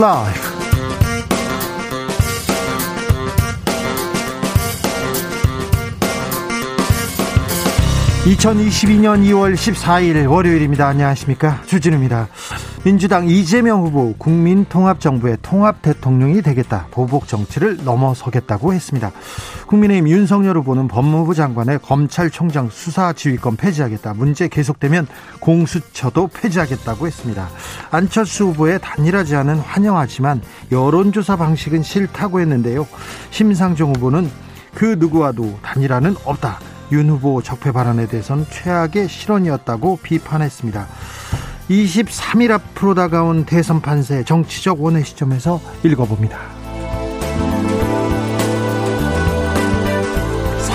라이브. 2022년 2월 14일 월요일입니다. 안녕하십니까. 주진우입니다. 민주당 이재명 후보 국민통합정부의 통합 대통령이 되겠다. 보복 정치를 넘어서겠다고 했습니다. 국민의힘 윤석열 후보는 법무부 장관의 검찰총장 수사지휘권 폐지하겠다. 문제 계속되면 공수처도 폐지하겠다고 했습니다. 안철수 후보의 단일화 제안은 환영하지만 여론조사 방식은 싫다고 했는데요. 심상정 후보는 그 누구와도 단일화는 없다. 윤 후보 적폐 발언에 대해서는 최악의 실언이었다고 비판했습니다. 23일 앞으로 다가온 대선 판세 정치적 원의 시점에서 읽어봅니다.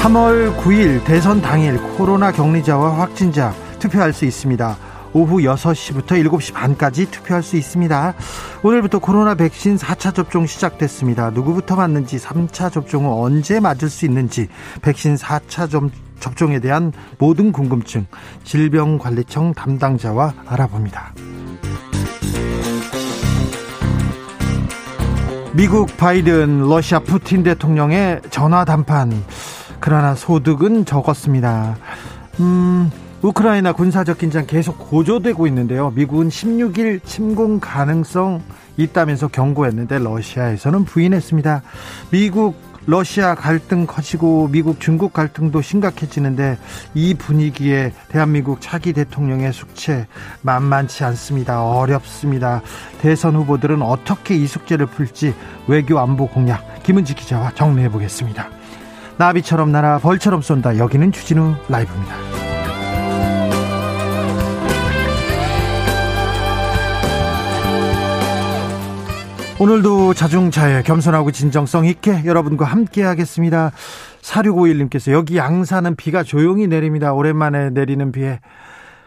3월 9일 대선 당일 코로나 격리자와 확진자 투표할 수 있습니다. 오후 6시부터 7시 반까지 투표할 수 있습니다. 오늘부터 코로나 백신 4차 접종 시작됐습니다. 누구부터 맞는지 3차 접종은 언제 맞을 수 있는지 백신 4차 점, 접종에 대한 모든 궁금증 질병관리청 담당자와 알아봅니다. 미국 바이든 러시아 푸틴 대통령의 전화 담판 그러나 소득은 적었습니다. 음, 우크라이나 군사적 긴장 계속 고조되고 있는데요. 미국은 16일 침공 가능성 있다면서 경고했는데 러시아에서는 부인했습니다. 미국 러시아 갈등 커지고 미국 중국 갈등도 심각해지는데 이 분위기에 대한민국 차기 대통령의 숙제 만만치 않습니다. 어렵습니다. 대선 후보들은 어떻게 이 숙제를 풀지 외교 안보 공약 김은지 기자와 정리해 보겠습니다. 나비처럼 날아 벌처럼 쏜다. 여기는 주진우 라이브입니다. 오늘도 자중차에 겸손하고 진정성 있게 여러분과 함께 하겠습니다. 4651님께서 여기 양산은 비가 조용히 내립니다. 오랜만에 내리는 비에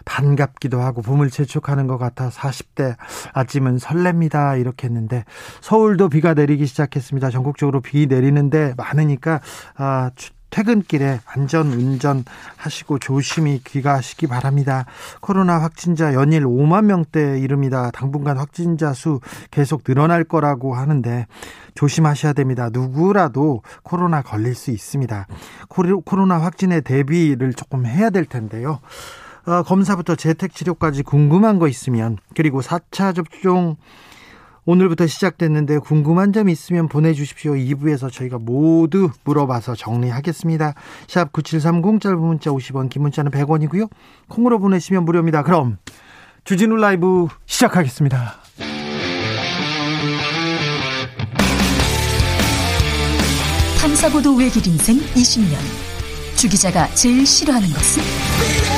반갑기도 하고 봄을 재촉하는 것 같아 40대 아침은 설렙니다. 이렇게 했는데 서울도 비가 내리기 시작했습니다. 전국적으로 비 내리는데 많으니까 아, 퇴근길에 안전 운전 하시고 조심히 귀가하시기 바랍니다. 코로나 확진자 연일 5만 명대 이릅니다. 당분간 확진자 수 계속 늘어날 거라고 하는데 조심하셔야 됩니다. 누구라도 코로나 걸릴 수 있습니다. 코로나 확진에 대비를 조금 해야 될 텐데요. 어, 검사부터 재택 치료까지 궁금한 거 있으면 그리고 4차 접종 오늘부터 시작됐는데 궁금한 점 있으면 보내주십시오. 2부에서 저희가 모두 물어봐서 정리하겠습니다. 샵 9730 짧은 문자 50원 긴 문자는 100원이고요. 콩으로 보내시면 무료입니다. 그럼 주진우 라이브 시작하겠습니다. 탐사보도 외길 인생 20년 주 기자가 제일 싫어하는 것은?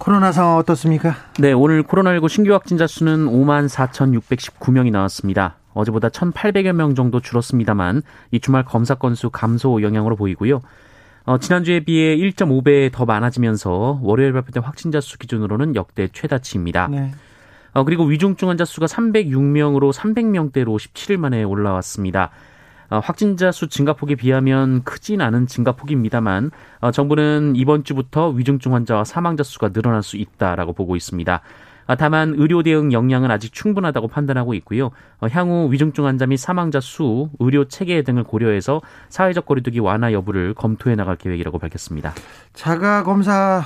코로나 상황 어떻습니까? 네, 오늘 코로나19 신규 확진자 수는 5만 4,619명이 나왔습니다. 어제보다 1,800여 명 정도 줄었습니다만 이 주말 검사 건수 감소 영향으로 보이고요. 어, 지난주에 비해 1.5배 더 많아지면서 월요일 발표된 확진자 수 기준으로는 역대 최다치입니다. 네. 어, 그리고 위중증 환자 수가 306명으로 300명대로 17일 만에 올라왔습니다. 어, 확진자 수 증가폭에 비하면 크진 않은 증가폭입니다만 어, 정부는 이번 주부터 위중증 환자와 사망자 수가 늘어날 수 있다라고 보고 있습니다. 아, 다만 의료 대응 역량은 아직 충분하다고 판단하고 있고요. 어, 향후 위중증 환자 및 사망자 수, 의료 체계 등을 고려해서 사회적 거리두기 완화 여부를 검토해 나갈 계획이라고 밝혔습니다. 자가 검사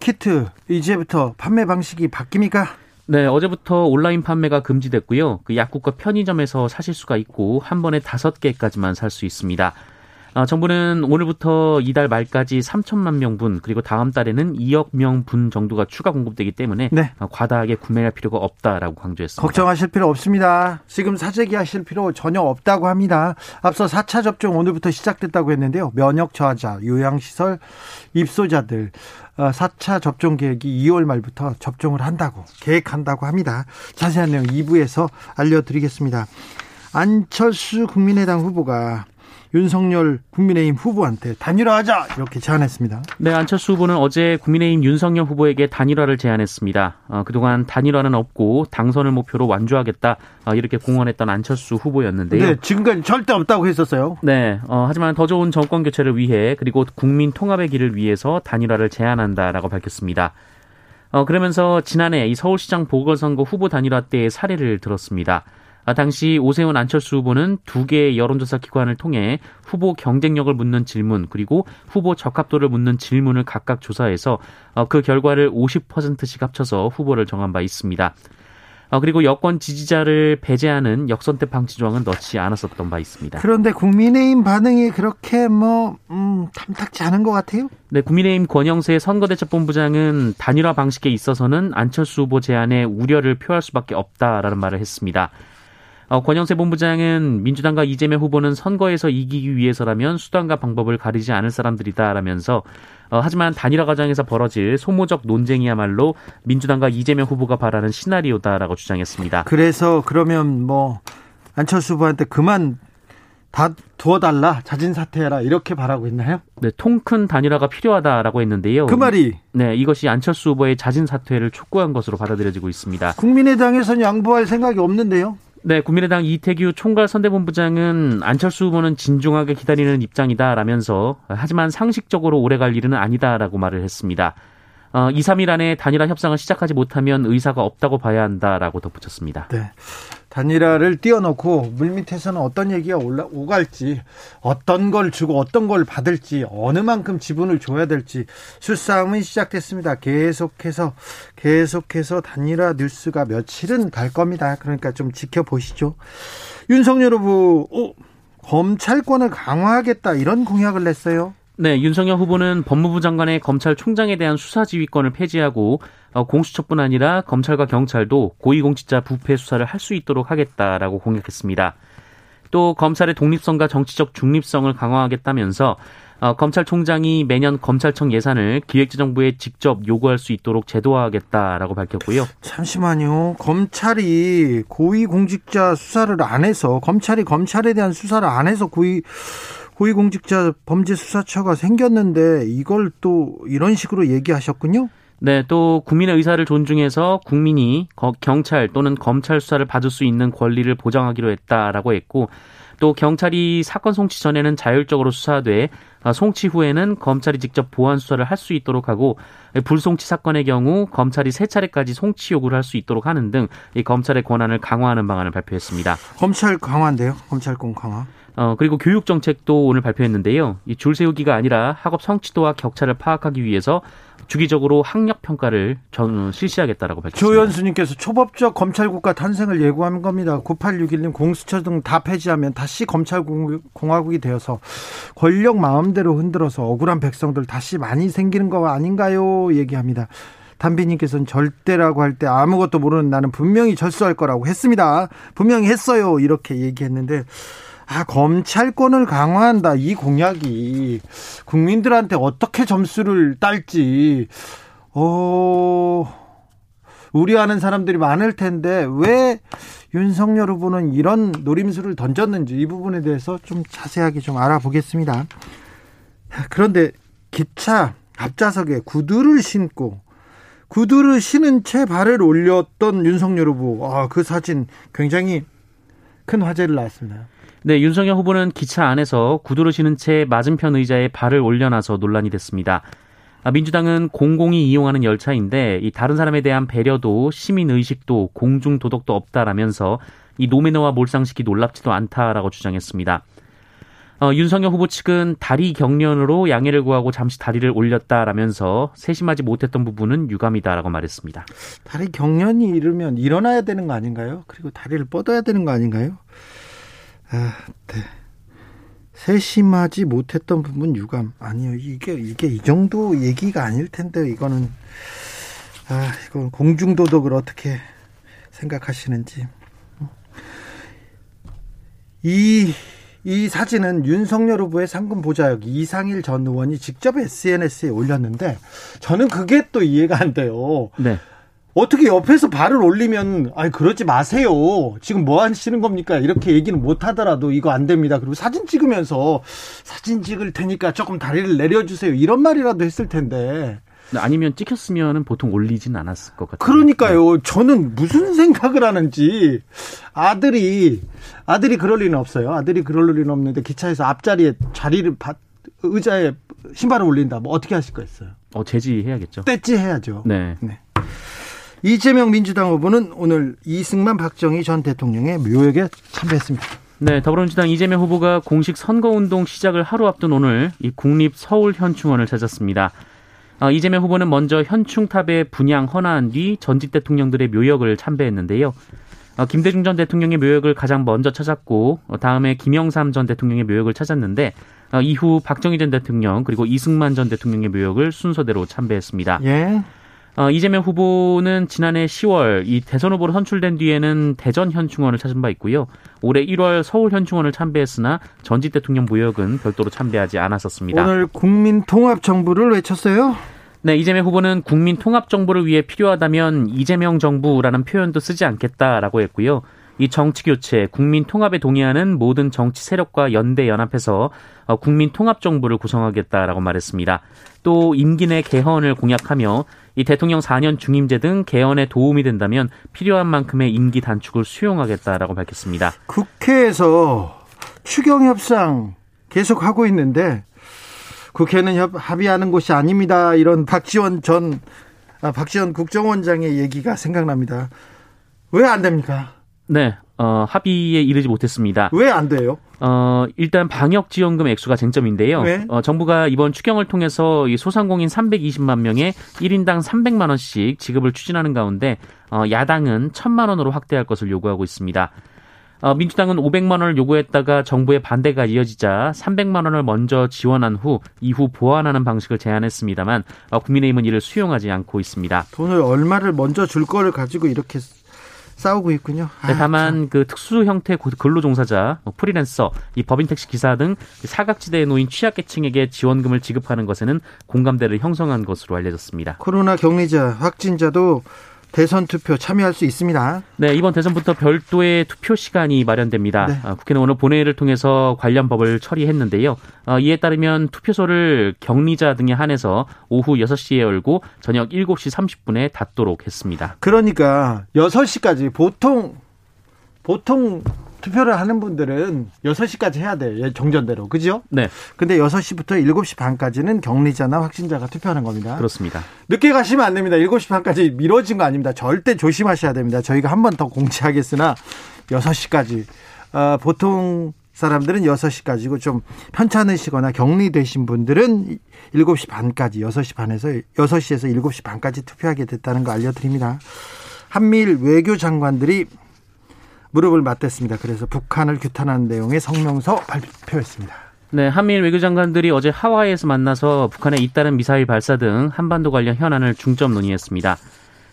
키트 이제부터 판매 방식이 바뀝니까? 네, 어제부터 온라인 판매가 금지됐고요. 그 약국과 편의점에서 사실 수가 있고 한 번에 다섯 개까지만 살 수 있습니다. 어, 정부는 오늘부터 이달 말까지 3천만 명분 그리고 다음 달에는 2억 명분 정도가 추가 공급되기 때문에 네. 어, 과다하게 구매할 필요가 없다라고 강조했습니다. 걱정하실 필요 없습니다. 지금 사재기 하실 필요 전혀 없다고 합니다. 앞서 4차 접종 오늘부터 시작됐다고 했는데요. 면역 저하자, 요양시설 입소자들 4차 어, 접종 계획이 2월 말부터 접종을 한다고 계획한다고 합니다. 자세한 내용 2부에서 알려드리겠습니다. 안철수 국민의당 후보가 윤석열 국민의힘 후보한테 단일화하자 이렇게 제안했습니다. 네, 안철수 후보는 어제 국민의힘 윤석열 후보에게 단일화를 제안했습니다. 어, 그동안 단일화는 없고 당선을 목표로 완주하겠다 어, 이렇게 공언했던 안철수 후보였는데요. 네, 지금까지 절대 없다고 했었어요. 네, 어, 하지만 더 좋은 정권 교체를 위해 그리고 국민 통합의 길을 위해서 단일화를 제안한다라고 밝혔습니다. 어, 그러면서 지난해 이 서울시장 보궐선거 후보 단일화 때의 사례를 들었습니다. 아, 당시 오세훈 안철수 후보는 두 개의 여론조사 기관을 통해 후보 경쟁력을 묻는 질문 그리고 후보 적합도를 묻는 질문을 각각 조사해서 어, 그 결과를 50%씩 합쳐서 후보를 정한 바 있습니다. 어, 그리고 여권 지지자를 배제하는 역선택 방치 조항은 넣지 않았었던 바 있습니다. 그런데 국민의힘 반응이 그렇게 뭐 음, 탐탁지 않은 것 같아요? 네, 국민의힘 권영세 선거대책본부장은 단일화 방식에 있어서는 안철수 후보 제안에 우려를 표할 수밖에 없다라는 말을 했습니다. 어, 권영세 본부장은 민주당과 이재명 후보는 선거에서 이기기 위해서라면 수단과 방법을 가리지 않을 사람들이다라면서 어, 하지만 단일화 과정에서 벌어질 소모적 논쟁이야말로 민주당과 이재명 후보가 바라는 시나리오다라고 주장했습니다. 그래서 그러면 뭐 안철수 후보한테 그만 다 두어달라 자진 사퇴해라 이렇게 바라고 있나요? 네, 통큰 단일화가 필요하다라고 했는데요. 그 말이 네 이것이 안철수 후보의 자진 사퇴를 촉구한 것으로 받아들여지고 있습니다. 국민의당에서는 양보할 생각이 없는데요. 네, 국민의당 이태규 총괄 선대본부장은 안철수 후보는 진중하게 기다리는 입장이다라면서 하지만 상식적으로 오래 갈 일은 아니다라고 말을 했습니다. 어, 2, 3일 안에 단일화 협상을 시작하지 못하면 의사가 없다고 봐야 한다라고 덧붙였습니다. 네. 단일화를 띄워놓고 물밑에서는 어떤 얘기가 올라 오갈지 어떤 걸 주고 어떤 걸 받을지 어느 만큼 지분을 줘야 될지 수싸움이 시작됐습니다. 계속해서 계속해서 단일화 뉴스가 며칠은 갈 겁니다. 그러니까 좀 지켜보시죠. 윤석열 후보 오, 검찰권을 강화하겠다 이런 공약을 냈어요. 네, 윤석열 후보는 법무부 장관의 검찰총장에 대한 수사 지휘권을 폐지하고 어, 공수처뿐 아니라 검찰과 경찰도 고위공직자 부패 수사를 할 수 있도록 하겠다라고 공약했습니다. 또 검찰의 독립성과 정치적 중립성을 강화하겠다면서 어, 검찰총장이 매년 검찰청 예산을 기획재정부에 직접 요구할 수 있도록 제도화하겠다라고 밝혔고요. 잠시만요. 검찰이 고위공직자 수사를 안 해서 검찰이 검찰에 대한 수사를 안 해서 고위 고위공직자 범죄수사처가 생겼는데 이걸 또 이런 식으로 얘기하셨군요. 네, 또 국민의 의사를 존중해서 국민이 경찰 또는 검찰 수사를 받을 수 있는 권리를 보장하기로 했다라고 했고 또 경찰이 사건 송치 전에는 자율적으로 수사돼 아, 송치 후에는 검찰이 직접 보안 수사를 할 수 있도록 하고 불송치 사건의 경우 검찰이 세 차례까지 송치 요구를 할 수 있도록 하는 등 이 검찰의 권한을 강화하는 방안을 발표했습니다. 검찰 강화인데요. 검찰권 강화. 어, 그리고 교육 정책도 오늘 발표했는데요. 이 줄 세우기가 아니라 학업 성취도와 격차를 파악하기 위해서 주기적으로 학력 평가를 전 실시하겠다라고 밝혔습니다. 조현수님께서 초법적 검찰국가 탄생을 예고한 겁니다. 9861님 공수처 등 다 폐지하면 다시 검찰공화국이 되어서 권력 마음대로 흔들어서 억울한 백성들 다시 많이 생기는 거 아닌가요? 얘기합니다. 담비님께서는 절대라고 할 때 아무것도 모르는 나는 분명히 절수할 거라고 했습니다. 분명히 했어요. 이렇게 얘기했는데 아, 검찰권을 강화한다. 이 공약이 국민들한테 어떻게 점수를 딸지, 어, 우려하는 사람들이 많을 텐데, 왜 윤석열 후보는 이런 노림수를 던졌는지 이 부분에 대해서 좀 자세하게 좀 알아보겠습니다. 그런데 기차 앞좌석에 구두를 신고 구두를 신은 채 발을 올렸던 윤석열 후보. 아, 그 사진 굉장히 큰 화제를 낳았습니다. 네, 윤석열 후보는 기차 안에서 구두를 신은 채 맞은편 의자에 발을 올려놔서 논란이 됐습니다. 아, 민주당은 공공이 이용하는 열차인데 이 다른 사람에 대한 배려도 시민 의식도 공중 도덕도 없다라면서 이 노매너와 몰상식이 놀랍지도 않다라고 주장했습니다. 어, 윤석열 후보 측은 다리 경련으로 양해를 구하고 잠시 다리를 올렸다라면서 세심하지 못했던 부분은 유감이다라고 말했습니다. 다리 경련이 이르면 일어나야 되는 거 아닌가요? 그리고 다리를 뻗어야 되는 거 아닌가요? 아, 네. 세심하지 못했던 부분 유감 아니요 이게 이게 이 정도 얘기가 아닐 텐데 이거는 아 이건 공중도덕을 어떻게 생각하시는지 이, 이 사진은 윤석열 후보의 상금 보좌역 이상일 전 의원이 직접 SNS에 올렸는데 저는 그게 또 이해가 안 돼요. 네. 어떻게 옆에서 발을 올리면 아이 그러지 마세요. 지금 뭐 하시는 겁니까? 이렇게 얘기는 못 하더라도 이거 안 됩니다. 그리고 사진 찍으면서 사진 찍을 테니까 조금 다리를 내려 주세요. 이런 말이라도 했을 텐데. 아니면 찍혔으면 보통 올리진 않았을 것 같아요. 그러니까요. 네. 저는 무슨 생각을 하는지 아들이 아들이 그럴 리는 없어요. 아들이 그럴 리는 없는데 기차에서 앞자리에 자리를 받, 의자에 신발을 올린다. 뭐 어떻게 하실 거였어요? 어 제지해야겠죠. 떼지 해야죠. 네. 네. 이재명 민주당 후보는 오늘 이승만 박정희 전 대통령의 묘역에 참배했습니다. 네, 더불어민주당 이재명 후보가 공식 선거운동 시작을 하루 앞둔 오늘 이 국립 서울 현충원을 찾았습니다. 어, 이재명 후보는 먼저 현충탑에 분양 헌화한 뒤 전직 대통령들의 묘역을 참배했는데요. 어, 김대중 전 대통령의 묘역을 가장 먼저 찾았고 어, 다음에 김영삼 전 대통령의 묘역을 찾았는데 어, 이후 박정희 전 대통령 그리고 이승만 전 대통령의 묘역을 순서대로 참배했습니다. 예. 어, 이재명 후보는 지난해 10월 이 대선 후보로 선출된 뒤에는 대전 현충원을 찾은 바 있고요. 올해 1월 서울 현충원을 참배했으나 전직 대통령 무역은 별도로 참배하지 않았었습니다. 오늘 국민 통합 정부를 외쳤어요? 네, 이재명 후보는 국민 통합 정부를 위해 필요하다면 이재명 정부라는 표현도 쓰지 않겠다라고 했고요. 이 정치 교체, 국민 통합에 동의하는 모든 정치 세력과 연대 연합해서 어, 국민 통합 정부를 구성하겠다라고 말했습니다. 또 임기 내 개헌을 공약하며 이 대통령 4년 중임제 등 개헌에 도움이 된다면 필요한 만큼의 임기 단축을 수용하겠다라고 밝혔습니다. 국회에서 추경 협상 계속 하고 있는데 국회는 협, 합의하는 곳이 아닙니다. 이런 박지원 전 아, 박지원 국정원장의 얘기가 생각납니다. 왜 안 됩니까? 네, 어, 합의에 이르지 못했습니다. 왜 안 돼요? 어, 일단 방역 지원금 액수가 쟁점인데요. 네? 어, 정부가 이번 추경을 통해서 이 소상공인 320만 명에 1인당 300만 원씩 지급을 추진하는 가운데 어, 야당은 1000만 원으로 확대할 것을 요구하고 있습니다. 어, 민주당은 500만 원을 요구했다가 정부의 반대가 이어지자 300만 원을 먼저 지원한 후 이후 보완하는 방식을 제안했습니다만 어, 국민의힘은 이를 수용하지 않고 있습니다. 돈을 얼마를 먼저 줄 거를 가지고 이렇게 싸우고 있군요. 네, 아, 다만 참. 그 특수 형태 근로 종사자, 뭐 프리랜서, 이 법인 택시 기사 등 사각지대에 놓인 취약계층에게 지원금을 지급하는 것에는 공감대를 형성한 것으로 알려졌습니다. 코로나 격리자, 확진자도 대선 투표 참여할 수 있습니다. 네, 이번 대선부터 별도의 투표 시간이 마련됩니다. 네. 아, 국회는 오늘 본회의를 통해서 관련 법을 처리했는데요. 아, 이에 따르면 투표소를 격리자 등에 한해서 오후 6시에 열고 저녁 7시 30분에 닫도록 했습니다. 그러니까 6시까지 보통 보통 투표를 하는 분들은 6시까지 해야 돼요. 정전대로. 그죠? 네. 근데 6시부터 7시 반까지는 격리자나 확진자가 투표하는 겁니다. 그렇습니다. 늦게 가시면 안 됩니다. 7시 반까지 미뤄진 거 아닙니다. 절대 조심하셔야 됩니다. 저희가 한 번 더 공지하겠으나 6시까지. 어, 보통 사람들은 6시까지고 좀 편찮으시거나 격리되신 분들은 7시 반까지 6시 반에서 6시에서 7시 반까지 투표하게 됐다는 거 알려 드립니다. 한미일 외교 장관들이 무릎을 맞댔습니다. 그래서 북한을 규탄하는 내용의 성명서 발표했습니다. 네, 한미일 외교장관들이 어제 하와이에서 만나서 북한의 잇따른 미사일 발사 등 한반도 관련 현안을 중점 논의했습니다.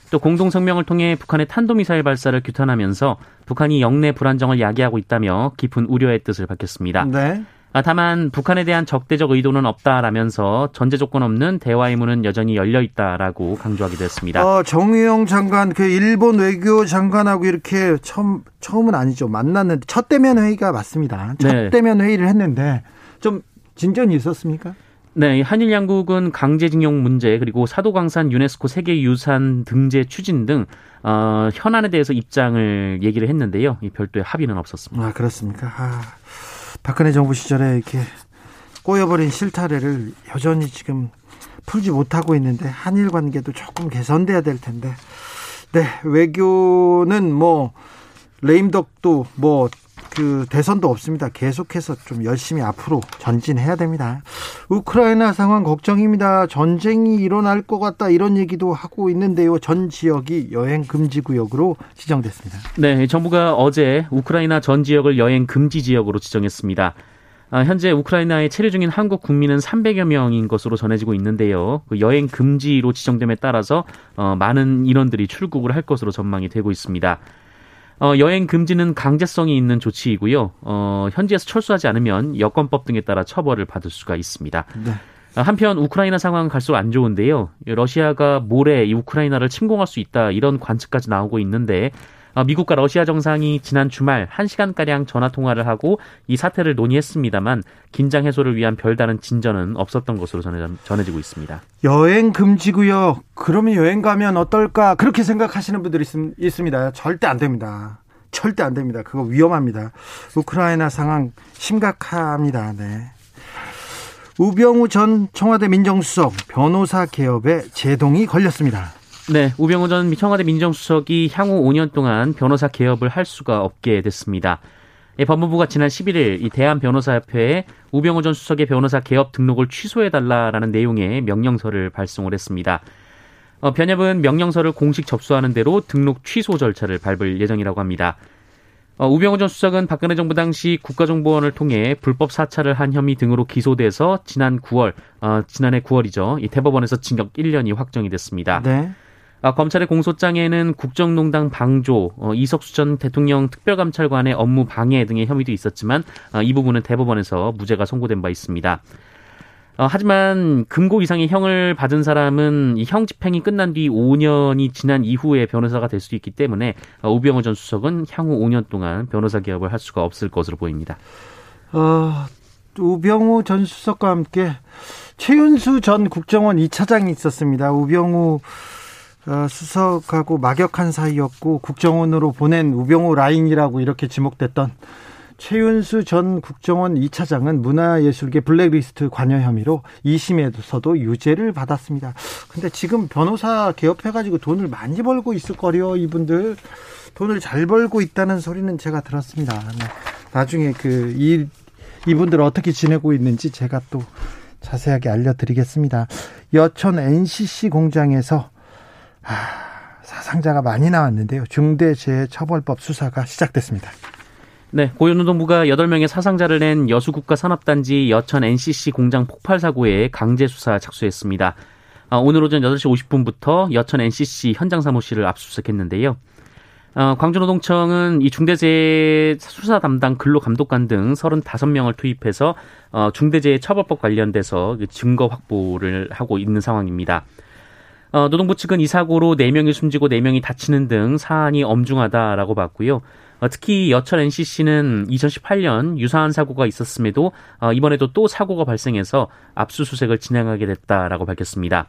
또 공동 성명을 통해 북한의 탄도미사일 발사를 규탄하면서 북한이 영내 불안정을 야기하고 있다며 깊은 우려의 뜻을 밝혔습니다. 네. 아, 다만 북한에 대한 적대적 의도는 없다라면서 전제 조건 없는 대화의 문은 여전히 열려 있다라고 강조하기도 했습니다. 어, 정의용 장관 그 일본 외교 장관하고 이렇게 처음 처음은 아니죠. 만났는데 첫 대면 회의가 맞습니다. 첫 네. 대면 회의를 했는데 좀 진전이 있었습니까? 네, 한일 양국은 강제징용 문제 그리고 사도광산 유네스코 세계유산 등재 추진 등 어, 현안에 대해서 입장을 얘기를 했는데요. 이 별도의 합의는 없었습니다. 아 그렇습니까? 아. 박근혜 정부 시절에 이렇게 꼬여버린 실타래를 여전히 지금 풀지 못하고 있는데 한일 관계도 조금 개선돼야 될 텐데. 네, 외교는 뭐 레임덕도 뭐 그 대선도 없습니다. 계속해서 좀 열심히 앞으로 전진해야 됩니다. 우크라이나 상황 걱정입니다. 전쟁이 일어날 것 같다 이런 얘기도 하고 있는데요. 전 지역이 여행 금지 구역으로 지정됐습니다. 네, 정부가 어제 우크라이나 전 지역을 여행 금지 지역으로 지정했습니다. 아, 현재 우크라이나에 체류 중인 한국 국민은 300여 명인 것으로 전해지고 있는데요. 그 여행 금지로 지정됨에 따라서 어, 많은 인원들이 출국을 할 것으로 전망이 되고 있습니다. 어, 여행 금지는 강제성이 있는 조치이고요. 어, 현지에서 철수하지 않으면 여권법 등에 따라 처벌을 받을 수가 있습니다. 네. 아, 한편 우크라이나 상황은 갈수록 안 좋은데요. 러시아가 모레 이 우크라이나를 침공할 수 있다 이런 관측까지 나오고 있는데 어, 미국과 러시아 정상이 지난 주말 1시간가량 전화 통화를 하고 이 사태를 논의했습니다만 긴장 해소를 위한 별다른 진전은 없었던 것으로 전해지고 있습니다. 여행 금지고요. 그러면 여행 가면 어떨까? 그렇게 생각하시는 분들이 있, 습니다 절대 안 됩니다. 절대 안 됩니다. 그거 위험합니다. 우크라이나 상황 심각합니다. 네. 우병우 전 청와대 민정수석 변호사 개업에 제동이 걸렸습니다. 네, 우병우 전 청와대 민정수석이 향후 5년 동안 변호사 개업을 할 수가 없게 됐습니다. 예, 법무부가 지난 11일 이 대한변호사협회에 우병우 전 수석의 변호사 개업 등록을 취소해달라라는 내용의 명령서를 발송을 했습니다. 어, 변협은 명령서를 공식 접수하는 대로 등록 취소 절차를 밟을 예정이라고 합니다. 어, 우병우 전 수석은 박근혜 정부 당시 국가정보원을 통해 불법 사찰을 한 혐의 등으로 기소돼서 지난 9월, 어, 지난해 9월이죠. 이 대법원에서 징역 1년이 확정이 됐습니다. 네. 아, 검찰의 공소장에는 국정농단 방조, 어, 이석수 전 대통령 특별감찰관의 업무 방해 등의 혐의도 있었지만 아, 이 부분은 대법원에서 무죄가 선고된 바 있습니다. 어, 하지만 금고 이상의 형을 받은 사람은 이 형 집행이 끝난 뒤 5년이 지난 이후에 변호사가 될 수 있기 때문에 어, 우병우 전 수석은 향후 5년 동안 변호사 개업을 할 수가 없을 것으로 보입니다. 어, 우병우 전 수석과 함께 최윤수 전 국정원 2차장이 있었습니다. 우병우 어, 수석하고 막역한 사이였고 국정원으로 보낸 우병우 라인이라고 이렇게 지목됐던 최윤수 전 국정원 2차장은 문화예술계 블랙리스트 관여 혐의로 2심에서도 유죄를 받았습니다. 근데 지금 변호사 개업해가지고 돈을 많이 벌고 있을 거려 이분들 돈을 잘 벌고 있다는 소리는 제가 들었습니다. 네. 나중에 그 이 이분들 어떻게 지내고 있는지 제가 또 자세하게 알려드리겠습니다. 여천 NCC 공장에서 아, 사상자가 많이 나왔는데요. 중대재해처벌법 수사가 시작됐습니다. 네, 고용노동부가 8명의 사상자를 낸 여수국가산업단지 여천 NCC 공장 폭발 사고에 강제 수사 착수했습니다. 아, 오늘 오전 8시 50분부터 여천 NCC 현장 사무실을 압수수색했는데요. 어, 광주노동청은 이 중대재해 수사 담당 근로감독관 등 35명을 투입해서 어, 중대재해 처벌법 관련돼서 그 증거 확보를 하고 있는 상황입니다. 어, 노동부 측은 이 사고로 4명이 숨지고 4명이 다치는 등 사안이 엄중하다라고 봤고요. 어, 특히 여철 NCC는 2018년 유사한 사고가 있었음에도 어, 이번에도 또 사고가 발생해서 압수수색을 진행하게 됐다라고 밝혔습니다.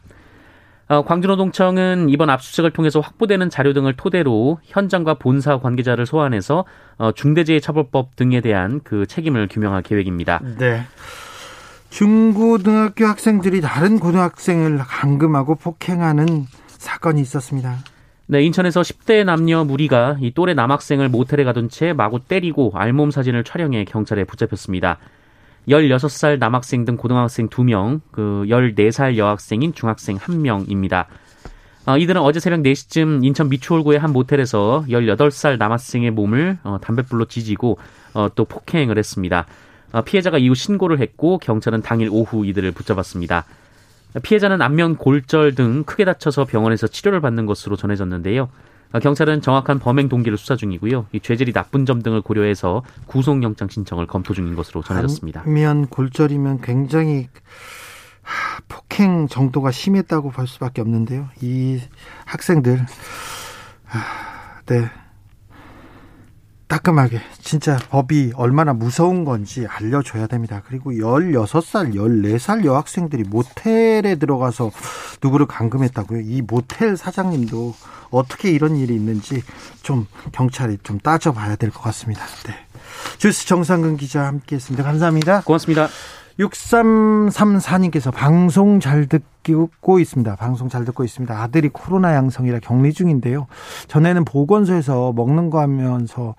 어, 광주노동청은 이번 압수수색을 통해서 확보되는 자료 등을 토대로 현장과 본사 관계자를 소환해서 어, 중대재해처벌법 등에 대한 그 책임을 규명할 계획입니다. 네. 중고등학교 학생들이 다른 고등학생을 감금하고 폭행하는 사건이 있었습니다. 네, 인천에서 10대 남녀 무리가 이 또래 남학생을 모텔에 가둔 채 마구 때리고 알몸 사진을 촬영해 경찰에 붙잡혔습니다. 16살 남학생 등 고등학생 2명, 그 14살 여학생인 중학생 1명입니다. 어, 이들은 어제 새벽 4시쯤 인천 미추홀구의 한 모텔에서 18살 남학생의 몸을 어, 담뱃불로 지지고 어, 또 폭행을 했습니다. 어, 피해자가 이후 신고를 했고 경찰은 당일 오후 이들을 붙잡았습니다. 피해자는 안면 골절 등 크게 다쳐서 병원에서 치료를 받는 것으로 전해졌는데요. 어, 경찰은 정확한 범행 동기를 수사 중이고요. 이 죄질이 나쁜 점 등을 고려해서 구속영장 신청을 검토 중인 것으로 전해졌습니다. 안면 골절이면 굉장히 폭행 정도가 심했다고 볼 수밖에 없는데요. 이 학생들, 네. 따끔하게 진짜 법이 얼마나 무서운 건지 알려줘야 됩니다. 그리고 16살, 14살 여학생들이 모텔에 들어가서 누구를 감금했다고요. 이 모텔 사장님도 어떻게 이런 일이 있는지 좀 경찰이 좀 따져봐야 될 것 같습니다. 네. 주스 정상근 기자 함께 했습니다. 감사합니다. 고맙습니다. 6334님께서 방송 잘 듣고 있습니다. 방송 잘 듣고 있습니다. 아들이 코로나 양성이라 격리 중인데요. 전에는 보건소에서 먹는 거 하면서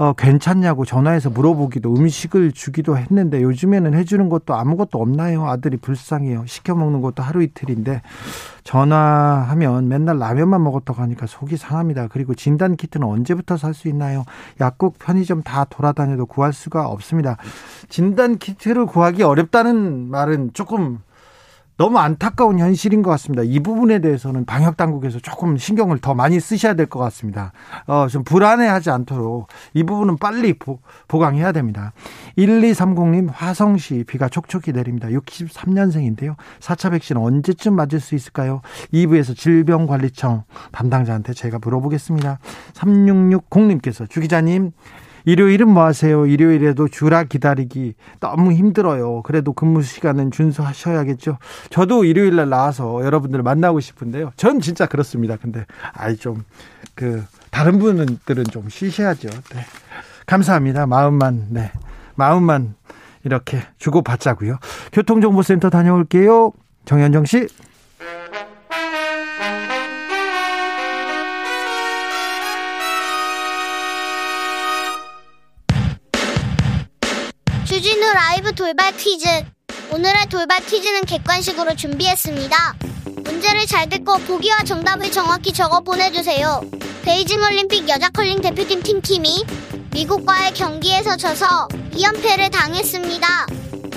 어, 괜찮냐고 전화해서 물어보기도 음식을 주기도 했는데 요즘에는 해주는 것도 아무것도 없나요? 아들이 불쌍해요. 시켜 먹는 것도 하루 이틀인데 전화하면 맨날 라면만 먹었다고 하니까 속이 상합니다. 그리고 진단 키트는 언제부터 살 수 있나요? 약국, 편의점 다 돌아다녀도 구할 수가 없습니다. 진단 키트를 구하기 어렵다는 말은 조금 너무 안타까운 현실인 것 같습니다. 이 부분에 대해서는 방역 당국에서 조금 신경을 더 많이 쓰셔야 될 것 같습니다. 어, 좀 불안해하지 않도록 이 부분은 빨리 보, 보강해야 됩니다. 1230님 화성시 비가 촉촉히 내립니다. 63년생인데요. 4차 백신 언제쯤 맞을 수 있을까요? 2부에서 질병관리청 담당자한테 제가 물어보겠습니다. 3660님께서 주 기자님 일요일은 뭐 하세요? 일요일에도 주라 기다리기 너무 힘들어요. 그래도 근무 시간은 준수하셔야겠죠. 저도 일요일 날 나와서 여러분들 만나고 싶은데요. 전 진짜 그렇습니다. 근데 아이 좀 그 다른 분들은 좀 쉬셔야죠. 네. 감사합니다. 마음만 네. 마음만 이렇게 주고 받자고요. 교통정보센터 다녀올게요. 정현정 씨. 라이브 돌발 퀴즈. 오늘의 돌발 퀴즈는 객관식으로 준비했습니다. 문제를 잘 듣고 보기와 정답을 정확히 적어 보내주세요. 베이징 올림픽 여자 컬링 대표팀 팀킴이 미국과의 경기에서 져서 2연패를 당했습니다.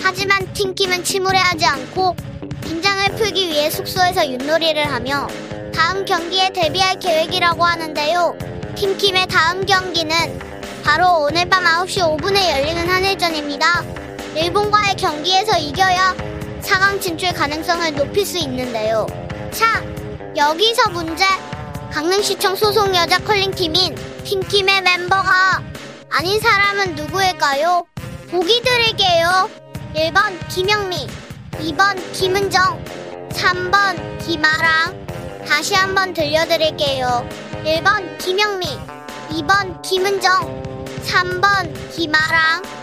하지만 팀킴은 침울해하지 않고 긴장을 풀기 위해 숙소에서 윷놀이를 하며 다음 경기에 데뷔할 계획이라고 하는데요. 팀킴의 다음 경기는 바로 오늘 밤 9시 5분에 열리는 한일전입니다. 일본과의 경기에서 이겨야 4강 진출 가능성을 높일 수 있는데요. 자, 여기서 문제. 강릉시청 소속 여자 컬링팀인 팀킴의 멤버가 아닌 사람은 누구일까요? 보기 드릴게요. 1번 김영미, 2번 김은정, 3번 김아랑. 다시 한번 들려드릴게요. 1번 김영미, 2번 김은정, 3번 김아랑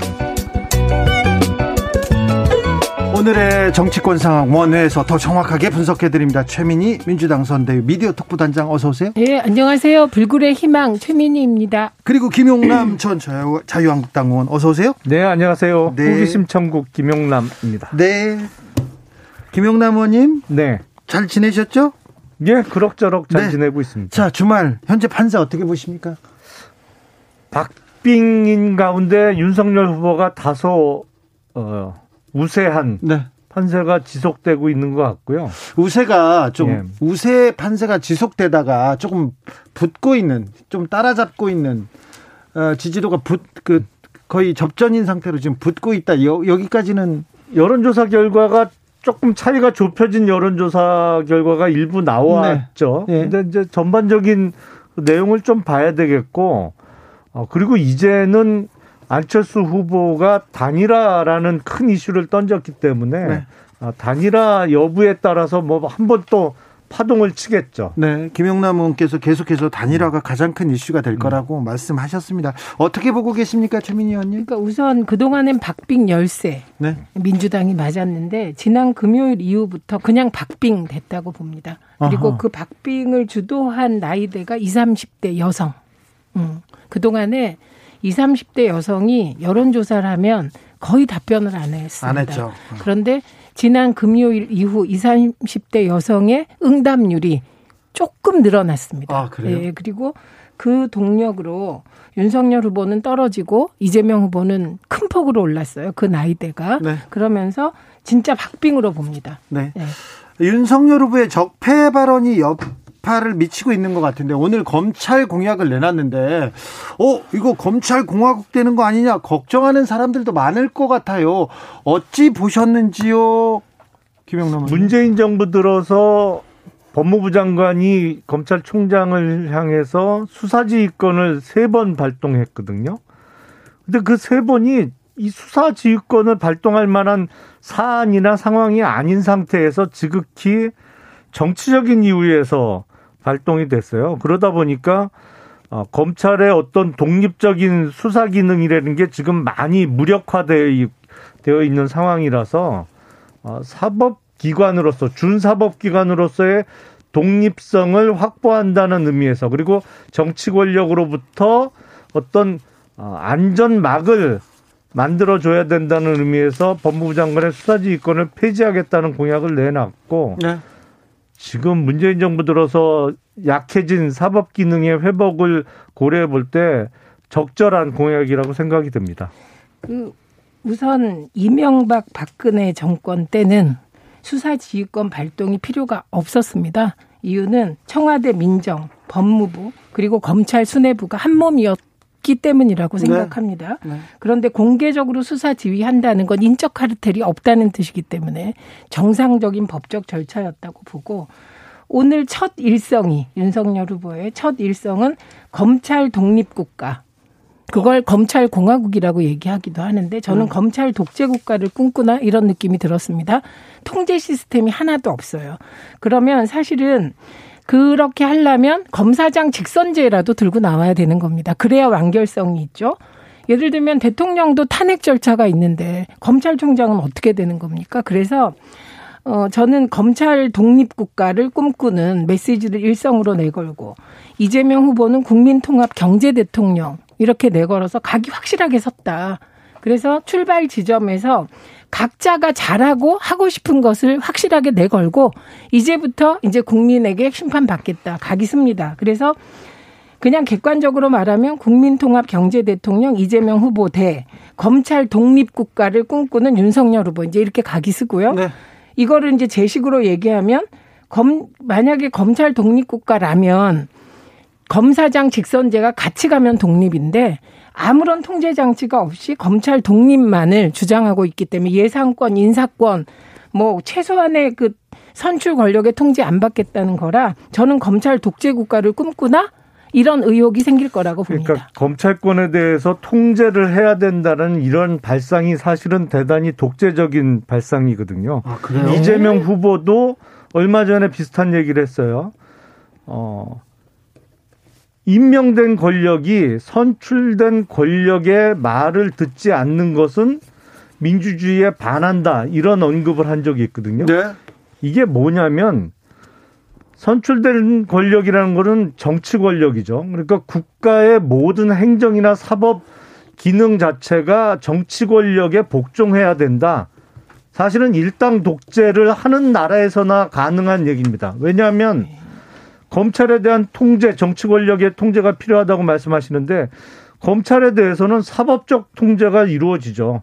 오늘의 정치권 상황 원회에서 더 정확하게 분석해 드립니다. 최민희 민주당 선대위 미디어 특보단장 어서 오세요. 네, 안녕하세요. 불굴의 희망 최민희입니다. 그리고 김용남 전 자유, 자유한국당 의원 어서 오세요. 네, 안녕하세요. 네. 호기심 천국 김용남입니다. 네. 김용남 의원님 네. 잘 지내셨죠? 예, 그럭저럭 잘 네. 지내고 있습니다. 자, 주말 현재 판세 어떻게 보십니까? 박빙인 가운데 윤석열 후보가 다소 어, 우세한 네. 판세가 지속되고 있는 것 같고요. 우세가 좀 예. 우세 판세가 지속되다가 조금 붙고 있는 좀 따라잡고 있는 어, 지지도가 붙그 거의 접전인 상태로 지금 붙고 있다. 여, 여기까지는 여론조사 결과가 조금 차이가 좁혀진 여론조사 결과가 일부 나왔죠. 네. 예. 근데 이제 전반적인 내용을 좀 봐야 되겠고, 어, 그리고 이제는 안철수 후보가 단일화라는 큰 이슈를 던졌기 때문에 네. 어, 단일화 여부에 따라서 뭐 한 번 또 파동을 치겠죠. 네, 김영남 의원께서 계속해서 단일화가 가장 큰 이슈가 될 거라고 말씀하셨습니다. 어떻게 보고 계십니까, 최민희 의원님? 그러니까 우선 그동안엔 박빙 열세 네. 민주당이 맞았는데 지난 금요일 이후부터 그냥 박빙 됐다고 봅니다. 그리고 아하. 그 박빙을 주도한 나이대가 20, 30대 여성. 음. 그동안에 20, 30대 여성이 여론조사를 하면 거의 답변을 안 했습니다. 안 했죠. 그런데 지난 금요일 이후 20, 30대 여성의 응답률이 조금 늘어났습니다. 아, 그래요? 예, 그리고 그 동력으로 윤석열 후보는 떨어지고 이재명 후보는 큰 폭으로 올랐어요. 그 나이대가. 네. 그러면서 진짜 박빙으로 봅니다. 네. 네. 윤석열 후보의 적폐 발언이 여파를 미치고 있는 것 같은데 오늘 검찰 공약을 내놨는데 어 이거 검찰 공화국 되는 거 아니냐 걱정하는 사람들도 많을 것 같아요. 어찌 보셨는지요, 김영남? 문재인 정부 들어서 법무부 장관이 검찰총장을 향해서 수사지휘권을 세 번 발동했거든요. 근데 그 세 번이 이 수사 지휘권을 발동할 만한 사안이나 상황이 아닌 상태에서 지극히 정치적인 이유에서 발동이 됐어요. 그러다 보니까 어, 검찰의 어떤 독립적인 수사 기능이라는 게 지금 많이 무력화되어 되어 있는 상황이라서 어, 사법기관으로서 준사법기관으로서의 독립성을 확보한다는 의미에서 그리고 정치 권력으로부터 어떤 어, 안전막을 만들어줘야 된다는 의미에서 법무부 장관의 수사지휘권을 폐지하겠다는 공약을 내놨고 네. 지금 문재인 정부 들어서 약해진 사법 기능의 회복을 고려해 볼 때 적절한 공약이라고 생각이 듭니다. 그 우선 이명박 박근혜 정권 때는 수사지휘권 발동이 필요가 없었습니다. 이유는 청와대 민정, 법무부, 그리고 검찰 수뇌부가 한 몸이었 기 때문이라고 네. 생각합니다. 네. 네. 그런데 공개적으로 수사 지휘한다는 건 인적 카르텔이 없다는 뜻이기 때문에 정상적인 법적 절차였다고 보고 오늘 첫 일성이 윤석열 후보의 첫 일성은 검찰 독립국가 그걸 검찰 공화국이라고 얘기하기도 하는데 저는 음. 검찰 독재 국가를 꿈꾸나 이런 느낌이 들었습니다. 통제 시스템이 하나도 없어요. 그러면 사실은 그렇게 하려면 검사장 직선제라도 들고 나와야 되는 겁니다. 그래야 완결성이 있죠. 예를 들면 대통령도 탄핵 절차가 있는데 검찰총장은 어떻게 되는 겁니까? 그래서 어 저는 검찰 독립 국가를 꿈꾸는 메시지를 일성으로 내걸고 이재명 후보는 국민 통합 경제 대통령 이렇게 내걸어서 각이 확실하게 섰다. 그래서 출발 지점에서 각자가 잘하고 하고 싶은 것을 확실하게 내걸고 이제부터 이제 국민에게 심판받겠다. 각이 습니다. 그래서 그냥 객관적으로 말하면 국민통합 경제 대통령 이재명 후보 대 검찰 독립 국가를 꿈꾸는 윤석열 후보 이제 이렇게 각이 쓰고요. 네. 이거를 이제 제식으로 얘기하면 검 만약에 검찰 독립 국가라면 검사장 직선제가 같이 가면 독립인데 아무런 통제 장치가 없이 검찰 독립만을 주장하고 있기 때문에 예상권, 인사권, 뭐 최소한의 그 선출 권력의 통제 안 받겠다는 거라 저는 검찰 독재 국가를 꿈꾸나 이런 의혹이 생길 거라고 봅니다. 그러니까 검찰권에 대해서 통제를 해야 된다는 이런 발상이 사실은 대단히 독재적인 발상이거든요. 아, 이재명 후보도 얼마 전에 비슷한 얘기를 했어요. 어, 임명된 권력이 선출된 권력의 말을 듣지 않는 것은 민주주의에 반한다 이런 언급을 한 적이 있거든요. 네. 이게 뭐냐면 선출된 권력이라는 거는 정치 권력이죠. 그러니까 국가의 모든 행정이나 사법 기능 자체가 정치 권력에 복종해야 된다. 사실은 일당 독재를 하는 나라에서나 가능한 얘기입니다. 왜냐하면 검찰에 대한 통제, 정치 권력의 통제가 필요하다고 말씀하시는데 검찰에 대해서는 사법적 통제가 이루어지죠.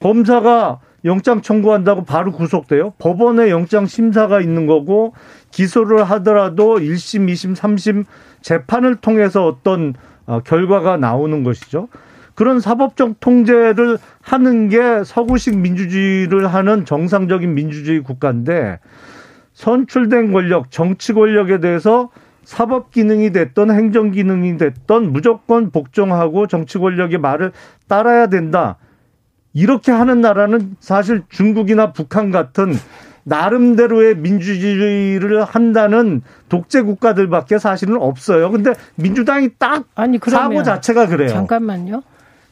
검사가 영장 청구한다고 바로 구속돼요. 법원에 영장 심사가 있는 거고 기소를 하더라도 1심, 2심, 3심 재판을 통해서 어떤 어, 결과가 나오는 것이죠. 그런 사법적 통제를 하는 게 서구식 민주주의를 하는 정상적인 민주주의 국가인데 선출된 권력, 정치 권력에 대해서 사법 기능이 됐던 행정 기능이 됐던 무조건 복종하고 정치 권력의 말을 따라야 된다. 이렇게 하는 나라는 사실 중국이나 북한 같은 나름대로의 민주주의를 한다는 독재 국가들밖에 사실은 없어요. 근데 민주당이 딱 아니, 사고 자체가 그래요. 잠깐만요.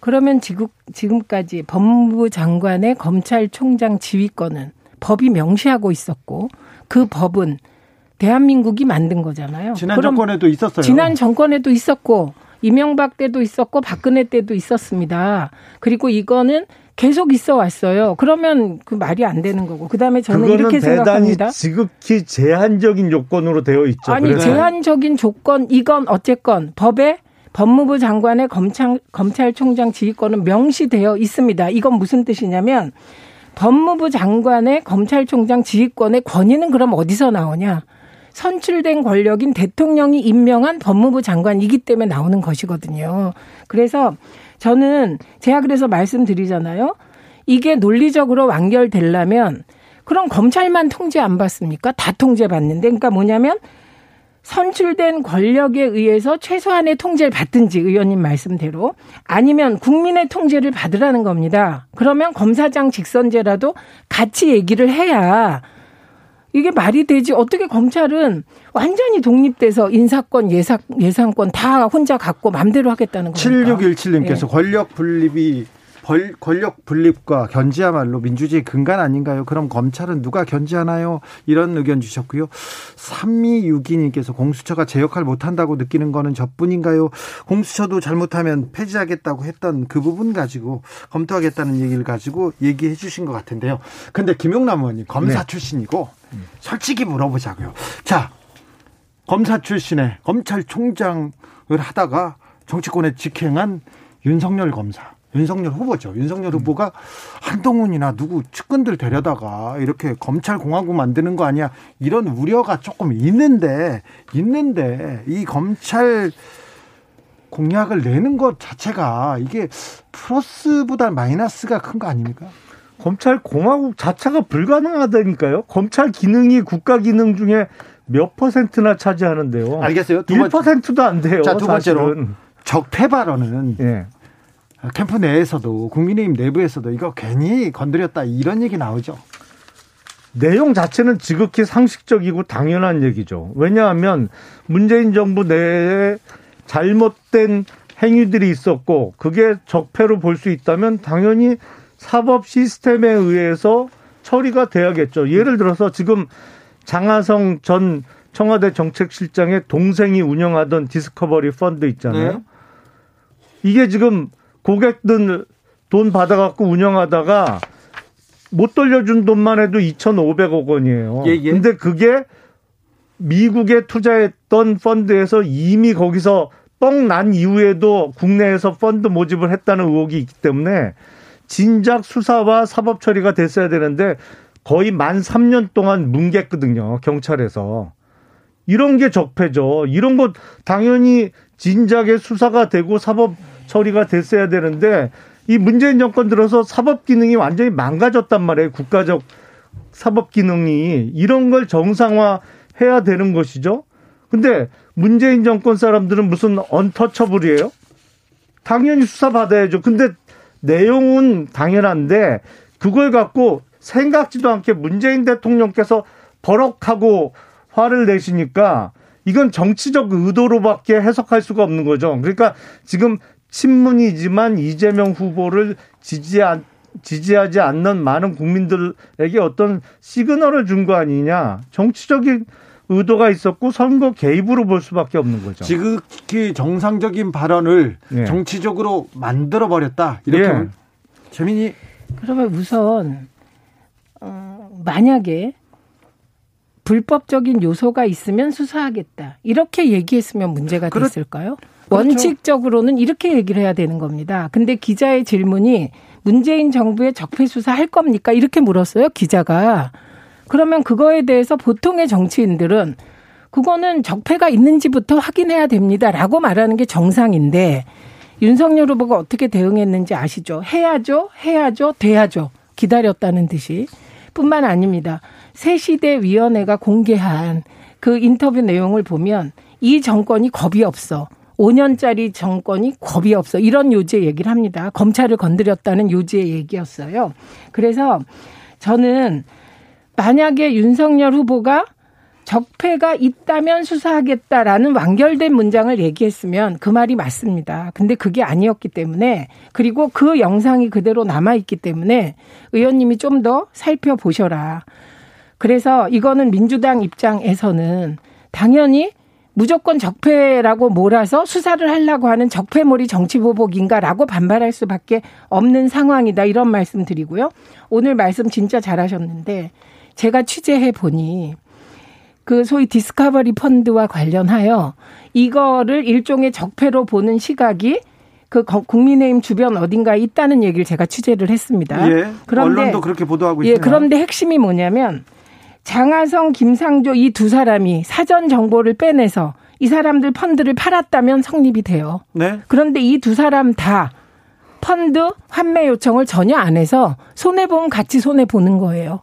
그러면 지금 지금까지 법무부 장관의 검찰총장 지휘권은 법이 명시하고 있었고 그 법은 대한민국이 만든 거잖아요. 지난 정권에도 있었어요. 지난 정권에도 있었고 이명박 때도 있었고 박근혜 때도 있었습니다. 그리고 이거는 계속 있어 왔어요. 그러면 그 말이 안 되는 거고. 그다음에 저는 이렇게 생각합니다. 지극히 제한적인 요건으로 되어 있죠. 아니 그래서. 제한적인 조건 이건 어쨌건 법에 법무부 장관의 검찰 검찰총장 지휘권은 명시되어 있습니다. 이건 무슨 뜻이냐면 법무부 장관의 검찰총장 지휘권의 권위는 그럼 어디서 나오냐? 선출된 권력인 대통령이 임명한 법무부 장관이기 때문에 나오는 것이거든요. 그래서 저는 제가 그래서 말씀드리잖아요. 이게 논리적으로 완결되려면 그럼 검찰만 통제 안 받습니까? 다 통제 받는데 그러니까 뭐냐면 선출된 권력에 의해서 최소한의 통제를 받든지 의원님 말씀대로 아니면 국민의 통제를 받으라는 겁니다. 그러면 검사장 직선제라도 같이 얘기를 해야 이게 말이 되지 어떻게 검찰은 완전히 독립돼서 인사권 예상 예상권 다 혼자 갖고 맘대로 하겠다는 겁니까? 7617님께서 네. 권력 분립이 벌, 권력 분립과 견제야말로 민주주의 근간 아닌가요? 그럼 검찰은 누가 견제하나요? 이런 의견 주셨고요. 3262님께서 공수처가 제 역할 못한다고 느끼는 거는 저뿐인가요? 공수처도 잘못하면 폐지하겠다고 했던 그 부분 가지고 검토하겠다는 얘기를 가지고 얘기해 주신 것 같은데요. 근데 김용남 의원님 검사 네. 출신이고 솔직히 물어보자고요. 자, 검사 출신의 검찰총장을 하다가 정치권에 직행한 윤석열 검사. 윤석열 후보죠. 윤석열 후보가 한동훈이나 누구 측근들 데려다가 이렇게 검찰 공화국 만드는 거 아니야? 이런 우려가 조금 있는데 있는데 이 검찰 공약을 내는 것 자체가 이게 플러스보다 마이너스가 큰 거 아닙니까? 검찰 공화국 자체가 불가능하다니까요. 검찰 기능이 국가 기능 중에 몇 퍼센트나 차지하는데요. 알겠어요. 1%도 안 돼요. 자, 두 번째로 적폐 발언은 예. 캠프 내에서도 국민의힘 내부에서도 이거 괜히 건드렸다 이런 얘기 나오죠. 내용 자체는 지극히 상식적이고 당연한 얘기죠. 왜냐하면 문재인 정부 내에 잘못된 행위들이 있었고 그게 적폐로 볼 수 있다면 당연히 사법 시스템에 의해서 처리가 돼야겠죠. 예를 들어서 지금 장하성 전 청와대 정책실장의 동생이 운영하던 디스커버리 펀드 있잖아요. 네. 이게 지금 고객들 돈 받아갖고 운영하다가 못 돌려준 돈만 해도 2,500억 원이에요. 예, 예. 근데 그게 미국에 투자했던 펀드에서 이미 거기서 뻥 난 이후에도 국내에서 펀드 모집을 했다는 의혹이 있기 때문에 진작 수사와 사법 처리가 됐어야 되는데 거의 만 3년 동안 뭉갰거든요. 경찰에서. 이런 게 적폐죠. 이런 것 당연히 진작에 수사가 되고 사법 처리가 됐어야 되는데 이 문재인 정권 들어서 사법 기능이 완전히 망가졌단 말이에요. 국가적 사법 기능이 이런 걸 정상화 해야 되는 것이죠. 근데 문재인 정권 사람들은 무슨 언터처블이에요? 당연히 수사 받아야죠. 근데 내용은 당연한데 그걸 갖고 생각지도 않게 문재인 대통령께서 버럭하고 화를 내시니까 이건 정치적 의도로밖에 해석할 수가 없는 거죠. 그러니까 지금 친문이지만 이재명 후보를 지지한 지지하지 않는 많은 국민들에게 어떤 시그널을 준 거 아니냐. 정치적인 의도가 있었고 선거 개입으로 볼 수밖에 없는 거죠. 지극히 정상적인 발언을 예. 정치적으로 만들어 버렸다. 이렇게 예. 재민이 그러면 우선 어, 만약에 불법적인 요소가 있으면 수사하겠다. 이렇게 얘기했으면 문제가 됐을까요? 그렇 죠. 원칙적으로는 이렇게 얘기를 해야 되는 겁니다. 근데 기자의 질문이 문재인 정부의 적폐 수사 할 겁니까? 이렇게 물었어요, 기자가. 그러면 그거에 대해서 보통의 정치인들은 그거는 적폐가 있는지부터 확인해야 됩니다라고 말하는 게 정상인데 윤석열 후보가 어떻게 대응했는지 아시죠? 해야죠, 해야죠, 돼야죠. 기다렸다는 듯이. 뿐만 아닙니다. 새시대 위원회가 공개한 그 인터뷰 내용을 보면 이 정권이 겁이 없어. 5년짜리 정권이 겁이 없어. 이런 요지의 얘기를 합니다. 검찰을 건드렸다는 요지의 얘기였어요. 그래서 저는 만약에 윤석열 후보가 적폐가 있다면 수사하겠다라는 완결된 문장을 얘기했으면 그 말이 맞습니다. 근데 그게 아니었기 때문에 그리고 그 영상이 그대로 남아있기 때문에 의원님이 좀 더 살펴보셔라. 그래서 이거는 민주당 입장에서는 당연히 무조건 적폐라고 몰아서 수사를 하려고 하는 적폐몰이 정치보복인가라고 반발할 수밖에 없는 상황이다. 이런 말씀 드리고요. 오늘 말씀 진짜 잘하셨는데 제가 취재해 보니 그 소위 디스커버리 펀드와 관련하여 이거를 일종의 적폐로 보는 시각이 그 국민의힘 주변 어딘가에 있다는 얘기를 제가 취재를 했습니다. 예, 그런데 언론도 그렇게 보도하고 예, 있습니다. 그런데 핵심이 뭐냐면 장하성, 김상조 이 두 사람이 사전 정보를 빼내서 이 사람들 펀드를 팔았다면 성립이 돼요. 네. 그런데 이 두 사람 다 펀드 환매 요청을 전혀 안 해서 손해 보면 같이 손해 보는 거예요.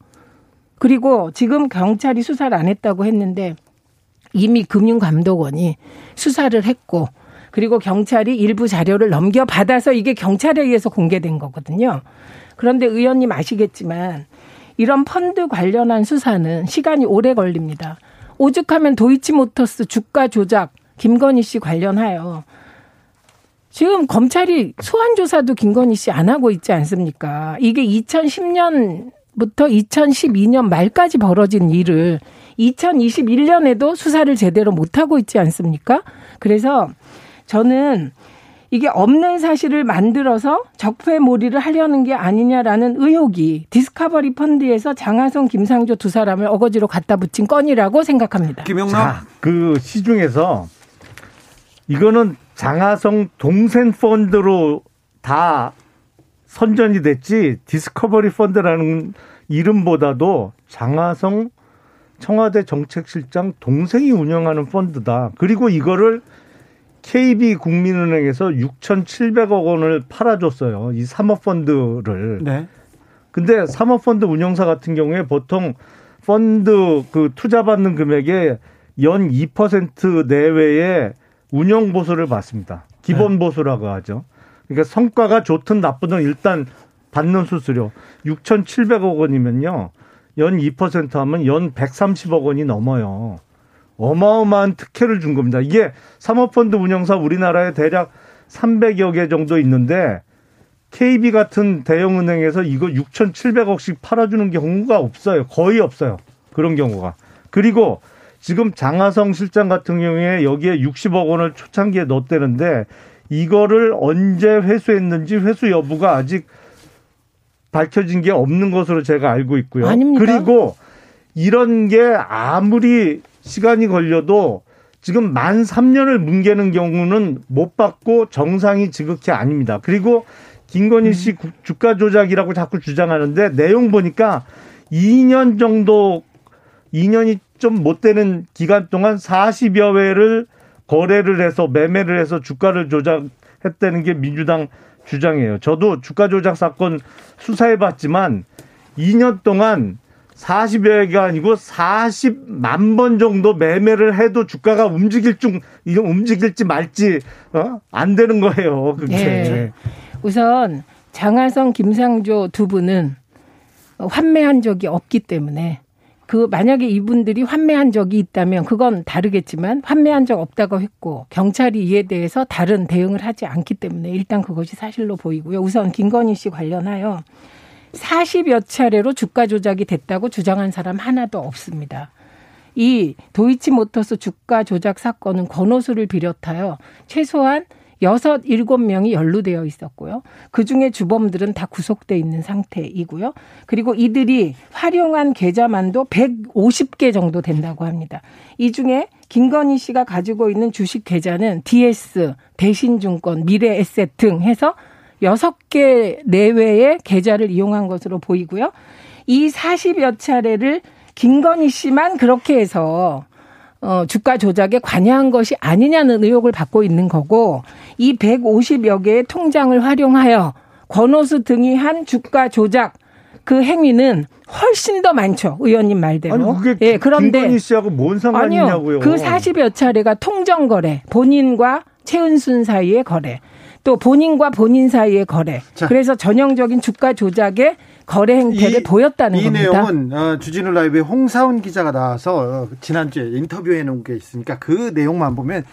그리고 지금 경찰이 수사를 안 했다고 했는데 이미 금융감독원이 수사를 했고 그리고 경찰이 일부 자료를 넘겨받아서 이게 경찰에 의해서 공개된 거거든요. 그런데 의원님 아시겠지만 이런 펀드 관련한 수사는 시간이 오래 걸립니다. 오죽하면 도이치모터스 주가 조작 김건희 씨 관련하여 지금 검찰이 소환 조사도 김건희 씨 안 하고 있지 않습니까? 이게 2010년부터 2012년 말까지 벌어진 일을 2021년에도 수사를 제대로 못 하고 있지 않습니까? 그래서 저는 이게 없는 사실을 만들어서 적폐몰이를 하려는 게 아니냐라는 의혹이 디스커버리 펀드에서 장하성, 김상조 두 사람을 어거지로 갖다 붙인 건이라고 생각합니다. 김영남 그 시중에서 이거는 장하성 동생 펀드로 다 선전이 됐지 디스커버리 펀드라는 이름보다도 장하성 청와대 정책실장 동생이 운영하는 펀드다. 그리고 이거를 KB 국민은행에서 6,700억 원을 팔아줬어요. 이 사모펀드를. 네. 근데 사모펀드 운영사 같은 경우에 보통 펀드 그 투자받는 금액의 연 2% 내외의 운영 보수를 받습니다. 기본 네. 보수라고 하죠. 그러니까 성과가 좋든 나쁘든 일단 받는 수수료 6,700억 원이면요. 연 2% 하면 연 130억 원이 넘어요. 어마어마한 특혜를 준 겁니다. 이게 사모펀드 운영사 우리나라에 대략 300여 개 정도 있는데 KB 같은 대형 은행에서 이거 6,700억씩 팔아주는 경우가 없어요. 거의 없어요. 그런 경우가. 그리고 지금 장하성 실장 같은 경우에 여기에 60억 원을 초창기에 넣었대는데 이거를 언제 회수했는지 회수 여부가 아직 밝혀진 게 없는 것으로 제가 알고 있고요. 아닙니다. 그리고 이런 게 아무리 시간이 걸려도 지금 만 3년을 뭉개는 경우는 못 받고 정상이 지극히 아닙니다. 그리고 김건희 씨 음. 주가 조작이라고 자꾸 주장하는데 내용 보니까 2년 정도 2년이 좀 못 되는 기간 동안 40여 회를 거래를 해서 매매를 해서 주가를 조작했다는 게 민주당 주장이에요. 저도 주가 조작 사건 수사해 봤지만 2년 동안 40여 개가 아니고 40만 번 정도 매매를 해도 주가가 움직일 중, 움직일지 말지, 어? 안 되는 거예요. 그게. 네. 우선 장하성, 김상조 두 분은 환매한 적이 없기 때문에 그 만약에 이분들이 환매한 적이 있다면 그건 다르겠지만 환매한 적 없다고 했고 경찰이 이에 대해서 다른 대응을 하지 않기 때문에 일단 그것이 사실로 보이고요. 우선 김건희 씨 관련하여 40여 차례로 주가 조작이 됐다고 주장한 사람 하나도 없습니다. 이 도이치모터스 주가 조작 사건은 권오수를 비롯하여 최소한 여섯, 일곱 명이 연루되어 있었고요. 그 중에 주범들은 다 구속돼 있는 상태이고요. 그리고 이들이 활용한 계좌만도 150개 정도 된다고 합니다. 이 중에 김건희 씨가 가지고 있는 주식 계좌는 DS, 대신증권, 미래에셋 등 해서 여섯 개 내외의 계좌를 이용한 것으로 보이고요. 이 40여 차례를 김건희 씨만 그렇게 해서 어, 주가 조작에 관여한 것이 아니냐는 의혹을 받고 있는 거고 이 150여 개의 통장을 활용하여 권오수 등이 한 주가 조작 그 행위는 훨씬 더 많죠. 의원님 말대로. 아니, 그게 예, 그런데 김건희 씨하고 뭔 상관이냐고요. 그 40여 차례가 통정 거래, 본인과 최은순 사이의 거래. 또 본인과 본인 사이의 거래. 자. 그래서 전형적인 주가 조작의 거래 행태를 이, 보였다는 이 겁니다. 이 내용은 어, 주진우 라이브에 홍사훈 기자가 나와서 어, 지난주에 인터뷰해 놓은 게 있으니까 그 내용만 보면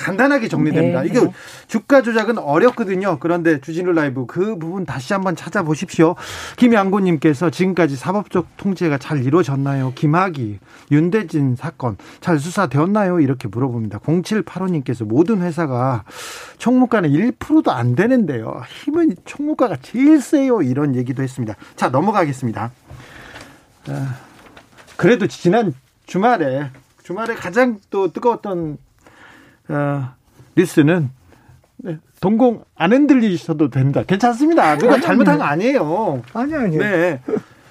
간단하게 정리됩니다. 네, 이게 네. 주가 조작은 어렵거든요. 그런데 주진우 라이브 그 부분 다시 한번 찾아보십시오. 김양고님께서 지금까지 사법적 통제가 잘 이루어졌나요? 김학이, 윤대진 사건 잘 수사되었나요? 이렇게 물어봅니다. 0785님께서 모든 회사가 총무가는 1%도 안 되는데요. 힘은 총무가가 제일 세요. 이런 얘기도 했습니다. 자, 넘어가겠습니다. 그래도 지난 주말에 주말에 가장 또 뜨거웠던 어, 뉴스는 네, 동공 안 흔들리셔도 됩니다. 괜찮습니다. 누가 잘못한 거 아니에요. 아니 아니요. 네.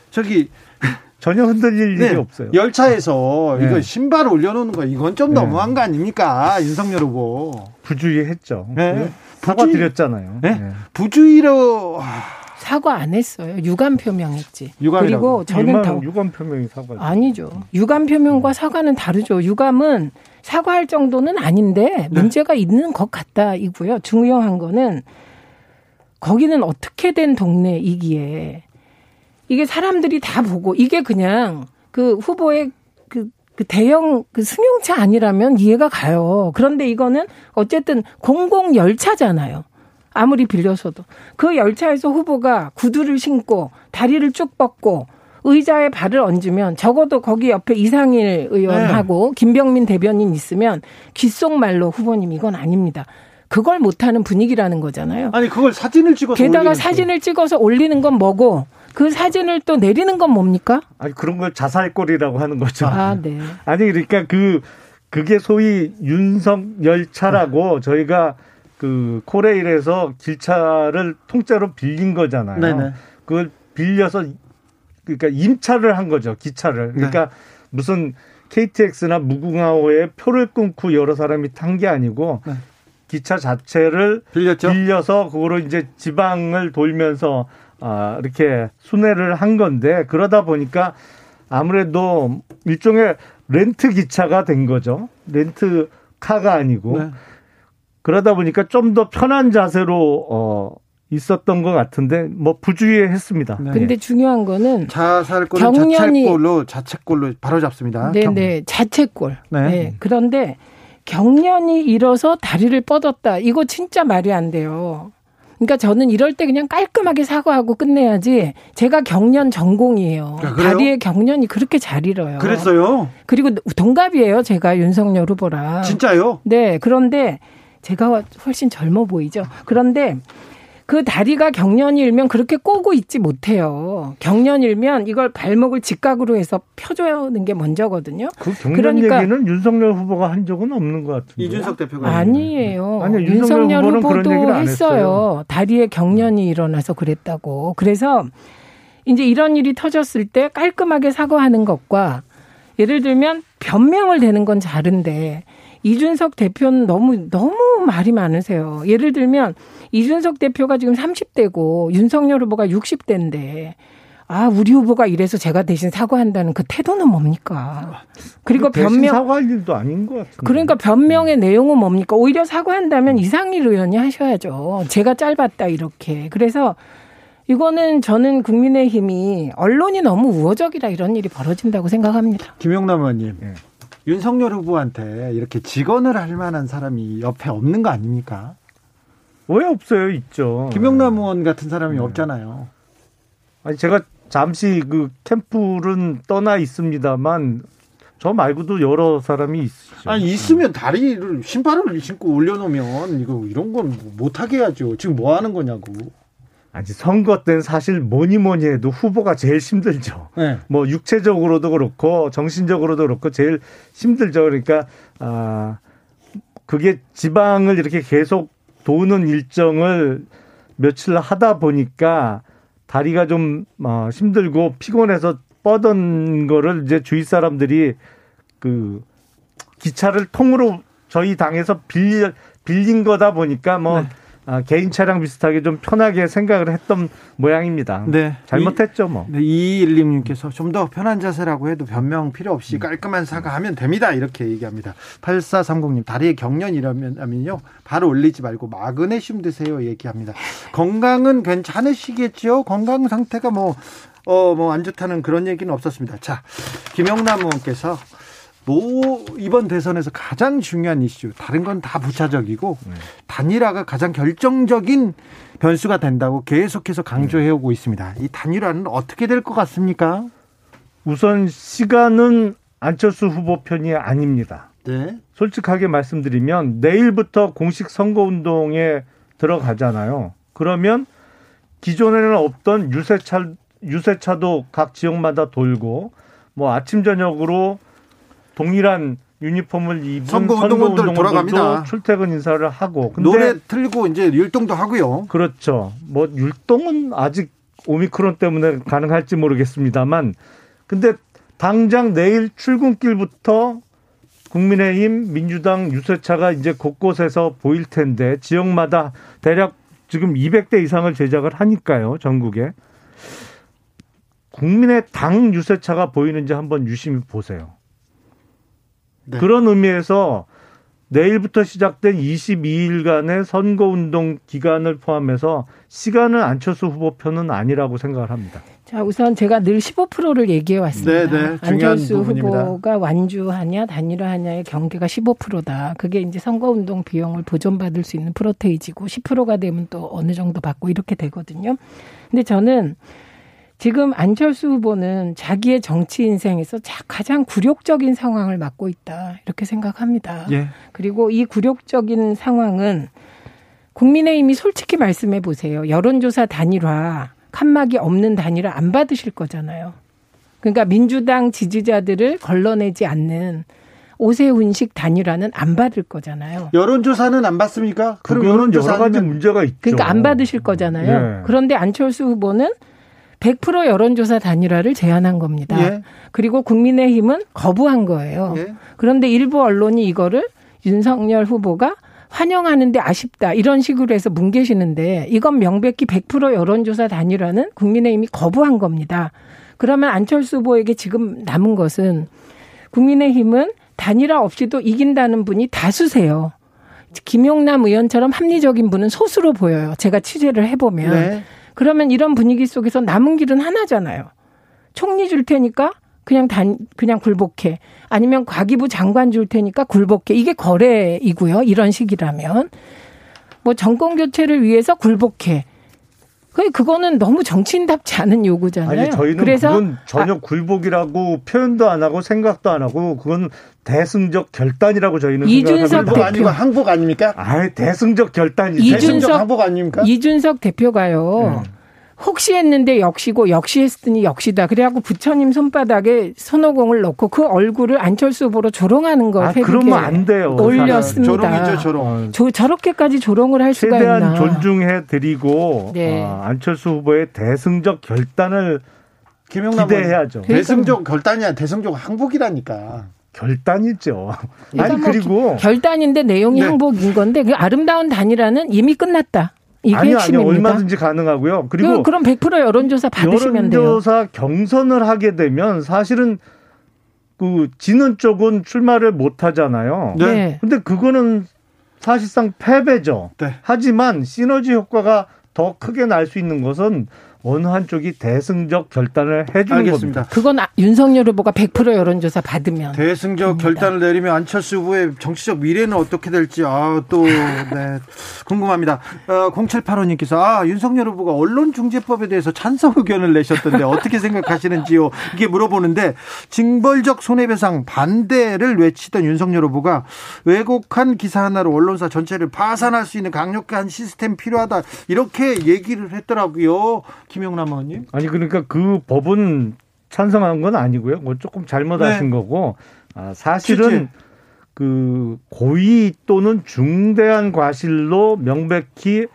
저기 전혀 흔들릴 네, 일이 없어요. 열차에서 네. 이거 신발 올려놓는 거 이건 좀 네. 너무한 거 아닙니까? 윤석열 후보. 부주의했죠. 네. 사과 드렸잖아요. 네. 부주의로 사과 안 했어요. 유감 표명했지. 그리고 저는 유감, 더 유감 표명이 사과 아니죠. 유감 표명과 사과는 다르죠. 유감은 사과할 정도는 아닌데 네. 문제가 있는 것 같다 이고요. 중요한 거는 거기는 어떻게 된 동네이기에 이게 사람들이 다 보고 이게 그냥 그 후보의 그, 그 대형 그 승용차 아니라면 이해가 가요. 그런데 이거는 어쨌든 공공 열차잖아요. 아무리 빌려서도 그 열차에서 후보가 구두를 신고 다리를 쭉 뻗고 의자에 발을 얹으면 적어도 거기 옆에 이상일 의원하고 네. 김병민 대변인 있으면 귓속말로 후보님 이건 아닙니다. 그걸 못하는 분위기라는 거잖아요. 아니 그걸 사진을 찍어서 게다가 사진을 찍어서 올리는 건 뭐고 그 사진을 또 내리는 건 뭡니까? 아니 그런 걸 자살골이라고 하는 거죠. 아, 네. 아니 그러니까 그 그게 소위 윤석 열차라고 저희가 그 코레일에서 길차를 통째로 빌린 거잖아요. 네네. 그걸 빌려서 그러니까 임차를 한 거죠. 기차를. 그러니까 네. 무슨 KTX나 무궁화호에 표를 끊고 여러 사람이 탄 게 아니고 네. 기차 자체를 빌렸죠? 빌려서 그거로 이제 지방을 돌면서 아 이렇게 순회를 한 건데 그러다 보니까 아무래도 일종의 렌트 기차가 된 거죠. 렌트 카가 아니고 네. 그러다 보니까 좀 더 편한 자세로 어 있었던 것 같은데 뭐 부주의했습니다. 네. 근데 중요한 거는 자살골은 경련이 자책골로 자책골로 바로 잡습니다. 네네 네. 자책골. 네. 네. 그런데 경련이 일어서 다리를 뻗었다. 이거 진짜 말이 안 돼요. 그러니까 저는 이럴 때 그냥 깔끔하게 사과하고 끝내야지. 제가 경련 전공이에요. 아, 다리에 경련이 그렇게 잘 일어요. 그랬어요? 그리고 동갑이에요. 제가 윤석열 후보랑. 진짜요? 네. 그런데 제가 훨씬 젊어 보이죠. 그런데 그 다리가 경련이 일면 그렇게 꼬고 있지 못해요. 경련 일면 이걸 발목을 직각으로 해서 펴주는 게 먼저거든요. 그 경련 그러니까 얘기는 윤석열 후보가 한 적은 없는 것 같은데. 이준석 대표가 아니에요. 아니 윤석열, 윤석열 후보도 했어요. 했어요. 다리에 경련이 일어나서 그랬다고. 그래서 이제 이런 일이 터졌을 때 깔끔하게 사과하는 것과 예를 들면 변명을 대는 건 다른데 이준석 대표는 너무 너무 말이 많으세요. 예를 들면 이준석 대표가 지금 30대고 윤석열 후보가 60대인데 아, 우리 후보가 이래서 제가 대신 사과한다는 그 태도는 뭡니까? 그리고 변명 사과할 일도 아닌 것 같은데. 그러니까 변명의 내용은 뭡니까? 오히려 사과한다면 이상일 의원이 하셔야죠. 제가 짧았다 이렇게. 그래서 이거는 저는 국민의힘이 언론이 너무 우호적이라 이런 일이 벌어진다고 생각합니다. 김용남 의원님. 네. 윤석열 후보한테 이렇게 직언을 할 만한 사람이 옆에 없는 거 아닙니까? 왜 없어요? 있죠. 김용남 의원 같은 사람이 네. 없잖아요. 아니 제가 잠시 그 캠프는 떠나 있습니다만 저 말고도 여러 사람이 있으죠. 아니 있으면 다리를 신발을 신고 올려놓으면 이거 이런 건 못하게 해야죠. 지금 뭐 하는 거냐고. 아니 선거 때는 사실 뭐니 뭐니 해도 후보가 제일 힘들죠. 네. 뭐 육체적으로도 그렇고 정신적으로도 그렇고 제일 힘들죠. 그러니까 아 그게 지방을 이렇게 계속 도는 일정을 며칠 하다 보니까 다리가 좀 어, 힘들고 피곤해서 뻗은 거를 이제 주위 사람들이 그 기차를 통으로 저희 당에서 빌 빌린 거다 보니까 뭐 네. 아, 개인 차량 비슷하게 좀 편하게 생각을 했던 모양입니다. 네. 잘못했죠, 뭐. 네, 이일님께서 좀 더 편한 자세라고 해도 변명 필요 없이 음. 깔끔한 사과하면 됩니다. 이렇게 얘기합니다. 8430님, 다리에 경련이라면요. 바로 올리지 말고 마그네슘 드세요. 얘기합니다. 건강은 괜찮으시겠죠? 건강 상태가 뭐, 어, 뭐 안 좋다는 그런 얘기는 없었습니다. 자, 김영남 의원께서 노 이번 대선에서 가장 중요한 이슈 다른 건 다 부차적이고 네. 단일화가 가장 결정적인 변수가 된다고 계속해서 강조해 오고 있습니다. 이 단일화는 어떻게 될 것 같습니까? 우선 시간은 안철수 후보 편이 아닙니다. 네. 솔직하게 말씀드리면 내일부터 공식 선거 운동에 들어가잖아요. 그러면 기존에는 없던 유세차 유세차도 각 지역마다 돌고 뭐 아침 저녁으로 동일한 유니폼을 입은 선거운동원들 돌아갑니다. 출퇴근 인사를 하고 노래 틀고 이제 율동도 하고요. 그렇죠. 뭐 율동은 아직 오미크론 때문에 가능할지 모르겠습니다만 근데 당장 내일 출근길부터 국민의힘 민주당 유세차가 이제 곳곳에서 보일 텐데 지역마다 대략 지금 200대 이상을 제작을 하니까요, 전국에. 국민의 당 유세차가 보이는지 한번 유심히 보세요. 네. 그런 의미에서 내일부터 시작된 22일간의 선거운동 기간을 포함해서 시간은 안철수 후보 편은 아니라고 생각을 합니다. 자, 우선 제가 늘 15%를 얘기해 왔습니다. 네네, 안철수 부분입니다. 후보가 완주하냐 단일화하냐의 경계가 15%다. 그게 이제 선거운동 비용을 보존받을 수 있는 프로테이지고 10%가 되면 또 어느 정도 받고 이렇게 되거든요. 근데 저는 지금 안철수 후보는 자기의 정치 인생에서 가장 굴욕적인 상황을 맞고 있다. 이렇게 생각합니다. 예. 그리고 이 굴욕적인 상황은 국민의힘이 솔직히 말씀해 보세요. 여론조사 단일화, 칸막이 없는 단일화 안 받으실 거잖아요. 그러니까 민주당 지지자들을 걸러내지 않는 오세훈식 단일화는 안 받을 거잖아요. 여론조사는 안 받습니까? 그럼 여론조사 여러 가지 문제가 있죠. 그러니까 안 받으실 거잖아요. 네. 그런데 안철수 후보는 100% 여론조사 단일화를 제안한 겁니다. 예. 그리고 국민의힘은 거부한 거예요. 예. 그런데 일부 언론이 이거를 윤석열 후보가 환영하는데 아쉽다 이런 식으로 해서 뭉개시는데 이건 명백히 100% 여론조사 단일화는 국민의힘이 거부한 겁니다. 그러면 안철수 후보에게 지금 남은 것은 국민의힘은 단일화 없이도 이긴다는 분이 다수세요. 김용남 의원처럼 합리적인 분은 소수로 보여요. 제가 취재를 해보면. 네. 그러면 이런 분위기 속에서 남은 길은 하나잖아요. 총리 줄 테니까 그냥 단 그냥 굴복해. 아니면 과기부 장관 줄 테니까 굴복해. 이게 거래이고요. 이런 식이라면 뭐 정권 교체를 위해서 굴복해. 그 그거는 너무 정치인답지 않은 요구잖아요. 아니 저희는 그래서 그건 전혀 아, 굴복이라고 표현도 안 하고 생각도 안 하고 그건 대승적 결단이라고 저희는 이준석 대표 아니고 항복 아닙니까? 아, 대승적 결단이 이준석 대승적 항복 아닙니까? 이준석 대표가요. 네. 혹시 했는데 역시고 역시 했으니 역시다. 그래갖고 부처님 손바닥에 손오공을 넣고 그 얼굴을 안철수 후보로 조롱하는 거 아, 그러면 안 돼요. 올렸습니다. 조롱이죠, 조롱. 저, 저렇게까지 조롱을 할 수가 있나. 최대한 존중해 드리고 네. 어, 안철수 후보의 대승적 결단을 기대해야죠. 대승적 결단이야 대승적 항복이라니까. 결단이죠. 아니 뭐 그리고 결단인데 내용이 네. 항복인 건데 그 아름다운 단일화는 이미 끝났다. 이게 아니요, 핵심입니다. 아니요. 얼마든지 가능하고요. 그리고 그, 럼100% 여론조사 받으시면 돼요. 여론조사 경선을 하게 되면 사실은 그 지는 쪽은 출마를 못 하잖아요. 네. 근데 그거는 사실상 패배죠. 네. 하지만 시너지 효과가 더 크게 날 수 있는 것은 어느 한쪽이 대승적 결단을 해주는 알겠습니다. 겁니다. 그건 아, 윤석열 후보가 100% 여론조사 받으면 대승적 됩니다. 결단을 내리면 안철수 후보의 정치적 미래는 어떻게 될지 아또 네, 궁금합니다. 어, 0785님께서 아 윤석열 후보가 언론중재법에 대해서 찬성 의견을 내셨던데 어떻게 생각하시는지요? 이게 물어보는데 징벌적 손해배상 반대를 외치던 윤석열 후보가 왜곡한 기사 하나로 언론사 전체를 파산할 수 있는 강력한 시스템 필요하다 이렇게 얘기를 했더라고요. 김영남 의원님? 아니 그러니까 그 법은 찬성한 건 아니고요. 뭐 조금 잘못하신 네. 거고 아, 사실은 실제. 그 고의 또는 중대한 과실로 명백히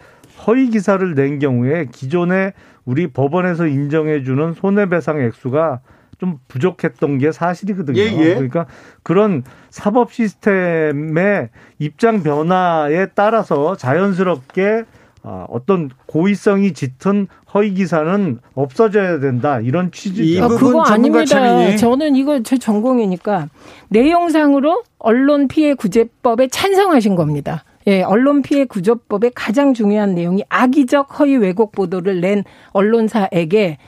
허위 기사를 낸 경우에 기존에 우리 법원에서 인정해주는 손해배상 액수가 좀 부족했던 게 사실이거든요. 예, 예. 그러니까 그런 사법 시스템의 입장 변화에 따라서 자연스럽게 아, 어떤 고의성이 짙은 허위 기사는 없어져야 된다 이런 취지죠. 아, 그거 아닙니다. 참여니. 저는 이거 제 전공이니까 내용상으로 언론 피해 구제법에 찬성하신 겁니다. 예, 언론 피해 구조법의 가장 중요한 내용이 악의적 허위 왜곡 보도를 낸 언론사에게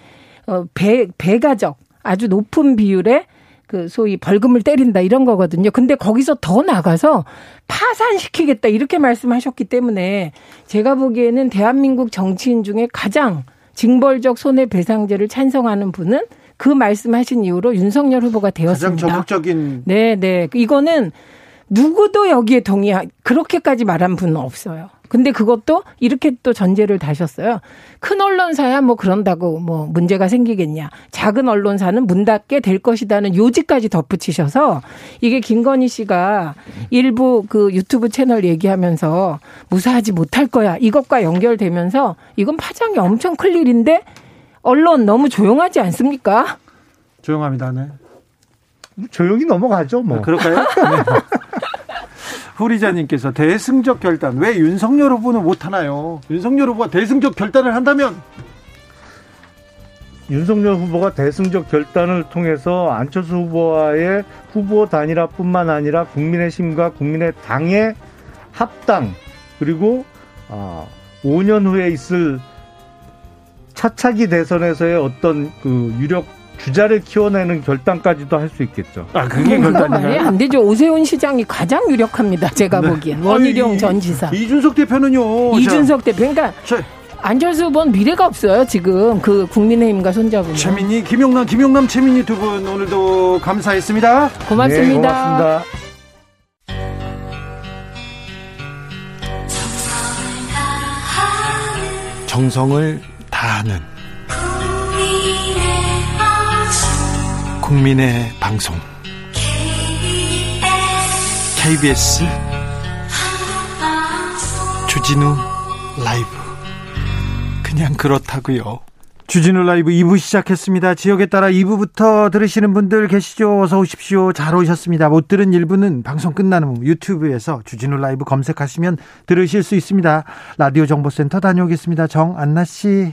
어, 배, 배가적 아주 높은 비율의 그 소위 벌금을 때린다 이런 거거든요. 근데 거기서 더 나가서 파산시키겠다 이렇게 말씀하셨기 때문에 제가 보기에는 대한민국 정치인 중에 가장 징벌적 손해배상제를 찬성하는 분은 그 말씀하신 이후로 윤석열 후보가 되었습니다. 가장 적극적인. 네, 네. 이거는 누구도 여기에 동의하 그렇게까지 말한 분은 없어요. 근데 그것도 이렇게 또 전제를 다셨어요. 큰 언론사야 뭐 그런다고 뭐 문제가 생기겠냐. 작은 언론사는 문 닫게 될 것이다는 요지까지 덧붙이셔서 이게 김건희 씨가 일부 그 유튜브 채널 얘기하면서 무사하지 못할 거야. 이것과 연결되면서 이건 파장이 엄청 클 일인데 언론 너무 조용하지 않습니까? 조용합니다. 네. 조용히 넘어가죠, 뭐. 아, 그럴까요? 네. 후리자님께서 대승적 결단 왜 윤석열 후보는 못하나요? 윤석열 후보가 대승적 결단을 한다면 윤석열 후보가 대승적 결단을 통해서 안철수 후보와의 후보 단일화뿐만 아니라 국민의 심과 국민의 당의 합당 그리고 어, 5년 후에 있을 차차기 대선에서의 어떤 그 유력 주자를 키워내는 결단까지도 할 수 있겠죠. 아, 그게 결단이에요? 안 되죠. 오세훈 시장이 가장 유력합니다. 제가 네. 보기엔. 원희룡 아니, 전 지사. 이준석 대표는요. 이준석 대표. 그러니까 저, 안철수 후보는 미래가 없어요. 지금 그 국민의힘과 손잡으면. 최민희, 김용남, 김용남, 최민희 두 분 오늘도 감사했습니다. 고맙습니다. 네, 고맙습니다. 정성을 다하는 국민의 방송 KBS 주진우 라이브 그냥 그렇다고요. 주진우 라이브 2부 시작했습니다. 지역에 따라 2부부터 들으시는 분들 계시죠? 어서 오십시오. 잘 오셨습니다. 못 들은 1부는 방송 끝나는 후 유튜브에서 주진우 라이브 검색하시면 들으실 수 있습니다. 라디오 정보센터 다녀오겠습니다. 정안나 씨.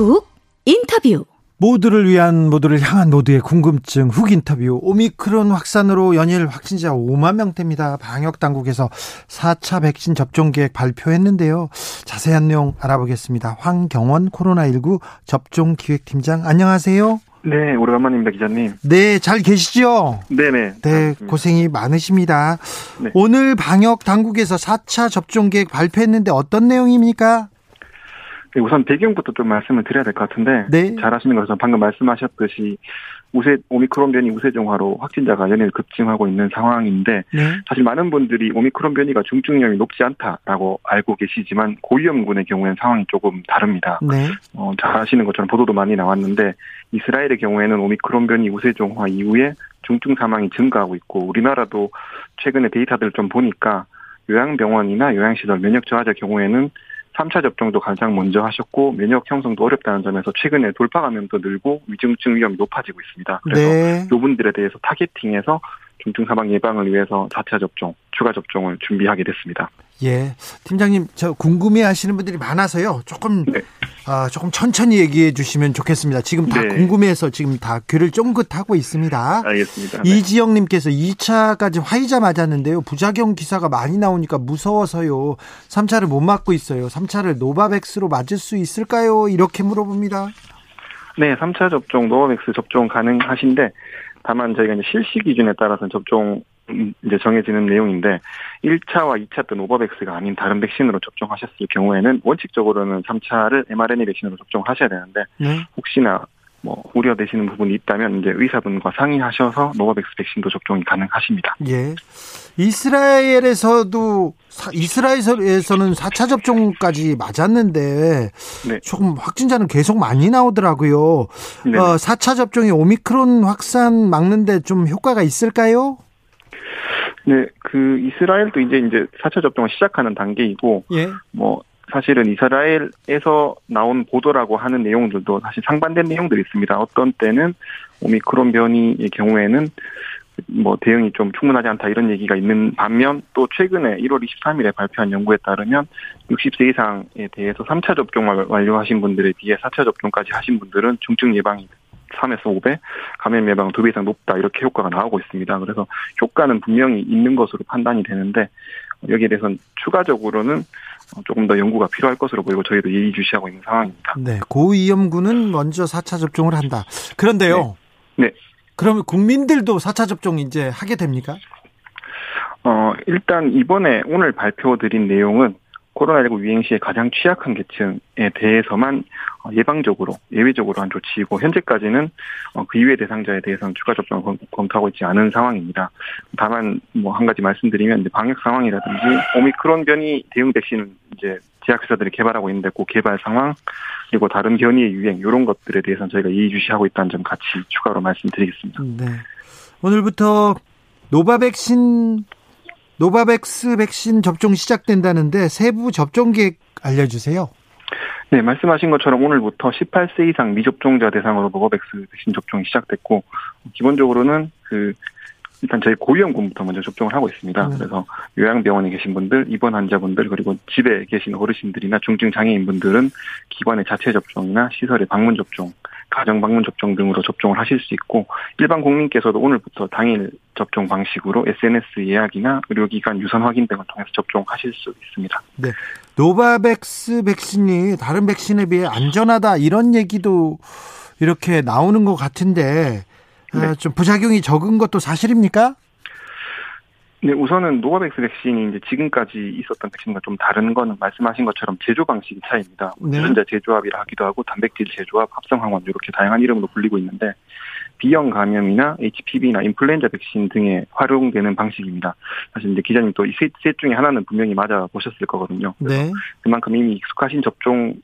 훅 인터뷰 모두를 위한 모두를 향한 모두의 궁금증 훅 인터뷰 오미크론 확산으로 연일 확진자 5만 명대입니다. 방역 당국에서 4차 백신 접종 계획 발표했는데요. 자세한 내용 알아보겠습니다. 황경원 코로나19 접종 기획팀장 안녕하세요. 네, 오래간만입니다, 기자님. 네, 잘 계시죠? 네네. 네, 고생이 많으십니다. 네. 오늘 방역 당국에서 4차 접종 계획 발표했는데 어떤 내용입니까? 네, 우선 배경부터 좀 말씀을 드려야 될 것 같은데 네. 잘 아시는 것처럼 방금 말씀하셨듯이 우세 오미크론 변이 우세 종화로 확진자가 연일 급증하고 있는 상황인데 네. 사실 많은 분들이 오미크론 변이가 중증 위험이 높지 않다라고 알고 계시지만 고위험군의 경우에는 상황이 조금 다릅니다. 네. 어, 잘 아시는 것처럼 보도도 많이 나왔는데 이스라엘의 경우에는 오미크론 변이 우세 종화 이후에 중증 사망이 증가하고 있고 우리나라도 최근에 데이터들을 좀 보니까 요양병원이나 요양시설 면역 저하자 경우에는 3차 접종도 가장 먼저 하셨고 면역 형성도 어렵다는 점에서 최근에 돌파 감염도 늘고 위중증 위험이 높아지고 있습니다. 그래서 네. 이분들에 대해서 타겟팅해서 중증 사망 예방을 위해서 4차 접종, 추가 접종을 준비하게 됐습니다. 예. 팀장님, 저 궁금해 하시는 분들이 많아서요. 조금, 네. 아, 조금 천천히 얘기해 주시면 좋겠습니다. 지금 다 네. 궁금해서 지금 다 귀를 쫑긋하고 있습니다. 알겠습니다. 네. 이지영 님께서 2차까지 화이자 맞았는데요. 부작용 기사가 많이 나오니까 무서워서요. 3차를 못 맞고 있어요. 3차를 노바백스로 맞을 수 있을까요? 이렇게 물어봅니다. 네, 3차 접종, 노바백스 접종 가능하신데, 다만 저희가 이제 실시 기준에 따라서 접종 이제 정해지는 내용인데 1차와 2차 때 노바백스가 아닌 다른 백신으로 접종하셨을 경우에는 원칙적으로는 3차를 mRNA 백신으로 접종하셔야 되는데 네. 혹시나 뭐 우려되시는 부분이 있다면 이제 의사분과 상의하셔서 노바백스 백신도 접종이 가능하십니다. 예. 이스라엘에서도 이스라엘에서는 4차 접종까지 맞았는데 네. 조금 확진자는 계속 많이 나오더라고요. 네. 어, 4차 접종이 오미크론 확산 막는데 좀 효과가 있을까요? 네, 그 이스라엘도 이제 이제 4차 접종을 시작하는 단계이고 예. 뭐 사실은 이스라엘에서 나온 보도라고 하는 내용들도 사실 상반된 내용들이 있습니다. 어떤 때는 오미크론 변이의 경우에는 뭐 대응이 좀 충분하지 않다 이런 얘기가 있는 반면 또 최근에 1월 23일에 발표한 연구에 따르면 60세 이상에 대해서 3차 접종을 완료하신 분들에 비해 4차 접종까지 하신 분들은 중증 예방이 3에서 5배, 감염 예방 2배 이상 높다 이렇게 효과가 나오고 있습니다. 그래서 효과는 분명히 있는 것으로 판단이 되는데 여기에 대해서는 추가적으로는 조금 더 연구가 필요할 것으로 보이고 저희도 예의주시하고 있는 상황입니다. 네, 고위험군은 먼저 4차 접종을 한다. 그런데요. 네. 네. 그러면 국민들도 4차 접종 이제 하게 됩니까? 어, 일단 이번에 오늘 발표드린 내용은 코로나19 유행 시에 가장 취약한 계층에 대해서만 어, 예방적으로 예외적으로 한 조치이고 현재까지는 어, 그 이외 대상자에 대해서는 추가 접종을 검토하고 있지 않은 상황입니다. 다만 뭐 한 가지 말씀드리면 방역 상황이라든지 오미크론 변이 대응 백신은 이제 제약회사들이 개발하고 있는데 그 개발 상황 그리고 다른 변이의 유행 이런 것들에 대해서는 저희가 예의주시하고 있다는 점 같이 추가로 말씀드리겠습니다. 네. 오늘부터 노바 백신 노바백스 백신 접종 시작된다는데 세부 접종 계획 알려주세요. 네, 말씀하신 것처럼 오늘부터 18세 이상 미접종자 대상으로 노바백스 백신 접종이 시작됐고 기본적으로는 그 일단 저희 고위험군부터 먼저 접종을 하고 있습니다. 음. 그래서 요양병원에 계신 분들, 입원 환자분들, 그리고 집에 계신 어르신들이나 중증 장애인분들은 기관의 자체 접종이나 시설의 방문 접종, 가정 방문 접종 등으로 접종을 하실 수 있고 일반 국민께서도 오늘부터 당일 접종 방식으로 SNS 예약이나 의료기관 유선 확인 등을 통해서 접종하실 수 있습니다. 네. 노바백스 백신이 다른 백신에 비해 안전하다 이런 얘기도 이렇게 나오는 것 같은데 네. 아, 좀 부작용이 적은 것도 사실입니까? 네, 우선은 노바백스 백신이 이제 지금까지 있었던 백신과 좀 다른 거는 말씀하신 것처럼 제조 방식이 차이입니다. 네. 유전자 재조합이라 하기도 하고 단백질 재조합, 합성 항원 이렇게 다양한 이름으로 불리고 있는데 B형 간염이나 HPV나 인플루엔자 백신 등에 활용되는 방식입니다. 사실 이제 기자님 또 이 셋 중에 하나는 분명히 맞아 보셨을 거거든요. 네. 그만큼 이미 익숙하신 접종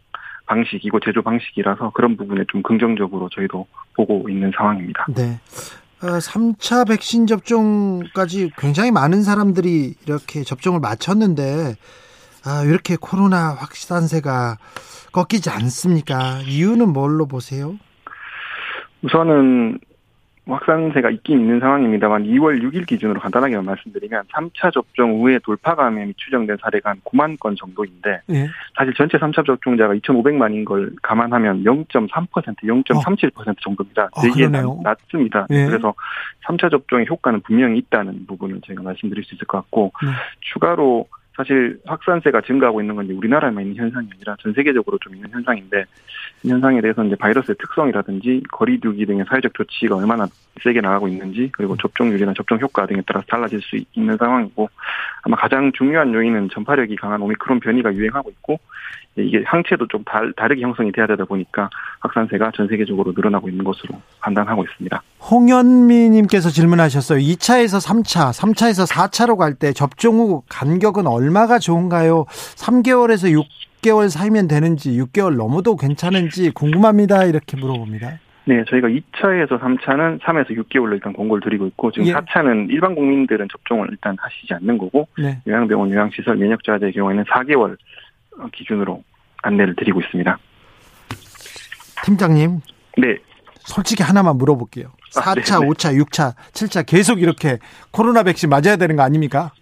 방식이고 제조 방식이라서 그런 부분에 좀 긍정적으로 저희도 보고 있는 상황입니다. 네. 3차 어, 백신 접종까지 굉장히 많은 사람들이 이렇게 접종을 마쳤는데 아, 이렇게 코로나 확산세가 꺾이지 않습니까? 이유는 뭘로 보세요? 우선은 확산세가 있긴 있는 상황입니다만 2월 6일 기준으로 간단하게 말씀드리면 3차 접종 후에 돌파 감염이 추정된 사례가 한 9만 건 정도인데 예. 사실 전체 3차 접종자가 2,500만인 걸 감안하면 0.3% 0.37% 어. 정도입니다. 되게 어, 낮습니다. 예. 그래서 3차 접종의 효과는 분명히 있다는 부분을 제가 말씀드릴 수 있을 것 같고 네. 추가로 사실 확산세가 증가하고 있는 건 우리나라에만 있는 현상이 아니라 전 세계적으로 좀 있는 현상인데 이 현상에 대해서 이제 바이러스의 특성이라든지 거리두기 등의 사회적 조치가 얼마나 세게 나가고 있는지 그리고 음. 접종률이나 접종 효과 등에 따라서 달라질 수 있는 상황이고 아마 가장 중요한 요인은 전파력이 강한 오미크론 변이가 유행하고 있고 이게 항체도 좀 달, 다르게 형성이 돼야 되다 보니까 확산세가 전 세계적으로 늘어나고 있는 것으로 판단하고 있습니다. 홍현미 님께서 질문하셨어요. 2차에서 3차, 3차에서 4차로 갈 때 접종 후 간격은 얼마가 좋은가요? 3개월에서 6 개월 사이면 되는지 6개월 넘어도 괜찮은지 궁금합니다. 이렇게 물어봅니다. 네, 저희가 2차에서 3차는 3에서 6개월로 일단 공고를 드리고 있고 지금 예. 4차는 일반 국민들은 접종을 일단 하시지 않는 거고 네. 요양병원, 요양시설, 면역자들의 경우에는 4개월 기준으로 안내를 드리고 있습니다. 팀장님. 네. 솔직히 하나만 물어볼게요. 4차, 아, 5차, 6차, 7차 계속 이렇게 코로나 백신 맞아야 되는 거 아닙니까?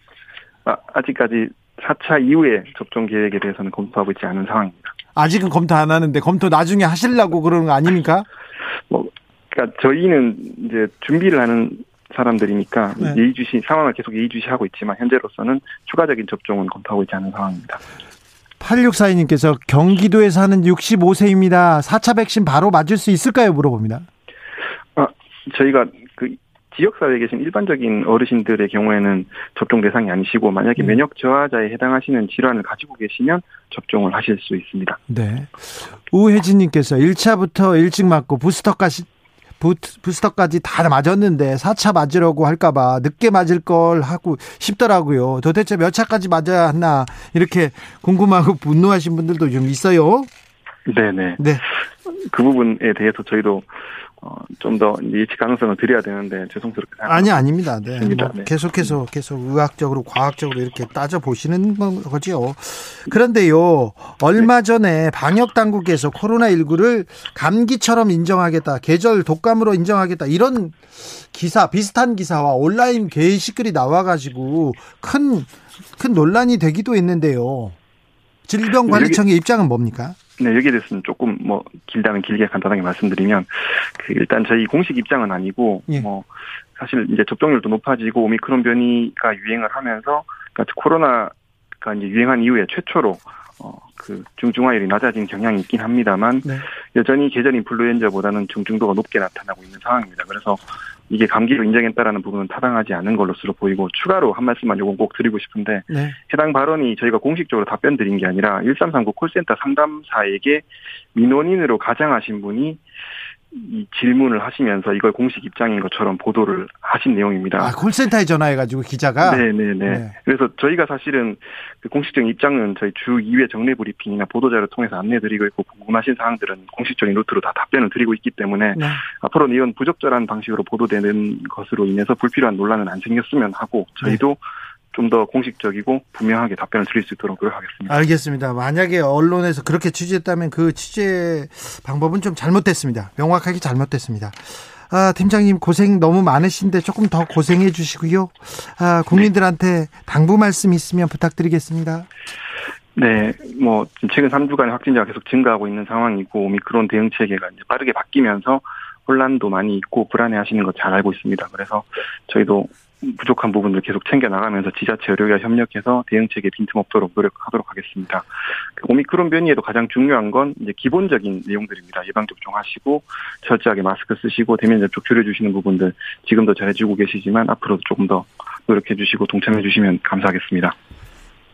아, 아직까지 4차 이후에 접종 계획에 대해서는 검토하고 있지 않은 상황입니다. 아직은 검토 안 하는데 검토 나중에 하시려고 그러는 거 아닙니까? 뭐, 그러니까 저희는 이제 준비를 하는 사람들이니까 네. 예의주시 상황을 계속 예의주시하고 있지만 현재로서는 추가적인 접종은 검토하고 있지 않은 상황입니다. 8642님께서 경기도에 사는 65세입니다. 4차 백신 바로 맞을 수 있을까요? 물어봅니다. 아, 저희가 그 지역사회에 계신 일반적인 어르신들의 경우에는 접종 대상이 아니시고 만약에 네. 면역 저하자에 해당하시는 질환을 가지고 계시면 접종을 하실 수 있습니다. 네. 우혜진 님께서 1차부터 일찍 맞고 부스터까지 부스터까지 다 맞았는데 4차 맞으려고 할까봐 늦게 맞을 걸 하고 싶더라고요. 도대체 몇 차까지 맞아야 하나 이렇게 궁금하고 분노하신 분들도 좀 있어요. 네네. 네. 그 부분에 대해서 저희도 어, 좀 더 예측 가능성을 드려야 되는데 죄송스럽게 아니 아닙니다. 네. 뭐 네. 계속해서 계속 의학적으로 과학적으로 이렇게 따져 보시는 거죠. 그런데요. 얼마 전에 방역 당국에서 코로나 19를 감기처럼 인정하겠다. 계절 독감으로 인정하겠다. 이런 기사 비슷한 기사와 온라인 게시글이 나와 가지고 큰큰 논란이 되기도 했는데요. 질병관리청의 입장은 뭡니까? 네, 여기에 대해서는 조금 뭐 길다면 길게 간단하게 말씀드리면 그 일단 저희 공식 입장은 아니고 예. 뭐 사실 이제 접종률도 높아지고 오미크론 변이가 유행을 하면서 그러니까 코로나가 이제 유행한 이후에 최초로 어그 중증화율이 낮아진 경향이 있긴 합니다만 네. 여전히 계절 인플루엔자보다는 중증도가 높게 나타나고 있는 상황입니다. 그래서 이게 감기로 인정했다라는 부분은 타당하지 않은 걸로스로 보이고 추가로 한 말씀만 요건 꼭 드리고 싶은데 네. 해당 발언이 저희가 공식적으로 답변 드린 게 아니라 1339 콜센터 상담사에게 민원인으로 가장하신 분이 이 질문을 하시면서 이걸 공식 입장인 것처럼 보도를 하신 내용입니다. 아, 콜센터에 전화해가지고 기자가? 네네네. 네. 그래서 저희가 사실은 그 공식적인 입장은 저희 주 2회 정례 브리핑이나 보도자를 통해서 안내드리고 있고 궁금하신 사항들은 공식적인 루트로 다 답변을 드리고 있기 때문에 네. 앞으로는 이런 부적절한 방식으로 보도되는 것으로 인해서 불필요한 논란은 안 생겼으면 하고 저희도 네. 좀 더 공식적이고 분명하게 답변을 드릴 수 있도록 노력하겠습니다. 알겠습니다. 만약에 언론에서 그렇게 취재했다면 그 취재 방법은 좀 잘못됐습니다. 명확하게 잘못됐습니다. 아, 팀장님 고생 너무 많으신데 조금 더 고생해 주시고요. 아, 국민들한테 당부 말씀 있으면 부탁드리겠습니다. 네, 뭐 최근 3주간의 확진자가 계속 증가하고 있는 상황이고 오미크론 대응 체계가 이제 빠르게 바뀌면서 혼란도 많이 있고 불안해하시는 거잘 알고 있습니다. 그래서 저희도 부족한 부분들 계속 챙겨 나가면서 지자체 의료계와 협력해서 대응 체계 빈틈없도록 노력하도록 하겠습니다. 그 오미크론 변이에도 가장 중요한 건 이제 기본적인 내용들입니다. 예방 접종하시고 철저하게 마스크 쓰시고 대면 접촉 줄여주시는 부분들 지금도 잘해주고 계시지만 앞으로도 조금 더 노력해주시고 동참해주시면 감사하겠습니다.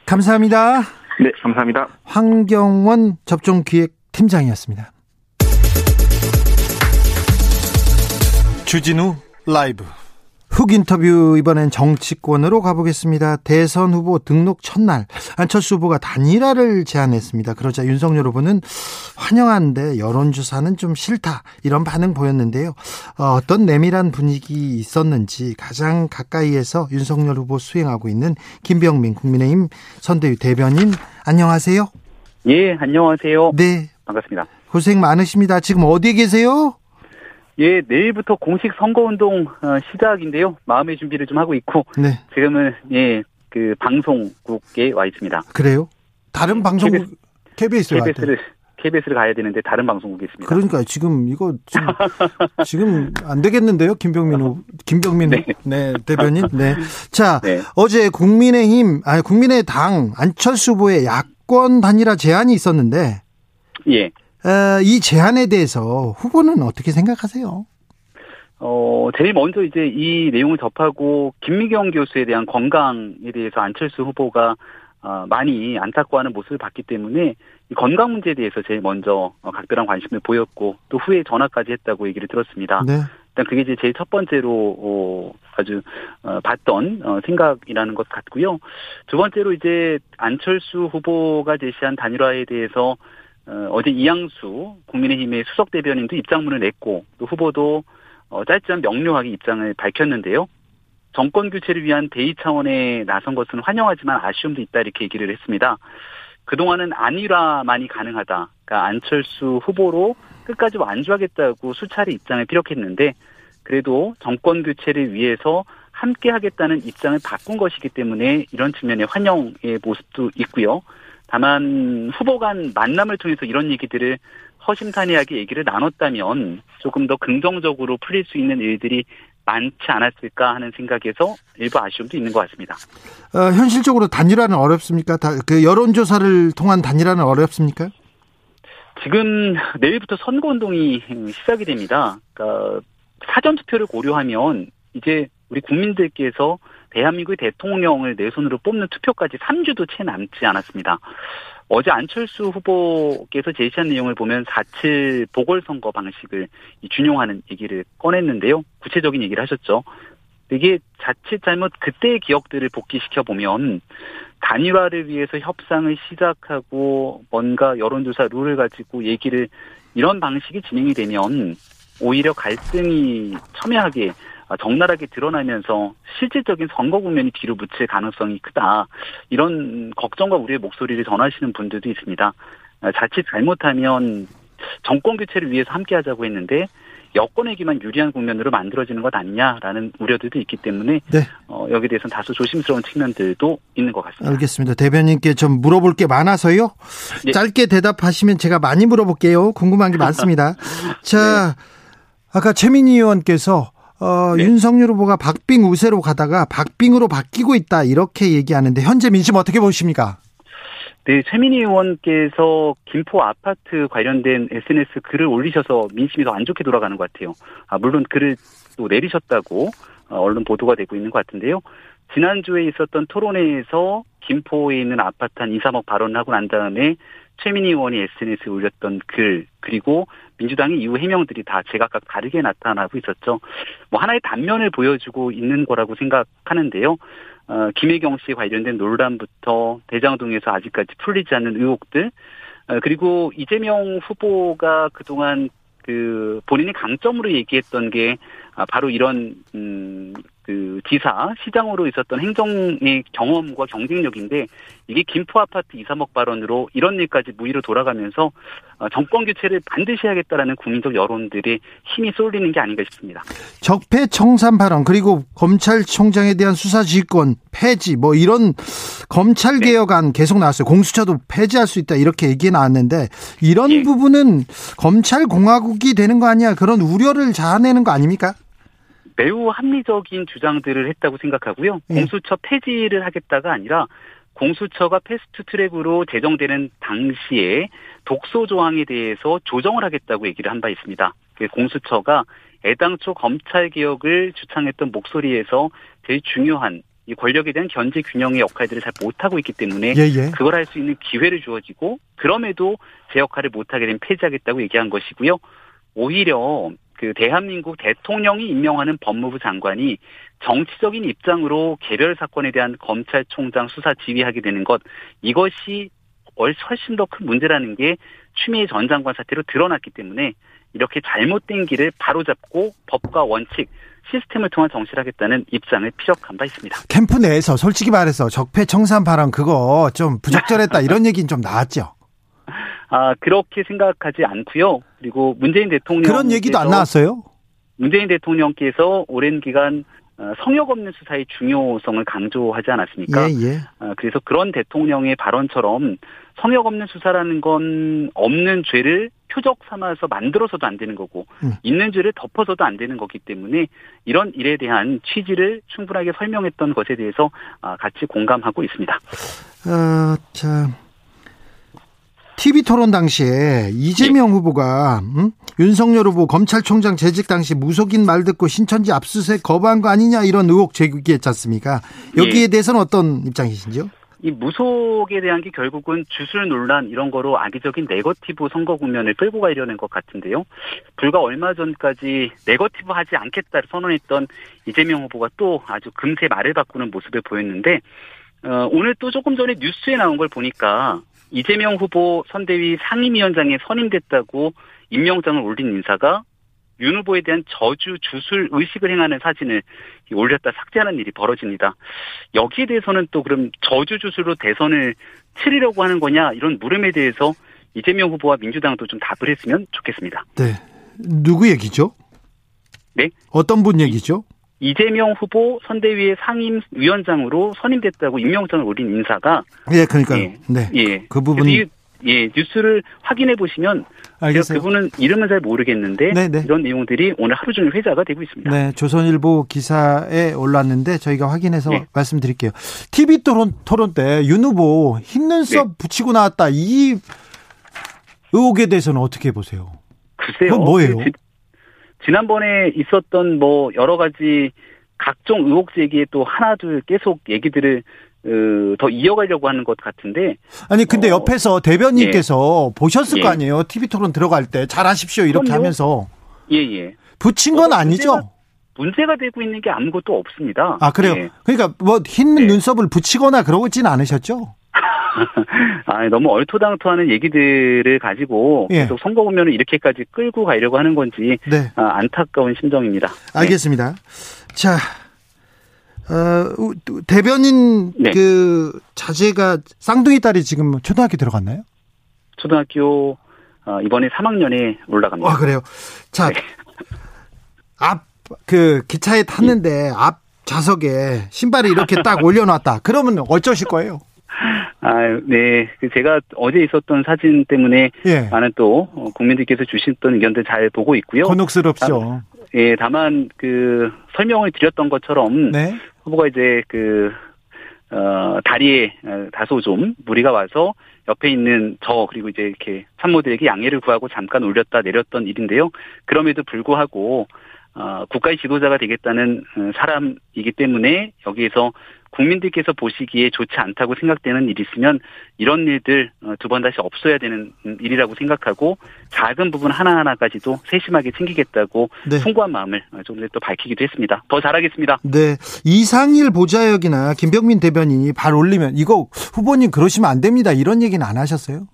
감사합니다. 네, 감사합니다. 황경원 접종기획 팀장이었습니다. 주진우 라이브 훅 인터뷰 이번엔 정치권으로 가보겠습니다. 대선 후보 등록 첫날 안철수 후보가 단일화를 제안했습니다. 그러자 윤석열 후보는 환영한데 여론조사는 좀 싫다 이런 반응 보였는데요. 어, 떤 내밀한 분위기 있었는지 가장 가까이에서 윤석열 후보 수행하고 있는 김병민 국민의힘 선대위 대변인 안녕하세요. 예, 안녕하세요. 네. 반갑습니다. 고생 많으십니다. 지금 어디에 계세요? 예, 내일부터 공식 선거운동 어, 시작인데요. 마음의 준비를 좀 하고 있고 네. 지금은 예, 그 방송국에 와 있습니다. 그래요? 다른 방송 KBS, KBS KBS를 KBS를 가야 되는데 다른 방송국에 있습니다. 그러니까 지금 이거 지금, 지금 안 되겠는데요, 김병민 후, 김병민 네. 네 대변인. 네. 자 네. 어제 국민의힘 아니 국민의당 안철수 후보의 야권 단일화 제안이 있었는데 예. 어, 이 제안에 대해서 후보는 어떻게 생각하세요? 어, 제일 먼저 이제 이 내용을 접하고 김미경 교수에 대한 건강에 대해서 안철수 후보가 어, 많이 안타까워하는 모습을 봤기 때문에 이 건강 문제에 대해서 제일 먼저 어, 각별한 관심을 보였고 또 후에 전화까지 했다고 얘기를 들었습니다. 네. 일단 그게 이제 제일 첫 번째로 어, 아주 어, 봤던 어, 생각이라는 것 같고요. 두 번째로 이제 안철수 후보가 제시한 단일화에 대해서 어, 어제 이양수 국민의힘의 수석 대변인도 입장문을 냈고 또 후보도 어, 짧지만 명료하게 입장을 밝혔는데요. 정권 교체를 위한 대의 차원에 나선 것은 환영하지만 아쉬움도 있다 이렇게 얘기를 했습니다. 그동안은 안일화만이 가능하다. 그러니까 안철수 후보로 끝까지 완주하겠다고 수차례 입장을 피력했는데 그래도 정권 교체를 위해서 함께 하겠다는 입장을 바꾼 것이기 때문에 이런 측면의 환영의 모습도 있고요. 다만 후보 간 만남을 통해서 이런 얘기들을 허심탄회하게 얘기를 나눴다면 조금 더 긍정적으로 풀릴 수 있는 일들이 많지 않았을까 하는 생각에서 일부 아쉬움도 있는 것 같습니다. 어, 현실적으로 단일화는 어렵습니까? 다, 그 여론조사를 통한 단일화는 어렵습니까? 지금 내일부터 선거운동이 시작이 됩니다. 그러니까 사전투표를 고려하면 이제 우리 국민들께서 대한민국의 대통령을 내 손으로 뽑는 투표까지 3주도 채 남지 않았습니다. 어제 안철수 후보께서 제시한 내용을 보면 4.7 보궐선거 방식을 준용하는 얘기를 꺼냈는데요. 구체적인 얘기를 하셨죠. 이게 자칫 잘못 그때의 기억들을 복귀시켜 보면 단일화를 위해서 협상을 시작하고 뭔가 여론조사 룰을 가지고 얘기를 이런 방식이 진행이 되면 오히려 갈등이 첨예하게 아, 적나라하게 드러나면서 실질적인 선거 국면이 뒤로 묻힐 가능성이 크다. 이런 걱정과 우리의 목소리를 전하시는 분들도 있습니다. 아, 자칫 잘못하면 정권 교체를 위해서 함께 하자고 했는데 여권에게만 유리한 국면으로 만들어지는 것 아니냐라는 우려들도 있기 때문에 네. 어, 여기에 대해서는 다소 조심스러운 측면들도 있는 것 같습니다. 알겠습니다. 대변인께 좀 물어볼 게 많아서요. 네. 짧게 대답하시면 제가 많이 물어볼게요. 궁금한 게 많습니다. 자, 네. 아까 최민희 의원께서 어, 네. 윤석열 후보가 박빙 우세로 가다가 박빙으로 바뀌고 있다 이렇게 얘기하는데 현재 민심 어떻게 보십니까? 네, 최민희 의원께서 김포 아파트 관련된 SNS 글을 올리셔서 민심이 더 안 좋게 돌아가는 것 같아요. 아, 물론 글을 또 내리셨다고 어, 언론 보도가 되고 있는 것 같은데요. 지난주에 있었던 토론회에서 김포에 있는 아파트 한 2, 3억 발언을 하고 난 다음에 최민희 의원이 SNS에 올렸던 글 그리고 민주당의 이후 해명들이 다 제각각 다르게 나타나고 있었죠. 뭐 하나의 단면을 보여주고 있는 거라고 생각하는데요. 어, 김혜경 씨 관련된 논란부터 대장동에서 아직까지 풀리지 않는 의혹들 어, 그리고 이재명 후보가 그동안 그 본인이 강점으로 얘기했던 게 아, 바로 이런 음그 지사, 시장으로 있었던 행정의 경험과 경쟁력인데 이게 김포 아파트 2, 3억 발언으로 이런 일까지 무의로 돌아가면서 어, 정권 교체를 반드시 해야겠다라는 국민적 여론들이 힘이 쏠리는 게 아닌가 싶습니다. 적폐 청산 발언 그리고 검찰총장에 대한 수사 지휘권 폐지 뭐 이런 검찰 개혁안 네. 계속 나왔어요. 공수처도 폐지할 수 있다 이렇게 얘기 나왔는데 이런 예. 부분은 검찰 공화국이 되는 거 아니야 그런 우려를 자아내는 거 아닙니까? 매우 합리적인 주장들을 했다고 생각하고요. 네. 공수처 폐지를 하겠다가 아니라 공수처가 패스트 트랙으로 제정되는 당시에 독소 조항에 대해서 조정을 하겠다고 얘기를 한 바 있습니다. 그 공수처가 애당초 검찰 개혁을 주창했던 목소리에서 제일 중요한 이 권력에 대한 견제 균형의 역할들을 잘 못하고 있기 때문에 예, 예. 그걸 할 수 있는 기회를 주어지고 그럼에도 제 역할을 못하게 되면 폐지하겠다고 얘기한 것이고요. 오히려 그 대한민국 대통령이 임명하는 법무부 장관이 정치적인 입장으로 개별 사건에 대한 검찰총장 수사 지휘하게 되는 것 이것이 훨씬 더 큰 문제라는 게 추미애 전 장관 사태로 드러났기 때문에 이렇게 잘못된 길을 바로잡고 법과 원칙 시스템을 통한 정치를 하겠다는 입장을 피력한 바 있습니다. 캠프 내에서 솔직히 말해서 적폐 청산 발언 그거 좀 부적절했다 이런 얘기는 좀 나왔죠. 아, 그렇게 생각하지 않고요. 그리고 문재인 대통령 그런 얘기도 안 나왔어요? 문재인 대통령께서 오랜 기간 어, 성역 없는 수사의 중요성을 강조하지 않았습니까? 예, 예. 어, 그래서 그런 대통령의 발언처럼 성역 없는 수사라는 건 없는 죄를 표적 삼아서 만들어서도 안 되는 거고 음. 있는 죄를 덮어서도 안 되는 거기 때문에 이런 일에 대한 취지를 충분하게 설명했던 것에 대해서 아, 같이 공감하고 있습니다. 어, 자. TV 토론 당시에 이재명 네. 후보가 음? 윤석열 후보 검찰총장 재직 당시 무속인 말 듣고 신천지 압수수색 거부한 거 아니냐 이런 의혹 제기했지 않습니까? 여기에 네. 대해서는 어떤 입장이신지요? 이 무속에 대한 게 결국은 주술 논란 이런 거로 악의적인 네거티브 선거 국면을 끌고 가려는 것 같은데요. 불과 얼마 전까지 네거티브 하지 않겠다 선언했던 이재명 후보가 또 아주 금세 말을 바꾸는 모습을 보였는데 어, 오늘 또 조금 전에 뉴스에 나온 걸 보니까 이재명 후보 선대위 상임위원장에 선임됐다고 임명장을 올린 인사가 윤 후보에 대한 저주 주술 의식을 행하는 사진을 올렸다 삭제하는 일이 벌어집니다. 여기에 대해서는 또 그럼 저주 주술로 대선을 치르려고 하는 거냐 이런 물음에 대해서 이재명 후보와 민주당도 좀 답을 했으면 좋겠습니다. 네. 누구 얘기죠? 네? 어떤 분 얘기죠? 이재명 후보 선대위의 상임위원장으로 선임됐다고 임명장을 올린 인사가 예, 그러니까 예, 네, 예, 그 부분 예 뉴스를 확인해 보시면 알겠어요. 그분은 이름은 잘 모르겠는데 네네. 네. 이런 내용들이 오늘 하루 종일 회자가 되고 있습니다. 네, 조선일보 기사에 올랐는데 저희가 확인해서 네. 말씀드릴게요. TV 토론 토론 때 윤 후보 흰 눈썹 네. 붙이고 나왔다 이 의혹에 대해서는 어떻게 보세요? 글쎄요. 그건 뭐예요? 그 지난번에 있었던 뭐 여러 가지 각종 의혹 제기에 또 하나둘 계속 얘기들을 어, 더 이어가려고 하는 것 같은데. 아니 근데 어, 옆에서 대변인께서 예. 보셨을 예. 거 아니에요? TV 토론 들어갈 때 잘하십시오 이렇게 그럼요. 하면서. 예예. 예. 붙인 건 어, 아니죠? 문제가, 문제가, 되고 있는 게 아무것도 없습니다. 아 그래요? 예. 그러니까 뭐흰 네. 눈썹을 붙이거나 그러지는 않으셨죠? 아, 너무 얼토당토하는 얘기들을 가지고 예. 계속 선거 보면은 이렇게까지 끌고 가려고 하는 건지 네. 아, 안타까운 심정입니다. 네. 알겠습니다. 네. 자, 어, 대변인 네. 그 자제가 쌍둥이 딸이 지금 초등학교 들어갔나요? 초등학교 어, 이번에 3학년에 올라갑니다. 아 그래요. 자, 네. 앞그 기차에 탔는데 예. 앞 좌석에 신발을 이렇게 딱 올려놨다. 그러면 어쩌실 거예요? 아, 네. 그 제가 어제 있었던 사진 때문에 예. 많은 또 어, 국민들께서 주셨던 의견들 잘 보고 있고요. 곤혹스럽죠. 아, 예, 다만 그 설명을 드렸던 것처럼 네. 후보가 이제 그 어, 다리에 어, 다소 좀 무리가 와서 옆에 있는 저 그리고 이제 이렇게 참모들에게 양해를 구하고 잠깐 올렸다 내렸던 일인데요. 그럼에도 불구하고 어, 국가의 지도자가 되겠다는 어, 사람이기 때문에 여기에서 국민들께서 보시기에 좋지 않다고 생각되는 일이 있으면 이런 일들 어, 두번 다시 없어야 되는 일이라고 생각하고 작은 부분 하나하나까지도 세심하게 챙기겠다고 네. 송구한 마음을 어, 좀더 밝히기도 했습니다. 더 잘하겠습니다. 네. 이상일 보좌역이나 김병민 대변인이 발 올리면 이거 후보님 그러시면 안 됩니다. 이런 얘기는 안 하셨어요?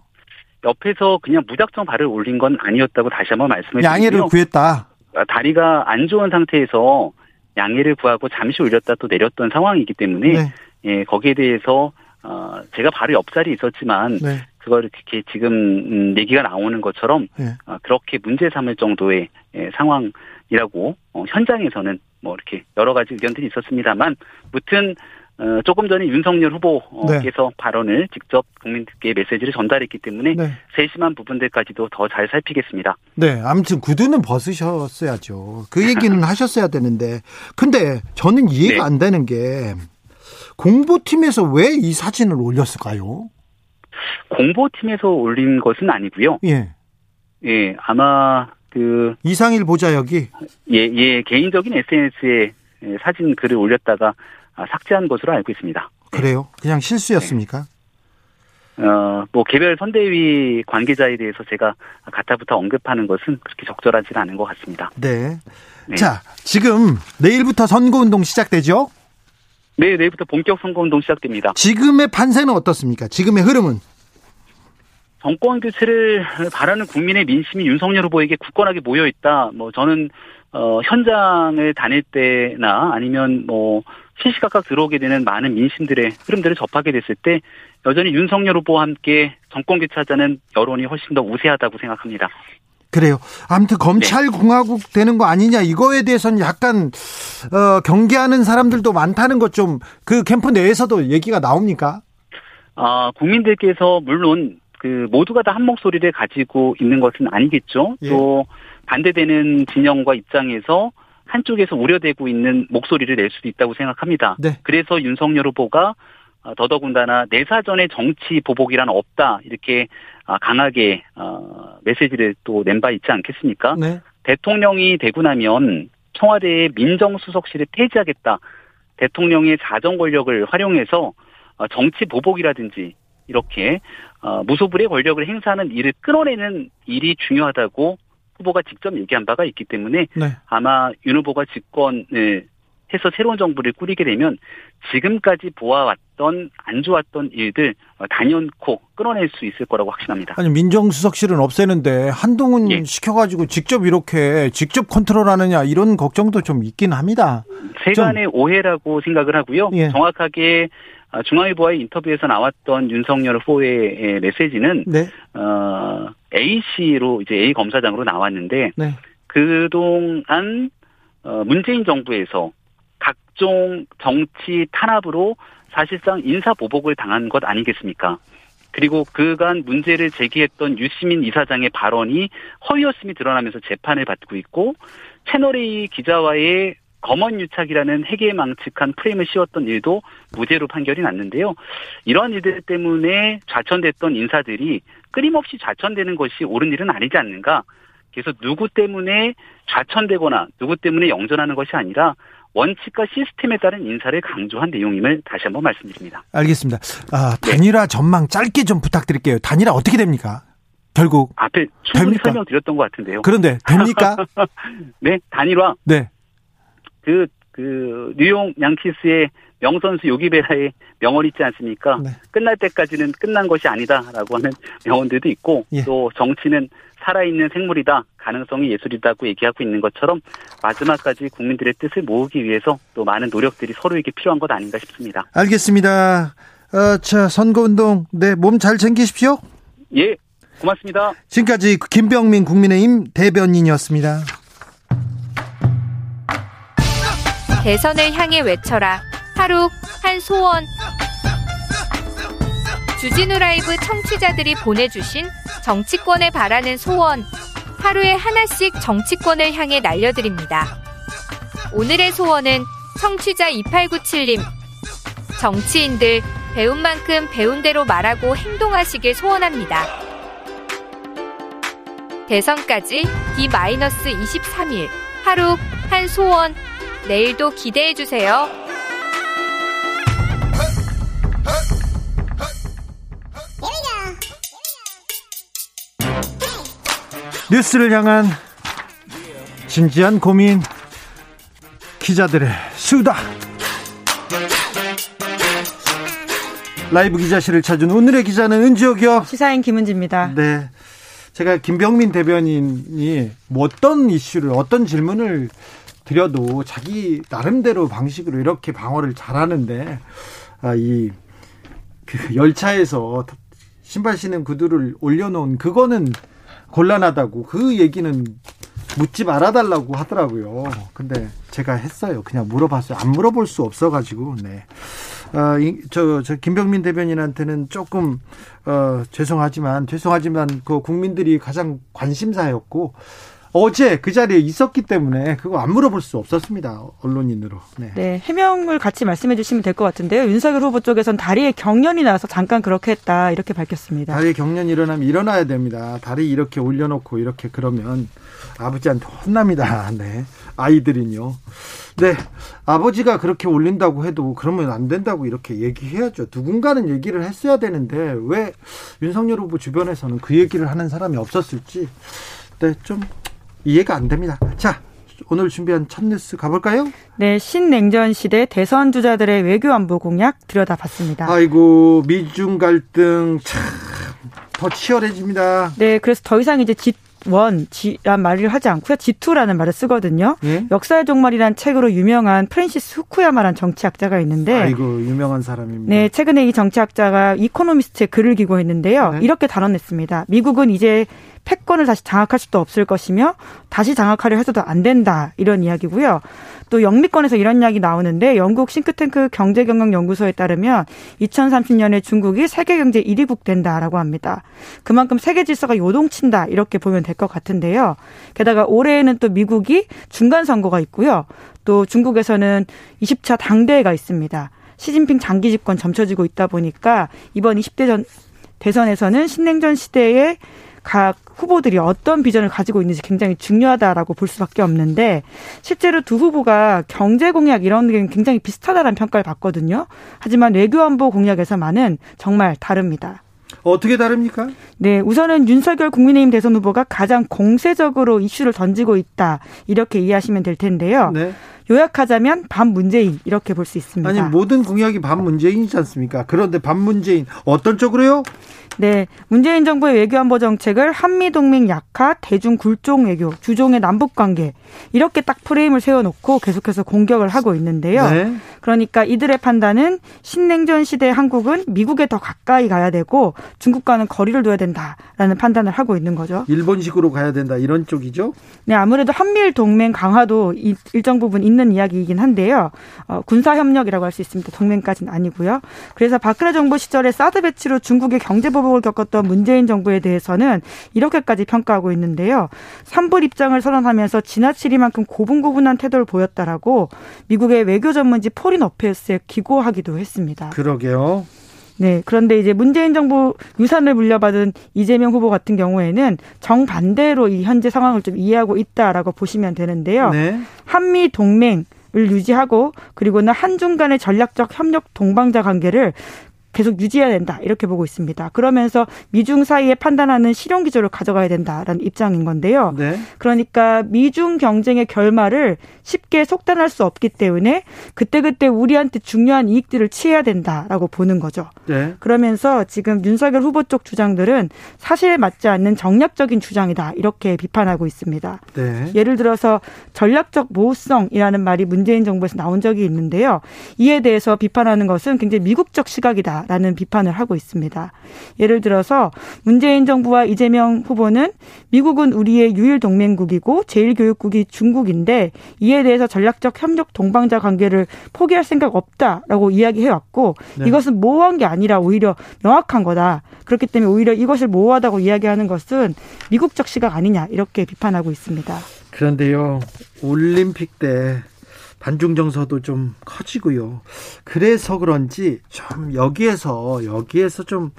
옆에서 그냥 무작정 발을 올린 건 아니었다고 다시 한번 말씀을 드리고요. 양해를 구했다. 다리가 안 좋은 상태에서 양해를 구하고 잠시 올렸다 또 내렸던 상황이기 때문에 네. 예, 거기에 대해서 어, 제가 바로 옆자리에 있었지만 네. 그걸 이렇게 지금 음, 얘기가 나오는 것처럼 네. 어, 그렇게 문제 삼을 정도의 예, 상황이라고 어, 현장에서는 뭐 이렇게 여러 가지 의견들이 있었습니다만 무튼 어, 조금 전에 윤석열 후보께서 네. 발언을 직접 국민들께 메시지를 전달했기 때문에 네. 세심한 부분들까지도 더 잘 살피겠습니다. 네, 아무튼 구두는 벗으셨어야죠. 그 얘기는 하셨어야 되는데, 근데 저는 이해가 네. 안 되는 게 공보팀에서 왜 이 사진을 올렸을까요? 공보팀에서 올린 것은 아니고요. 예. 예, 아마 그 이상일 여기. 예, 예, 개인적인 SNS에 사진 글을 올렸다가 삭제한 것으로 알고 있습니다. 그래요? 그냥 실수였습니까? 네. 어, 뭐 개별 선대위 관계자에 대해서 제가 가타부터 언급하는 것은 그렇게 적절하지는 않은 것 같습니다. 네. 네. 자, 지금 내일부터 선거운동 시작되죠? 네, 내일부터 본격 선거운동 시작됩니다. 지금의 판세는 어떻습니까? 지금의 흐름은? 정권 교체를 바라는 국민의 민심이 윤석열 후보에게 굳건하게 모여 있다. 뭐 저는 어 현장을 다닐 때나 아니면 뭐 시시각각 들어오게 되는 많은 민심들의 흐름들을 접하게 됐을 때 여전히 윤석열 후보와 함께 정권 교체하자는 여론이 훨씬 더 우세하다고 생각합니다. 그래요. 아무튼 검찰 공화국 네. 되는 거 아니냐 이거에 대해서는 약간 어, 경계하는 사람들도 많다는 것 좀 그 캠프 내에서도 얘기가 나옵니까? 아 국민들께서 물론 그 모두가 다 한 목소리를 가지고 있는 것은 아니겠죠. 예. 또 반대되는 진영과 입장에서 한쪽에서 우려되고 있는 목소리를 낼 수도 있다고 생각합니다. 네. 그래서 윤석열 후보가 어, 더더군다나 내사전에 정치 보복이란 없다 이렇게 아, 강하게 어, 메시지를 또 낸 바 있지 않겠습니까? 네. 대통령이 되고 나면 청와대의 민정수석실을 폐지하겠다. 대통령의 자정 권력을 활용해서 어, 정치 보복이라든지 이렇게 어, 무소불의 권력을 행사하는 일을 끌어내는 일이 중요하다고 후보가 직접 얘기한 바가 있기 때문에 네. 아마 윤 후보가 집권을 해서 새로운 정부를 꾸리게 되면 지금까지 보아왔던 안 좋았던 일들 단연코 끌어낼 수 있을 거라고 확신합니다. 아니 민정수석실은 없애는데 한동훈 예. 시켜가지고 직접 이렇게 직접 컨트롤하느냐 이런 걱정도 좀 있긴 합니다. 세간의 좀. 오해라고 생각을 하고요. 예. 정확하게 아, 중앙일보와의 인터뷰에서 나왔던 윤석열 후보의 메시지는 네. 어, A 씨로 이제 A 검사장으로 나왔는데 네. 그동안 어, 문재인 정부에서 각종 정치 탄압으로 사실상 인사 보복을 당한 것 아니겠습니까? 그리고 그간 문제를 제기했던 유시민 이사장의 발언이 허위였음이 드러나면서 재판을 받고 있고 채널A 기자와의 검언유착이라는 핵에 망측한 프레임을 씌웠던 일도 무죄로 판결이 났는데요. 이러한 일들 때문에 좌천됐던 인사들이 끊임없이 좌천되는 것이 옳은 일은 아니지 않는가. 그래서 누구 때문에 좌천되거나 누구 때문에 영전하는 것이 아니라 원칙과 시스템에 따른 인사를 강조한 내용임을 다시 한번 말씀드립니다. 알겠습니다. 아, 단일화 네. 전망 짧게 좀 부탁드릴게요. 단일화 어떻게 됩니까? 결국 앞에 충분히? 설명드렸던 것 같은데요. 그런데 됩니까? 네, 단일화. 네. 그, 그, 뉴욕 양키스의 명선수 요기베라의 명언 있지 않습니까? 네. 끝날 때까지는 끝난 것이 아니다라고 하는 명언들도 있고 예. 또 정치는 살아있는 생물이다. 가능성이 예술이다고 얘기하고 있는 것처럼 마지막까지 국민들의 뜻을 모으기 위해서 또 많은 노력들이 서로에게 필요한 것 아닌가 싶습니다. 알겠습니다. 어, 자, 선거운동, 네, 몸 잘 챙기십시오. 예, 고맙습니다. 지금까지 김병민 국민의힘 대변인이었습니다. 대선을 향해 외쳐라. 하루 한 소원. 주진우 라이브 청취자들이 보내주신 정치권에 바라는 소원. 하루에 하나씩 정치권을 향해 날려드립니다. 오늘의 소원은 청취자 2897님. 정치인들 배운 만큼 배운 대로 말하고 행동하시길 소원합니다. 대선까지 D-23일. 하루 한 소원. 내일도 기대해 주세요. 뉴스를 향한 진지한 고민 기자들의 수다. 라이브 기자실을 찾은 오늘의 기자는 은지옥이요. 시사인 김은지입니다. 네. 제가 김병민 대변인이 뭐 어떤 이슈를 어떤 질문을 드려도 자기 나름대로 방식으로 이렇게 방어를 잘하는데 아, 이 그 열차에서 신발 신는 구두를 올려놓은 그거는 곤란하다고 그 얘기는 묻지 말아달라고 하더라고요. 근데 제가 했어요. 그냥 물어봤어요. 안 물어볼 수 없어가지고, 네. 어, 저, 저, 김병민 대변인한테는 조금, 어, 죄송하지만, 죄송하지만, 그 국민들이 가장 관심사였고, 어제 그 자리에 있었기 때문에 그거 안 물어볼 수 없었습니다. 언론인으로. 네. 네 해명을 같이 말씀해 주시면 될 것 같은데요. 윤석열 후보 쪽에선 다리에 경련이 나서 잠깐 그렇게 했다 이렇게 밝혔습니다. 다리에 경련이 일어나면 일어나야 됩니다. 다리 이렇게 올려놓고 이렇게 그러면 아버지한테 혼납니다. 네. 아이들은요. 네. 아버지가 그렇게 올린다고 해도 그러면 안 된다고 이렇게 얘기해야죠. 누군가는 얘기를 했어야 되는데 왜 윤석열 후보 주변에서는 그 얘기를 하는 사람이 없었을지 네, 좀 이해가 안 됩니다. 자, 오늘 준비한 첫 뉴스 가볼까요? 네, 신냉전 시대 대선 주자들의 외교 안보 공약 들여다봤습니다. 아이고 미중 갈등 참 더 치열해집니다. 네, 그래서 더 이상 이제 지 원지란 말을 하지 않고요. G2라는 말을 쓰거든요. 예? 역사의 종말이란 책으로 유명한 프랜시스 후쿠야마란 정치학자가 있는데 아이고 유명한 사람입니다. 네, 최근에 이 정치학자가 이코노미스트에 글을 기고했는데요. 네? 이렇게 단언했습니다. 미국은 이제 패권을 다시 장악할 수도 없을 것이며 다시 장악하려 해서도 안 된다 이런 이야기고요. 또 영미권에서 이런 이야기 나오는데 영국 싱크탱크 경제경영연구소에 따르면 2030년에 중국이 세계 경제 1위국 된다라고 합니다. 그만큼 세계 질서가 요동친다 이렇게 보면 될 것 같은데요. 게다가 올해에는 또 미국이 중간 선거가 있고요. 또 중국에서는 20차 당대회가 있습니다. 시진핑 장기 집권 점쳐지고 있다 보니까 이번 20대 전 대선에서는 신냉전 시대에 각 후보들이 어떤 비전을 가지고 있는지 굉장히 중요하다라고 볼 수밖에 없는데 실제로 두 후보가 경제 공약 이런 게 굉장히 비슷하다는 평가를 받거든요. 하지만 외교 안보 공약에서만은 정말 다릅니다. 어떻게 다릅니까? 네, 우선은 윤석열 국민의힘 대선 후보가 가장 공세적으로 이슈를 던지고 있다. 이렇게 이해하시면 될 텐데요. 네. 요약하자면 반 문재인 이렇게 볼 수 있습니다. 아니 모든 공약이 반 문재인이지 않습니까? 그런데 반 문재인 어떤 쪽으로요? 네, 문재인 정부의 외교안보 정책을 한미 동맹 약화, 대중 굴종 외교, 주종의 남북 관계 이렇게 딱 프레임을 세워놓고 계속해서 공격을 하고 있는데요. 네. 그러니까 이들의 판단은 신냉전 시대 한국은 미국에 더 가까이 가야 되고 중국과는 거리를 둬야 된다라는 판단을 하고 있는 거죠. 일본식으로 가야 된다 이런 쪽이죠? 네, 아무래도 한미일 동맹 강화도 일정 부분 있는 이야기이긴 한데요. 어, 군사 협력이라고 할 수 있습니다. 동맹까지는 아니고요. 그래서 박근혜 정부 시절에 사드 배치로 중국의 경제 보복을 겪었던 문재인 정부에 대해서는 이렇게까지 평가하고 있는데요. 삼불 입장을 선언하면서 지나치리만큼 고분고분한 태도를 보였다라고 미국의 외교 전문지 포린 어페어스에 기고하기도 했습니다. 그러게요. 네. 그런데 이제 문재인 정부 유산을 물려받은 이재명 후보 같은 경우에는 정반대로 이 현재 상황을 좀 이해하고 있다라고 보시면 되는데요. 네. 한미 동맹을 유지하고 그리고는 한중 간의 전략적 협력 동반자 관계를 계속 유지해야 된다 이렇게 보고 있습니다. 그러면서 미중 사이에 판단하는 실용 기조를 가져가야 된다라는 입장인 건데요. 네. 그러니까 미중 경쟁의 결말을 쉽게 속단할 수 없기 때문에 그때그때 우리한테 중요한 이익들을 취해야 된다라고 보는 거죠. 네. 그러면서 지금 윤석열 후보 쪽 주장들은 사실에 맞지 않는 정략적인 주장이다 이렇게 비판하고 있습니다. 네. 예를 들어서 전략적 모호성이라는 말이 문재인 정부에서 나온 적이 있는데요. 이에 대해서 비판하는 것은 굉장히 미국적 시각이다. 라는 비판을 하고 있습니다. 예를 들어서 문재인 정부와 이재명 후보는 미국은 우리의 유일 동맹국이고 제1교육국이 중국인데 이에 대해서 전략적 협력 동방자 관계를 포기할 생각 없다라고 이야기해왔고 네. 이것은 모호한 게 아니라 오히려 명확한 거다. 그렇기 때문에 오히려 이것을 모호하다고 이야기하는 것은 미국적 시각 아니냐 이렇게 비판하고 있습니다. 그런데요 올림픽 때 반중 정서도 좀 커지고요. 그래서 그런지 좀 여기에서 여기에서 좀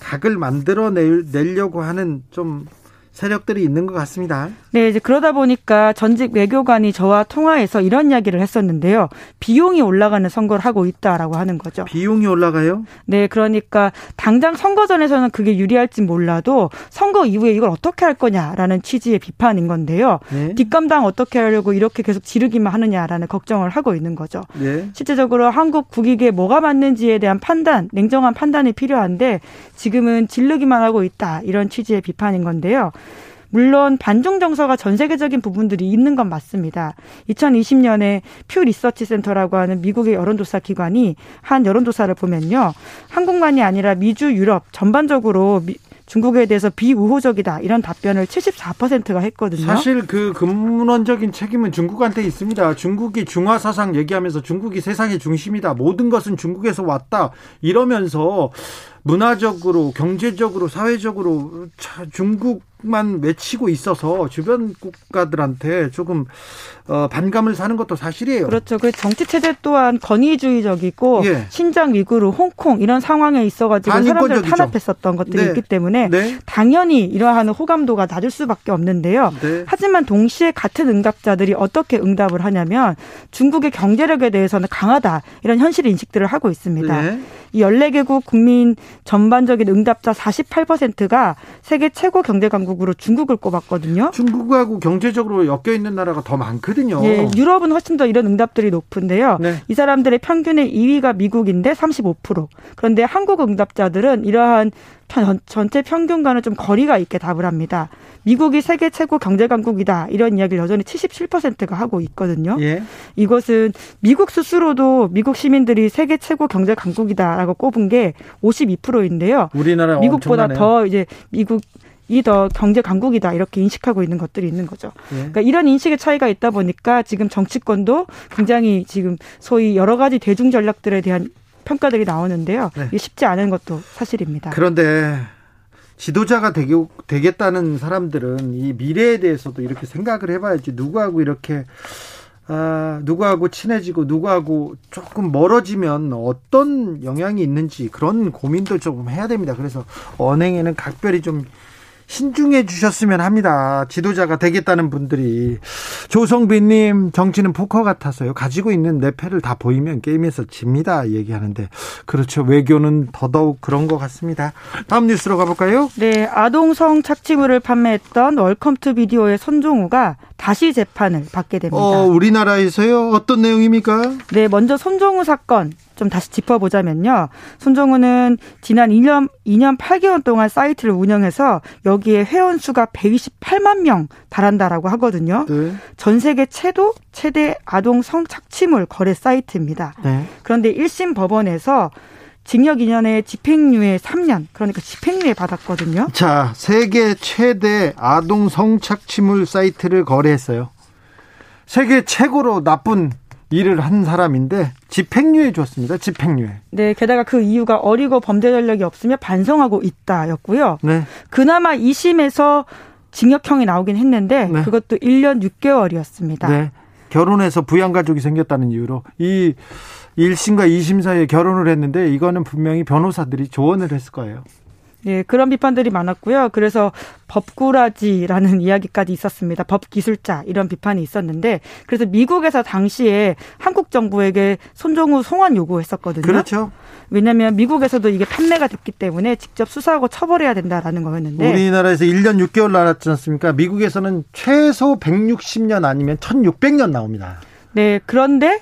각을 만들어 내려고 하는 좀 세력들이 있는 것 같습니다. 네, 이제 그러다 보니까 전직 외교관이 저와 통화해서 이런 이야기를 했었는데요. 비용이 올라가는 선거를 하고 있다라고 하는 거죠. 비용이 올라가요? 네, 그러니까 당장 선거 전에서는 그게 유리할지 몰라도 선거 이후에 이걸 어떻게 할 거냐라는 취지의 비판인 건데요. 네. 뒷감당 어떻게 하려고 이렇게 계속 지르기만 하느냐라는 걱정을 하고 있는 거죠. 네. 실제적으로 한국 국익에 뭐가 맞는지에 대한 판단, 냉정한 판단이 필요한데 지금은 질르기만 하고 있다 이런 취지의 비판인 건데요. 물론 반중 정서가 전 세계적인 부분들이 있는 건 맞습니다. 2020년에 퓨 리서치 센터라고 하는 미국의 여론조사 기관이 한 여론조사를 보면요. 한국만이 아니라 미주, 유럽 전반적으로 미, 중국에 대해서 비우호적이다 이런 답변을 74%가 했거든요. 사실 그 근원적인 책임은 중국한테 있습니다. 중국이 중화 사상 얘기하면서 중국이 세상의 중심이다. 모든 것은 중국에서 왔다. 이러면서 문화적으로, 경제적으로, 사회적으로 중국 만 외치고 있어서 주변 국가들한테 조금 어, 반감을 사는 것도 사실이에요. 그렇죠. 그 정치 체제 또한 권위주의적이고 예. 신장 위구르, 홍콩 이런 상황에 있어가지고 사람들을 탄압했었던 것들이 네. 있기 때문에 네. 당연히 이러한 호감도가 낮을 수밖에 없는데요. 네. 하지만 동시에 같은 응답자들이 어떻게 응답을 하냐면 중국의 경제력에 대해서는 강하다 이런 현실 인식들을 하고 있습니다. 네. 이 14개국 국민 전반적인 응답자 48%가 세계 최고 경제 강국 으로 중국을 꼽았거든요. 중국하고 경제적으로 엮여 있는 나라가 더 많거든요. 예, 유럽은 훨씬 더 이런 응답들이 높은데요. 네. 이 사람들의 평균의 2위가 미국인데 35%. 그런데 한국 응답자들은 이러한 전체 평균과는 좀 거리가 있게 답을 합니다. 미국이 세계 최고 경제 강국이다 이런 이야기를 여전히 77%가 하고 있거든요. 예. 이것은 미국 스스로도 미국 시민들이 세계 최고 경제 강국이다라고 꼽은 게 52%인데요. 우리나라 미국보다 엄청나네요. 더 이제 미국 이 더 경제 강국이다 이렇게 인식하고 있는 것들이 있는 거죠. 예. 그러니까 이런 인식의 차이가 있다 보니까 지금 정치권도 굉장히 지금 소위 여러 가지 대중 전략들에 대한 평가들이 나오는데요. 네. 이게 쉽지 않은 것도 사실입니다. 그런데 지도자가 되게, 되겠 다는 사람들은 이 미래에 대해서도 이렇게 생각을 해봐야지 누구하고 이렇게 아, 누구하고 친해지고 누구하고 조금 멀어지면 어떤 영향이 있는지 그런 고민도 조금 해야 됩니다. 그래서 언행에는 각별히 좀 신중해 주셨으면 합니다. 지도자가 되겠다는 분들이. 조성빈님, 정치는 포커 같아서요. 가지고 있는 내 패를 다 보이면 게임에서 집니다. 얘기하는데. 그렇죠. 외교는 더더욱 그런 것 같습니다. 다음 뉴스로 가볼까요? 네. 아동성 착취물을 판매했던 웰컴 투 비디오의 손종우가 다시 재판을 받게 됩니다. 어, 우리나라에서요? 어떤 내용입니까? 네. 먼저 손종우 사건. 좀 다시 짚어보자면요. 손정우는 지난 2년, 2년 8개월 동안 사이트를 운영해서 여기에 회원 수가 128만 명 달한다라고 하거든요. 네. 전 세계 최도 최대 아동 성착취물 거래 사이트입니다. 네. 그런데 1심 법원에서 징역 2년에 집행유예 3년 그러니까 집행유예 받았거든요. 자, 세계 최대 아동 성착취물 사이트를 거래했어요. 세계 최고로 나쁜 일을 한 사람인데 집행유예 줬습니다. 집행유예. 네, 게다가 그 이유가 어리고 범죄 전력이 없으며 반성하고 있다였고요. 네. 그나마 2심에서 징역형이 나오긴 했는데 네. 그것도 1년 6개월이었습니다. 네. 결혼해서 부양 가족이 생겼다는 이유로 이 1심과 2심 사이에 결혼을 했는데 이거는 분명히 변호사들이 조언을 했을 거예요. 예, 그런 비판들이 많았고요. 그래서 법꾸라지라는 이야기까지 있었습니다. 법기술자 이런 비판이 있었는데 그래서 미국에서 당시에 한국 정부에게 손정우 송환 요구했었거든요. 그렇죠. 왜냐하면 미국에서도 이게 판매가 됐기 때문에 직접 수사하고 처벌해야 된다라는 거였는데 우리나라에서 1년 6개월 나왔지 않습니까? 미국에서는 최소 160년 아니면 1600년 나옵니다. 네, 그런데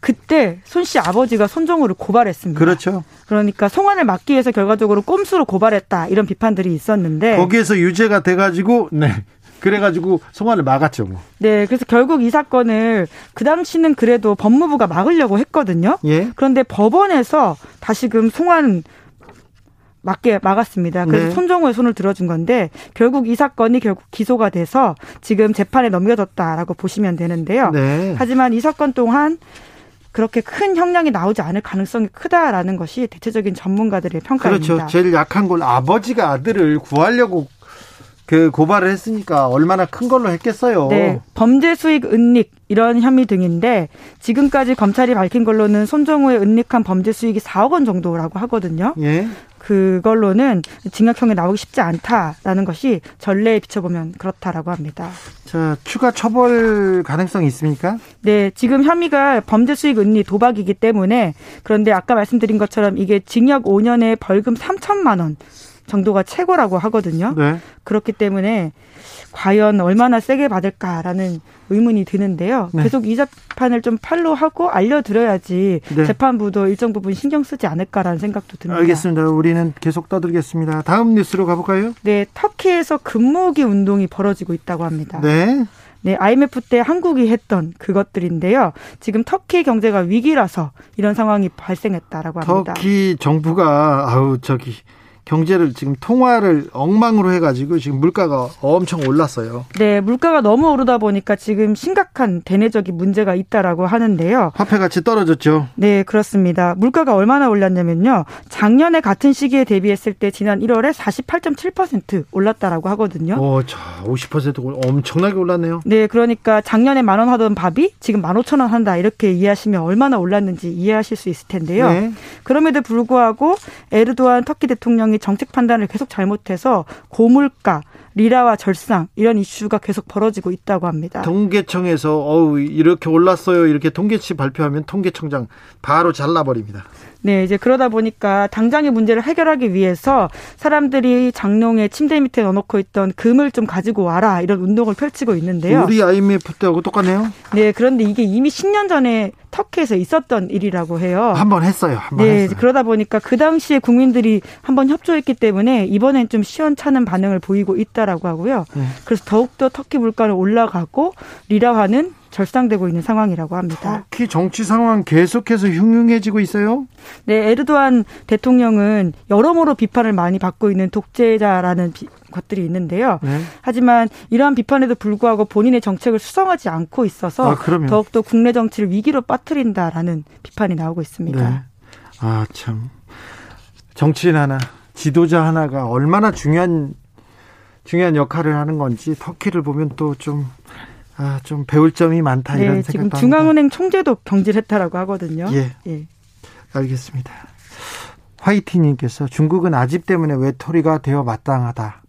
그때 손 씨 아버지가 손정우를 고발했습니다. 그렇죠. 그러니까 송환을 막기 위해서 결과적으로 꼼수로 고발했다 이런 비판들이 있었는데 거기에서 유죄가 돼가지고 네. 그래가지고 송환을 막았죠. 뭐. 네, 그래서 결국 이 사건을 그 당시는 그래도 법무부가 막으려고 했거든요. 예. 그런데 법원에서 다시금 송환 맞게 막았습니다. 그래서 네. 손정호의 손을 들어준 건데 결국 이 사건이 결국 기소가 돼서 지금 재판에 넘겨졌다라고 보시면 되는데요. 네. 하지만 이 사건 동안 그렇게 큰 형량이 나오지 않을 가능성이 크다라는 것이 대체적인 전문가들의 평가입니다. 그렇죠. 제일 약한 걸 아버지가 아들을 구하려고 그 고발을 했으니까 얼마나 큰 걸로 했겠어요. 네. 범죄 수익 은닉 이런 혐의 등인데 지금까지 검찰이 밝힌 걸로는 손정우의 은닉한 범죄 수익이 4억 원 정도라고 하거든요. 예. 그걸로는 징역형이 나오기 쉽지 않다라는 것이 전례에 비춰보면 그렇다라고 합니다. 자, 추가 처벌 가능성이 있습니까? 네, 지금 혐의가 범죄 수익 은니 도박이기 때문에 그런데 아까 말씀드린 것처럼 이게 징역 5년에 벌금 3천만 원 정도가 최고라고 하거든요. 네. 그렇기 때문에 과연 얼마나 세게 받을까라는 의문이 드는데요. 네. 계속 이 재판을 좀 팔로우하고 알려드려야지 네. 재판부도 일정 부분 신경 쓰지 않을까라는 생각도 듭니다. 알겠습니다. 우리는 계속 떠들겠습니다. 다음 뉴스로 가볼까요? 네, 터키에서 금모기 운동이 벌어지고 있다고 합니다. 네. 네, IMF 때 한국이 했던 그것들인데요. 지금 터키 경제가 위기라서 이런 상황이 발생했다라고 합니다. 터키 정부가 아우 저기 경제를 지금 통화를 엉망으로 해가지고 지금 물가가 엄청 올랐어요. 네, 물가가 너무 오르다 보니까 지금 심각한 대내적인 문제가 있다라고 하는데요. 화폐 가치 떨어졌죠. 네, 그렇습니다. 물가가 얼마나 올랐냐면요. 작년에 같은 시기에 대비했을 때 지난 1월에 48.7% 올랐다라고 하거든요. 어, 자, 50% 엄청나게 올랐네요. 네, 그러니까 작년에 만 원 하던 밥이 지금 15,000원 한다 이렇게 이해하시면 얼마나 올랐는지 이해하실 수 있을 텐데요. 네. 그럼에도 불구하고 에르도안 터키 대통령이 정책 판단을 계속 잘못해서 고물가, 리라와 절상 이런 이슈가 계속 벌어지고 있다고 합니다. 통계청에서 어우 이렇게 올랐어요. 이렇게 통계치 발표하면 통계청장 바로 잘라버립니다. 네, 이제 그러다 보니까 당장의 문제를 해결하기 위해서 사람들이 장롱에 침대 밑에 넣어놓고 있던 금을 좀 가지고 와라 이런 운동을 펼치고 있는데요. 우리 IMF 때하고 똑같네요. 네, 그런데 이게 이미 10년 전에 터키에서 있었던 일이라고 해요. 한 번 했어요. 한 번 네, 했어요. 그러다 보니까 그 당시에 국민들이 한 번 협조했기 때문에 이번엔 좀 시원찮은 반응을 보이고 있다라고 하고요. 네. 그래서 더욱더 터키 물가는 올라가고 리라화는 절상되고 있는 상황이라고 합니다. 터키 정치 상황 계속해서 흉흉해지고 있어요? 네, 에르도안 대통령은 여러모로 비판을 많이 받고 있는 독재자라는 비, 것들이 있는데요. 네. 하지만 이러한 비판에도 불구하고 본인의 정책을 수성하지 않고 있어서 아, 더욱더 국내 정치를 위기로 빠뜨린다라는 비판이 나오고 있습니다. 네. 아, 참. 정치인 하나, 지도자 하나가 얼마나 중요한 중요한 역할을 하는 건지 터키를 보면 또 좀 아, 좀 배울 점이 많다 네, 이런 지금 중앙은행 총재도 경질 했다라고 하거든요. 예. 예. 알겠습니다. 화이티님께서 중국은 아집 때문에 외톨이가 되어 마땅하다.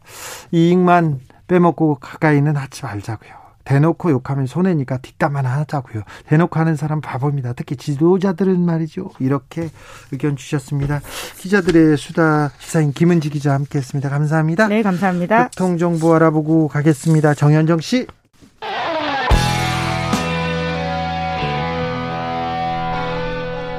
이익만 빼먹고 가까이는 하지 말자고요. 대놓고 욕하면 손해니까 뒷담만 하자고요. 대놓고 하는 사람 바보입니다. 특히 지도자들은 말이죠. 이렇게 의견 주셨습니다. 기자들의 수다 시사인 김은지 기자 함께했습니다. 감사합니다. 네, 감사합니다. 교통 정보 알아보고 가겠습니다. 정현정 씨.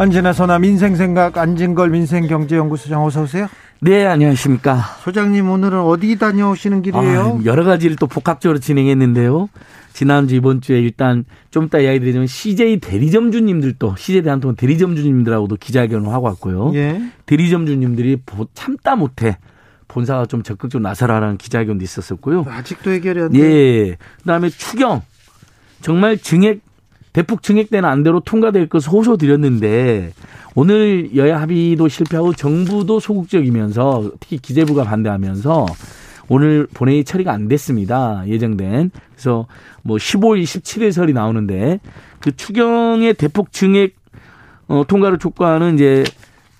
언제나 선아 민생생각 안진걸 민생경제연구소장 어서 오세요. 네, 안녕하십니까. 소장님 오늘은 어디 다녀오시는 길이에요? 아, 여러 가지를 또 복합적으로 진행했는데요. 지난주 이번 주에 일단 좀 이따 이야기 드리자면 CJ 대리점주님들도 CJ 대한통운 대리점주님들하고도 기자회견을 하고 왔고요. 예. 대리점주님들이 참다 못해 본사가 좀 적극적으로 나서라라는 기자회견도 있었었고요. 아직도 해결이 안 돼. 예. 그다음에 추경 정말 증액 대폭 증액되는 안대로 통과될 것을 호소드렸는데 오늘 여야 합의도 실패하고 정부도 소극적이면서 특히 기재부가 반대하면서 오늘 본회의 처리가 안 됐습니다. 예정된. 그래서 뭐 15일, 17일설이 나오는데 그 추경의 대폭 증액 어, 통과를 촉구하는 이제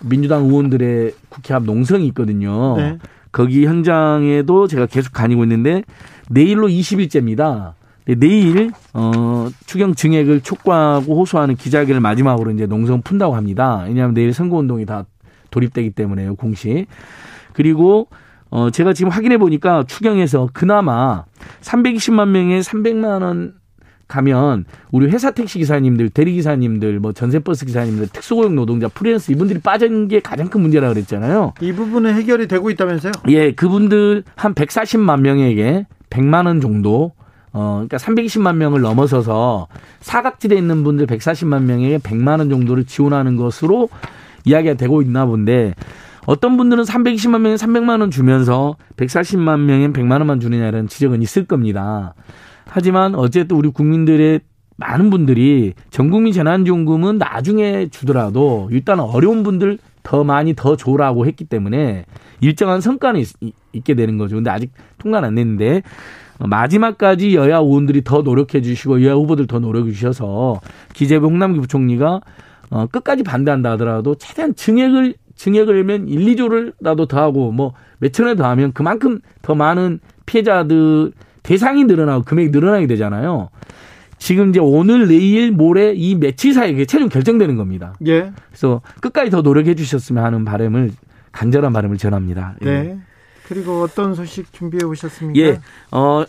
민주당 의원들의 국회 앞 농성이 있거든요. 네. 거기 현장에도 제가 계속 다니고 있는데 내일로 20일째입니다. 네, 내일 어 추경 증액을 촉구하고 호소하는 기자회견을 마지막으로 이제 농성 푼다고 합니다. 왜냐하면 내일 선거 운동이 다 돌입되기 때문에요, 공시. 그리고 어 제가 지금 확인해 보니까 추경에서 그나마 320만 명에 300만 원 가면 우리 회사 택시 기사님들, 대리 기사님들, 뭐 전세 버스 기사님들, 특수고용 노동자, 프리랜서 이분들이 빠진 게 가장 큰 문제라 그랬잖아요. 이 부분은 해결이 되고 있다면서요? 예, 그분들 한 140만 명에게 100만 원 정도 어, 그러니까 320만 명을 넘어서서 사각지대에 있는 분들 140만 명에게 100만 원 정도를 지원하는 것으로 이야기가 되고 있나 본데 어떤 분들은 320만 명에 300만 원 주면서 140만 명에 100만 원만 주느냐는 지적은 있을 겁니다. 하지만 어쨌든 우리 국민들의 많은 분들이 전국민 재난지원금은 나중에 주더라도 일단 어려운 분들 더 많이 더 줘라고 했기 때문에 일정한 성과는 있, 있게 되는 거죠. 근데 아직 통과는 안 됐는데 마지막까지 여야 의원들이 더 노력해 주시고 여야 후보들 더 노력해 주셔서 기재부 홍남기 부총리가 어, 끝까지 반대한다 하더라도 최대한 증액을 증액을 면 1, 2조를라도 더하고 뭐 몇천에 더하면 그만큼 더 많은 피해자들 대상이 늘어나고 금액이 늘어나게 되잖아요. 지금 이제 오늘 내일 모레 이 며칠 사이에 최종 결정되는 겁니다. 예. 그래서 끝까지 더 노력해 주셨으면 하는 바람을 간절한 바람을 전합니다. 예. 네. 그리고 어떤 소식 준비해 오셨습니까? 예. 어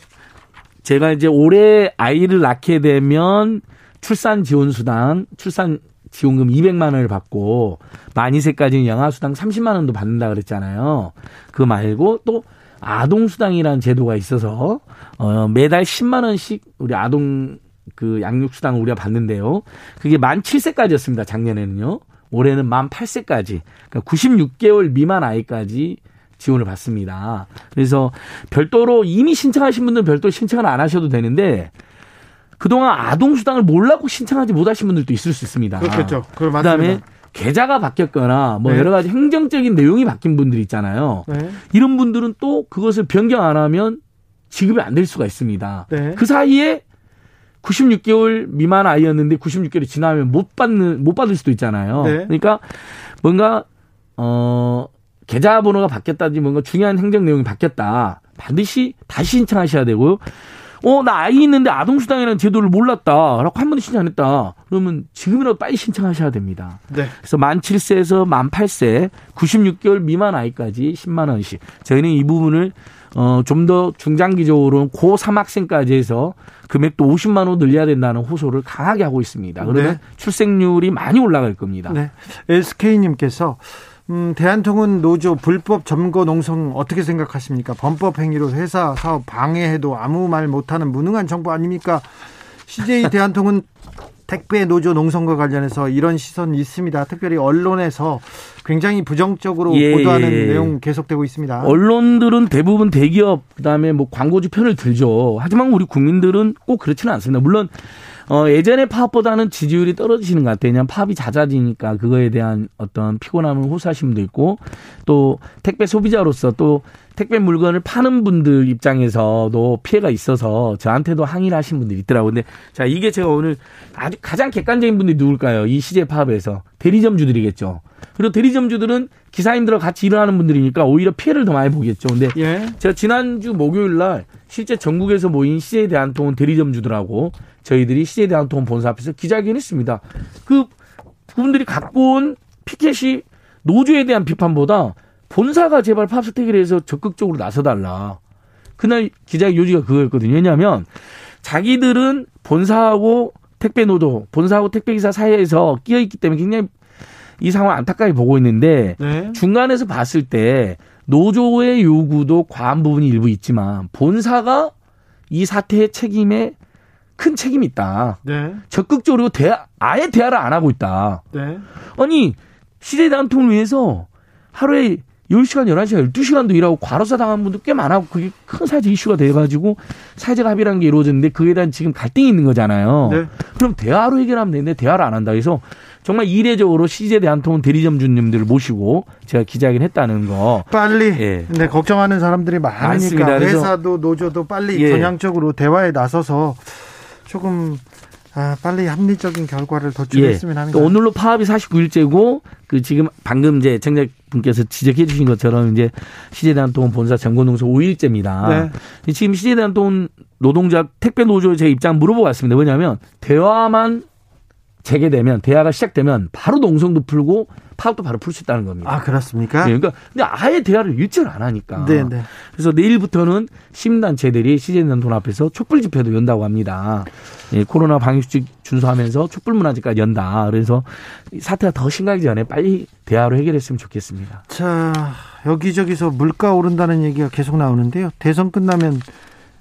제가 이제 올해 아이를 낳게 되면 출산 지원 수당, 출산 지원금 200만 원을 받고 만 2세까지는 영아 수당 30만 원도 받는다 그랬잖아요. 그 말고 또 아동 수당이라는 제도가 있어서 어 매달 10만 원씩 우리 아동 그 양육 수당을 우리가 받는데요. 그게 만 7세까지였습니다. 작년에는요. 올해는 만 8세까지. 그러니까 96개월 미만 아이까지 지원을 받습니다. 그래서 별도로 이미 신청하신 분들은 별도로 신청을 안 하셔도 되는데 그동안 아동수당을 몰랐고 신청하지 못하신 분들도 있을 수 있습니다. 그렇겠죠. 그다음에 계좌가 바뀌었거나 뭐 네. 여러 가지 행정적인 내용이 바뀐 분들 있잖아요. 네. 이런 분들은 또 그것을 변경 안 하면 지급이 안 될 수가 있습니다. 네. 그 사이에 96개월 미만 아이였는데 96개월이 지나면 못 받는 못 받을 수도 있잖아요. 네. 그러니까 뭔가 어 계좌번호가 바뀌었다든지 뭔가 중요한 행정 내용이 바뀌었다. 반드시 다시 신청하셔야 되고요. 어, 나 아이 있는데 아동수당이라는 제도를 몰랐다. 라고 한 번도 신청 안 했다. 그러면 지금이라도 빨리 신청하셔야 됩니다. 네. 그래서 만 7세에서 만 8세, 96개월 미만 아이까지 10만원씩. 저희는 이 부분을 어, 좀 더 중장기적으로는 고 3학생까지 해서 금액도 50만 원 늘려야 된다는 호소를 강하게 하고 있습니다. 그러면 네. 출생률이 많이 올라갈 겁니다. 네. SK님께서 음, 대한통운 노조 불법 점거 농성 어떻게 생각하십니까? 범법 행위로 회사 사업 방해해도 아무 말 못하는 무능한 정부 아닙니까? CJ 대한통운 택배 노조 농성과 관련해서 이런 시선이 있습니다. 특별히 언론에서 굉장히 부정적으로 예, 보도하는 예. 내용 계속되고 있습니다. 언론들은 대부분 대기업 그다음에 뭐 광고주 편을 들죠. 하지만 우리 국민들은 꼭 그렇지는 않습니다. 물론 어, 예전에 파업보다는 지지율이 떨어지시는 것 같아요. 그냥 파업이 잦아지니까 그거에 대한 어떤 피곤함을 호소하시는 분도 있고 또 택배 소비자로서 또 택배 물건을 파는 분들 입장에서도 피해가 있어서 저한테도 항의를 하신 분들이 있더라고요. 근데 자, 이게 제가 오늘 아주 가장 객관적인 분들이 누굴까요? 이 시제 파업에서 대리점주들이겠죠. 그리고 대리점주들은 기사님들과 같이 일하는 분들이니까 오히려 피해를 더 많이 보겠죠. 근데 예. 제가 지난주 목요일 날 실제 전국에서 모인 CJ 대한통운 대리점주들하고 저희들이 CJ 대한통운 본사 앞에서 기자회견했습니다. 그 그분들이 갖고 온 피켓이 노조에 대한 비판보다 본사가 제발 팝스택을 해서 적극적으로 나서달라. 그날 기자의 요지가 그거였거든요. 왜냐하면 자기들은 본사하고 택배 노조, 본사하고 택배기사 사이에서 끼어있기 때문에 굉장히 이 상황 안타깝게 보고 있는데 네. 중간에서 봤을 때 노조의 요구도 과한 부분이 일부 있지만 본사가 이 사태의 책임에 큰 책임이 있다. 네. 적극적으로 대 아예 대화를 안 하고 있다. 네. 아니 시대 단통을 위해서 하루에 10시간, 11시간, 12시간도 일하고 과로사 당한 분도 꽤 많았고 그게 큰 사회적 이슈가 돼가지고 사회적 합의라는 게 이루어졌는데 그에 대한 지금 갈등이 있는 거잖아요. 네. 그럼 대화로 해결하면 되는데 대화를 안 한다. 그래서 정말 이례적으로 CJ 대한통운 대리점주님들을 모시고 제가 기자회견 했다는 거. 빨리. 예. 네, 걱정하는 사람들이 많으니까 많습니다. 회사도 노조도 빨리 예. 전향적으로 대화에 나서서 조금 아, 빨리 합리적인 결과를 도출했으면 예. 합니다. 오늘로 파업이 49일째고 그 지금 방금 이제 청자분께서 지적해 주신 것처럼 이제 시제대한통운 본사 전고농소 5일째입니다. 네. 지금 시제대한통운 노동자 택배 노조의 제 입장 물어보고 왔습니다. 왜냐하면 대화만 재개되면 대화가 시작되면 바로 농성도 풀고 파업도 바로 풀 수 있다는 겁니다. 아 그렇습니까? 네, 그러니까 근데 아예 대화를 일찍을 안 하니까. 네, 네. 그래서 내일부터는 시민단체들이 시제단돈 앞에서 촛불 집회도 연다고 합니다. 예, 코로나 방역수칙 준수하면서 촛불 문화제까지 연다. 그래서 사태가 더 심각하기 전에 빨리 대화로 해결했으면 좋겠습니다. 자 여기저기서 물가 오른다는 얘기가 계속 나오는데요. 대선 끝나면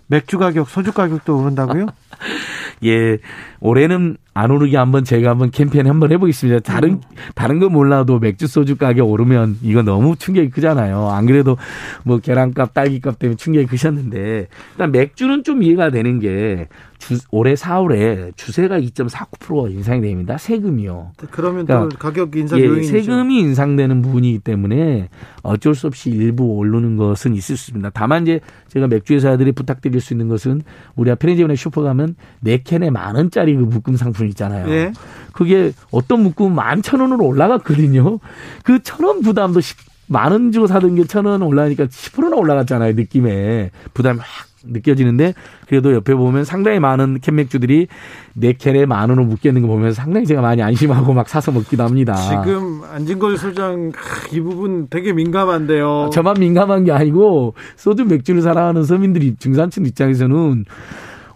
맥주 가격, 소주 가격도 오른다고요? 예, 올해는 안 오르게 한번 제가 한번 캠페인 한번 해보겠습니다. 다른 음. 다른 건 몰라도 맥주 소주 가격 오르면 이거 너무 충격이 크잖아요. 안 그래도 뭐 계란값 딸기값 때문에 충격이 크셨는데 일단 맥주는 좀 이해가 되는 게 주, 올해 4월에 주세가 2.49% 인상이 됩니다. 세금이요. 그러면 그러니까, 또 가격 인상 예, 세금이 인상되는 부분이기 때문에 어쩔 수 없이 일부 오르는 것은 있을 수 있습니다. 다만 이제 제가 맥주 회사들이 부탁드릴 수 있는 것은 우리가 편의점이나 슈퍼 가면 네 캔에 만 원짜리 그 묶음 상품 있잖아요. 네. 그게 어떤 묶음 만천 원으로 올라갔거든요. 그 천 원 부담도 만 원 주고 사던 게 천 원 올라가니까 10%나 올라갔잖아요. 느낌에 부담이 확 느껴지는데 그래도 옆에 보면 상당히 많은 캔맥주들이 네 캔에 만 원을 묶여 있는 거 보면서 상당히 제가 많이 안심하고 막 사서 먹기도 합니다. 지금 안진걸 소장 이 부분 되게 민감한데요. 저만 민감한 게 아니고 소주 맥주를 사랑하는 서민들이 중산층 입장에서는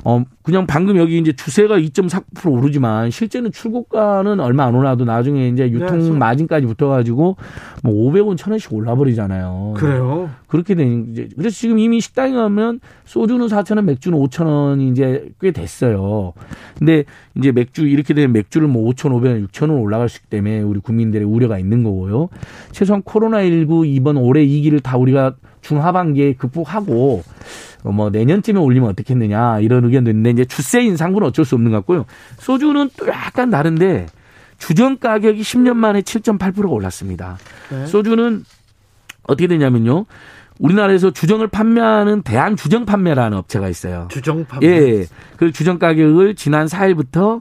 어, 그냥 방금 여기 이제 주세가 2.4% 오르지만 실제는 출고가는 얼마 안 올라도 나중에 이제 유통 네, 마진까지 붙어가지고 뭐 500원, 1000원씩 올라버리잖아요. 그래요? 그렇게 되는 이제 그래서 지금 이미 식당에 가면 소주는 4,000원, 맥주는 5,000원이 이제 꽤 됐어요. 근데 이제 맥주 이렇게 되면 맥주를 뭐 5,500원, 6,000원 올라갈 수 있기 때문에 우리 국민들의 우려가 있는 거고요. 최소한 코로나19 이번 올해 이기를 다 우리가 중하반기에 극복하고 뭐 내년쯤에 올리면 어떻겠느냐 이런 의견도 있는데 이제 주세 인상은 어쩔 수 없는 것 같고요. 소주는 또 약간 다른데 주전 가격이 10년 만에 7.8%가 올랐습니다. 네. 소주는 어떻게 되냐면요. 우리나라에서 주정을 판매하는 대한 주정 판매라는 업체가 있어요. 주정 판매. 예. 그 주정 가격을 지난 4일부터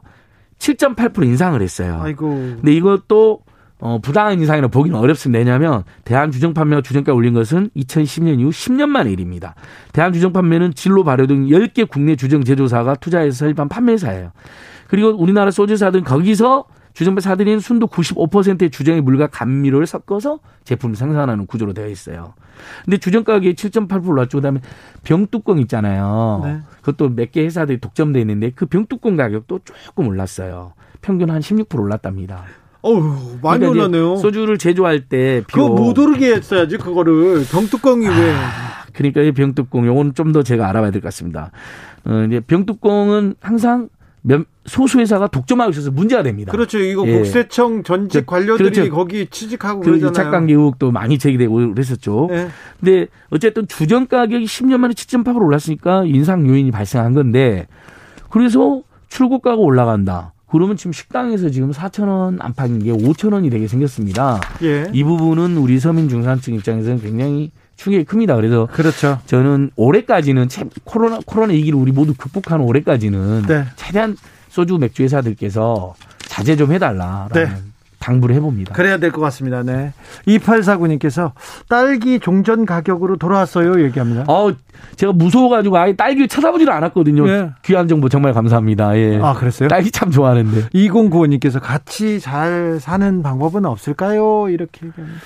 7.8% 인상을 했어요. 아이고. 근데 이것도 어, 부당한 인상이라 보기는 어렵습니다. 왜냐하면 대한주정 판매가 주정가 올린 것은 2010년 이후 10년 만의 일입니다. 대한주정 판매는 진로 발효 등 10개 국내 주정 제조사가 투자해서 설립한 판매사예요. 그리고 우리나라 소주사들은 거기서 주정배 사들인 순도 95%의 주정의 물과 감미료를 섞어서 제품을 생산하는 구조로 되어 있어요. 근데 주정 가격이 7.8% 올랐죠. 그다음에 병뚜껑 있잖아요. 네. 그것도 몇 개 회사들이 독점돼 있는데 그 병뚜껑 가격도 조금 올랐어요. 평균 한 16% 올랐답니다. 어우 많이 그러니까 올랐네요. 소주를 제조할 때 그거 못 오르게 했어야지 그거를 병뚜껑이 아, 왜? 그러니까 이 병뚜껑 요거는 좀더 제가 알아봐야 될 것 같습니다. 어, 이제 병뚜껑은 항상 몇 소수 회사가 독점하고 있어서 문제가 됩니다. 그렇죠. 이거 예. 국세청 전직 관료들이 그렇죠. 거기 취직하고 그 그러잖아요. 착관계 의혹도 많이 제기되고 그랬었죠. 예. 근데 어쨌든 주전 가격이 10년 만에 7.8% 올랐으니까 인상 요인이 발생한 건데 그래서 출고가가 올라간다. 그러면 지금 식당에서 지금 4천 원 안팎인 게 5천 원이 되게 생겼습니다. 예. 이 부분은 우리 서민 중산층 입장에서는 굉장히 충격이 큽니다. 그래서 그렇죠. 저는 올해까지는 코로나 코로나 위기를 우리 모두 극복하는 올해까지는 네. 최대한 소주 맥주 회사들께서 자제 좀 해달라라는 네. 당부를 해봅니다. 그래야 될 것 같습니다. 네. 2849님께서 딸기 종전 가격으로 돌아왔어요. 얘기합니다. 어, 제가 무서워가지고 아예 딸기를 찾아보지를 않았거든요. 네. 귀한 정보 정말 감사합니다. 예. 아, 그랬어요? 딸기 참 좋아하는데. 2095님께서 같이 잘 사는 방법은 없을까요? 이렇게 얘기합니다.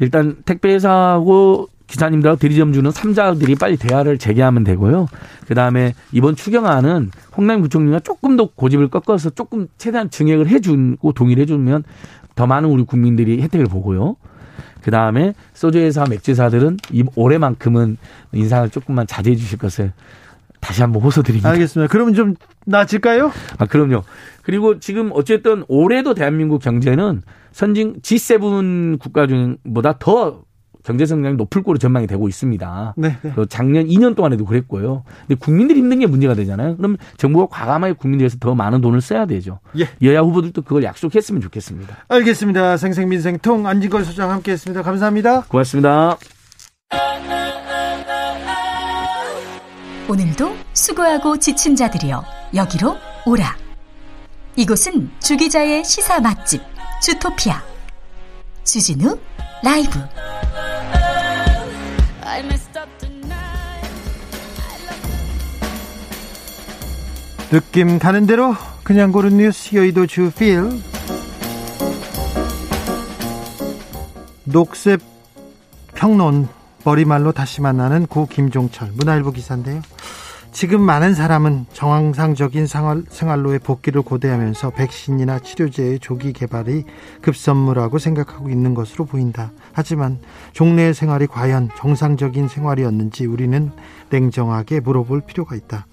일단 택배회사하고 기사님들하고 대리점 주는 3자들이 빨리 대화를 재개하면 되고요. 그 다음에 이번 추경안은 홍남 구청장이 조금 더 고집을 꺾어서 조금 최대한 증액을 해주고 동의를 해주면 더 많은 우리 국민들이 혜택을 보고요. 그 다음에 소주회사, 맥주회사들은 올해만큼은 인상을 조금만 자제해 주실 것을 다시 한번 호소드립니다. 알겠습니다. 그러면 좀 나아질까요? 아, 그럼요. 그리고 지금 어쨌든 올해도 대한민국 경제는 선진 G7 국가 중보다 더 경제 성장이 높을 거로 전망이 되고 있습니다. 네, 네. 그 작년 2년 동안에도 그랬고요. 근데 국민들이 힘든 게 문제가 되잖아요. 그럼 정부가 과감하게 국민들 위해서 더 많은 돈을 써야 되죠. 예. 여야 후보들도 그걸 약속했으면 좋겠습니다. 알겠습니다. 생생민생통 안진걸 소장 함께했습니다. 감사합니다. 고맙습니다. 오늘도 수고하고 지친 자들이여 여기로 오라. 이곳은 주기자의 시사 맛집 주토피아 주진우 라이브. 느낌 가는 대로 그냥 고른 뉴스 여의도 주필 녹색 평론 머리말로 다시 만나는 고 김종철 문화일보 기사인데요. 지금 많은 사람은 정상적인 생활, 생활로의 복귀를 고대하면서 백신이나 치료제의 조기 개발이 급선무라고 생각하고 있는 것으로 보인다. 하지만 종래의 생활이 과연 정상적인 생활이었는지 우리는 냉정하게 물어볼 필요가 있다.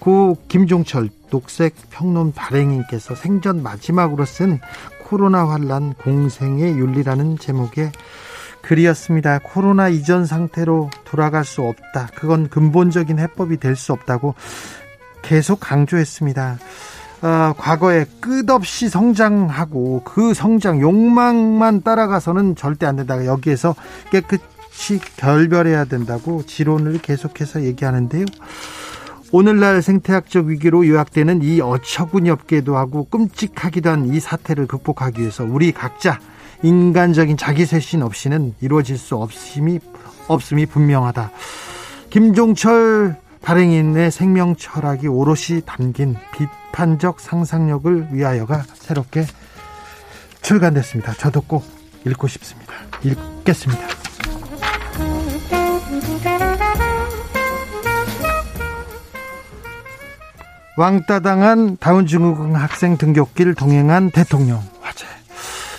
고 김종철 녹색 평론 발행인께서 생전 마지막으로 쓴 코로나 환란 공생의 윤리라는 제목의 글이었습니다. 코로나 이전 상태로 돌아갈 수 없다. 그건 근본적인 해법이 될 수 없다고 계속 강조했습니다. 어, 과거에 끝없이 성장하고 그 성장 욕망만 따라가서는 절대 안 된다. 여기에서 깨끗이 결별해야 된다고 지론을 계속해서 얘기하는데요. 오늘날 생태학적 위기로 요약되는 이 어처구니 없게도 하고 끔찍하기도 한 이 사태를 극복하기 위해서 우리 각자 인간적인 자기 쇄신 없이는 이루어질 수 없음이, 없음이 분명하다. 김종철 발행인의 생명 철학이 오롯이 담긴 비판적 상상력을 위하여가 새롭게 출간됐습니다. 저도 꼭 읽고 싶습니다. 읽겠습니다. 왕따당한 다운증후군 학생 등굣길 동행한 대통령.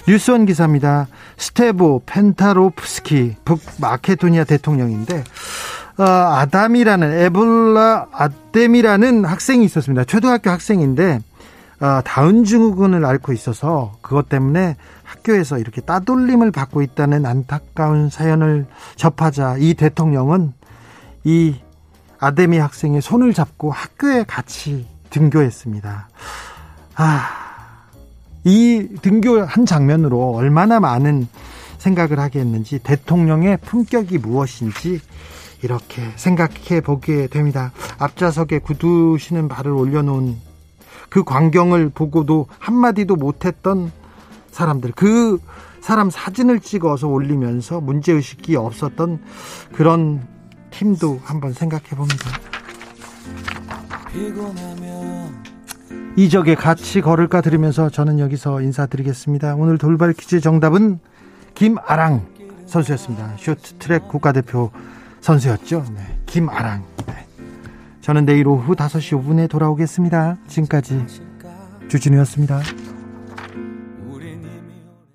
뉴스원 기사입니다. 스테보 펜타로프스키 북마케도니아 대통령인데 어, 아담이라는 에볼라 아담이라는 학생이 있었습니다. 초등학교 학생인데 어, 다운 증후군을 앓고 있어서 그것 때문에 학교에서 이렇게 따돌림을 받고 있다는 안타까운 사연을 접하자 이 대통령은 이 아데미 학생의 손을 잡고 학교에 같이 등교했습니다. 아, 이 등교 한 장면으로 얼마나 많은 생각을 하게 했는지 대통령의 품격이 무엇인지 이렇게 생각해 보게 됩니다. 앞좌석에 굳으시는 발을 올려놓은 그 광경을 보고도 한마디도 못했던 사람들, 그 사람 사진을 찍어서 올리면서 문제의식이 없었던 그런 팀도 한번 생각해 봅니다. 이적에 같이 걸을까 들으면서 저는 여기서 인사드리겠습니다. 오늘 돌발 퀴즈 정답은 김아랑 선수였습니다. 쇼트트랙 국가대표 선수였죠. 네, 김아랑. 네. 저는 내일 오후 5시 5분에 돌아오겠습니다. 지금까지 주진우였습니다.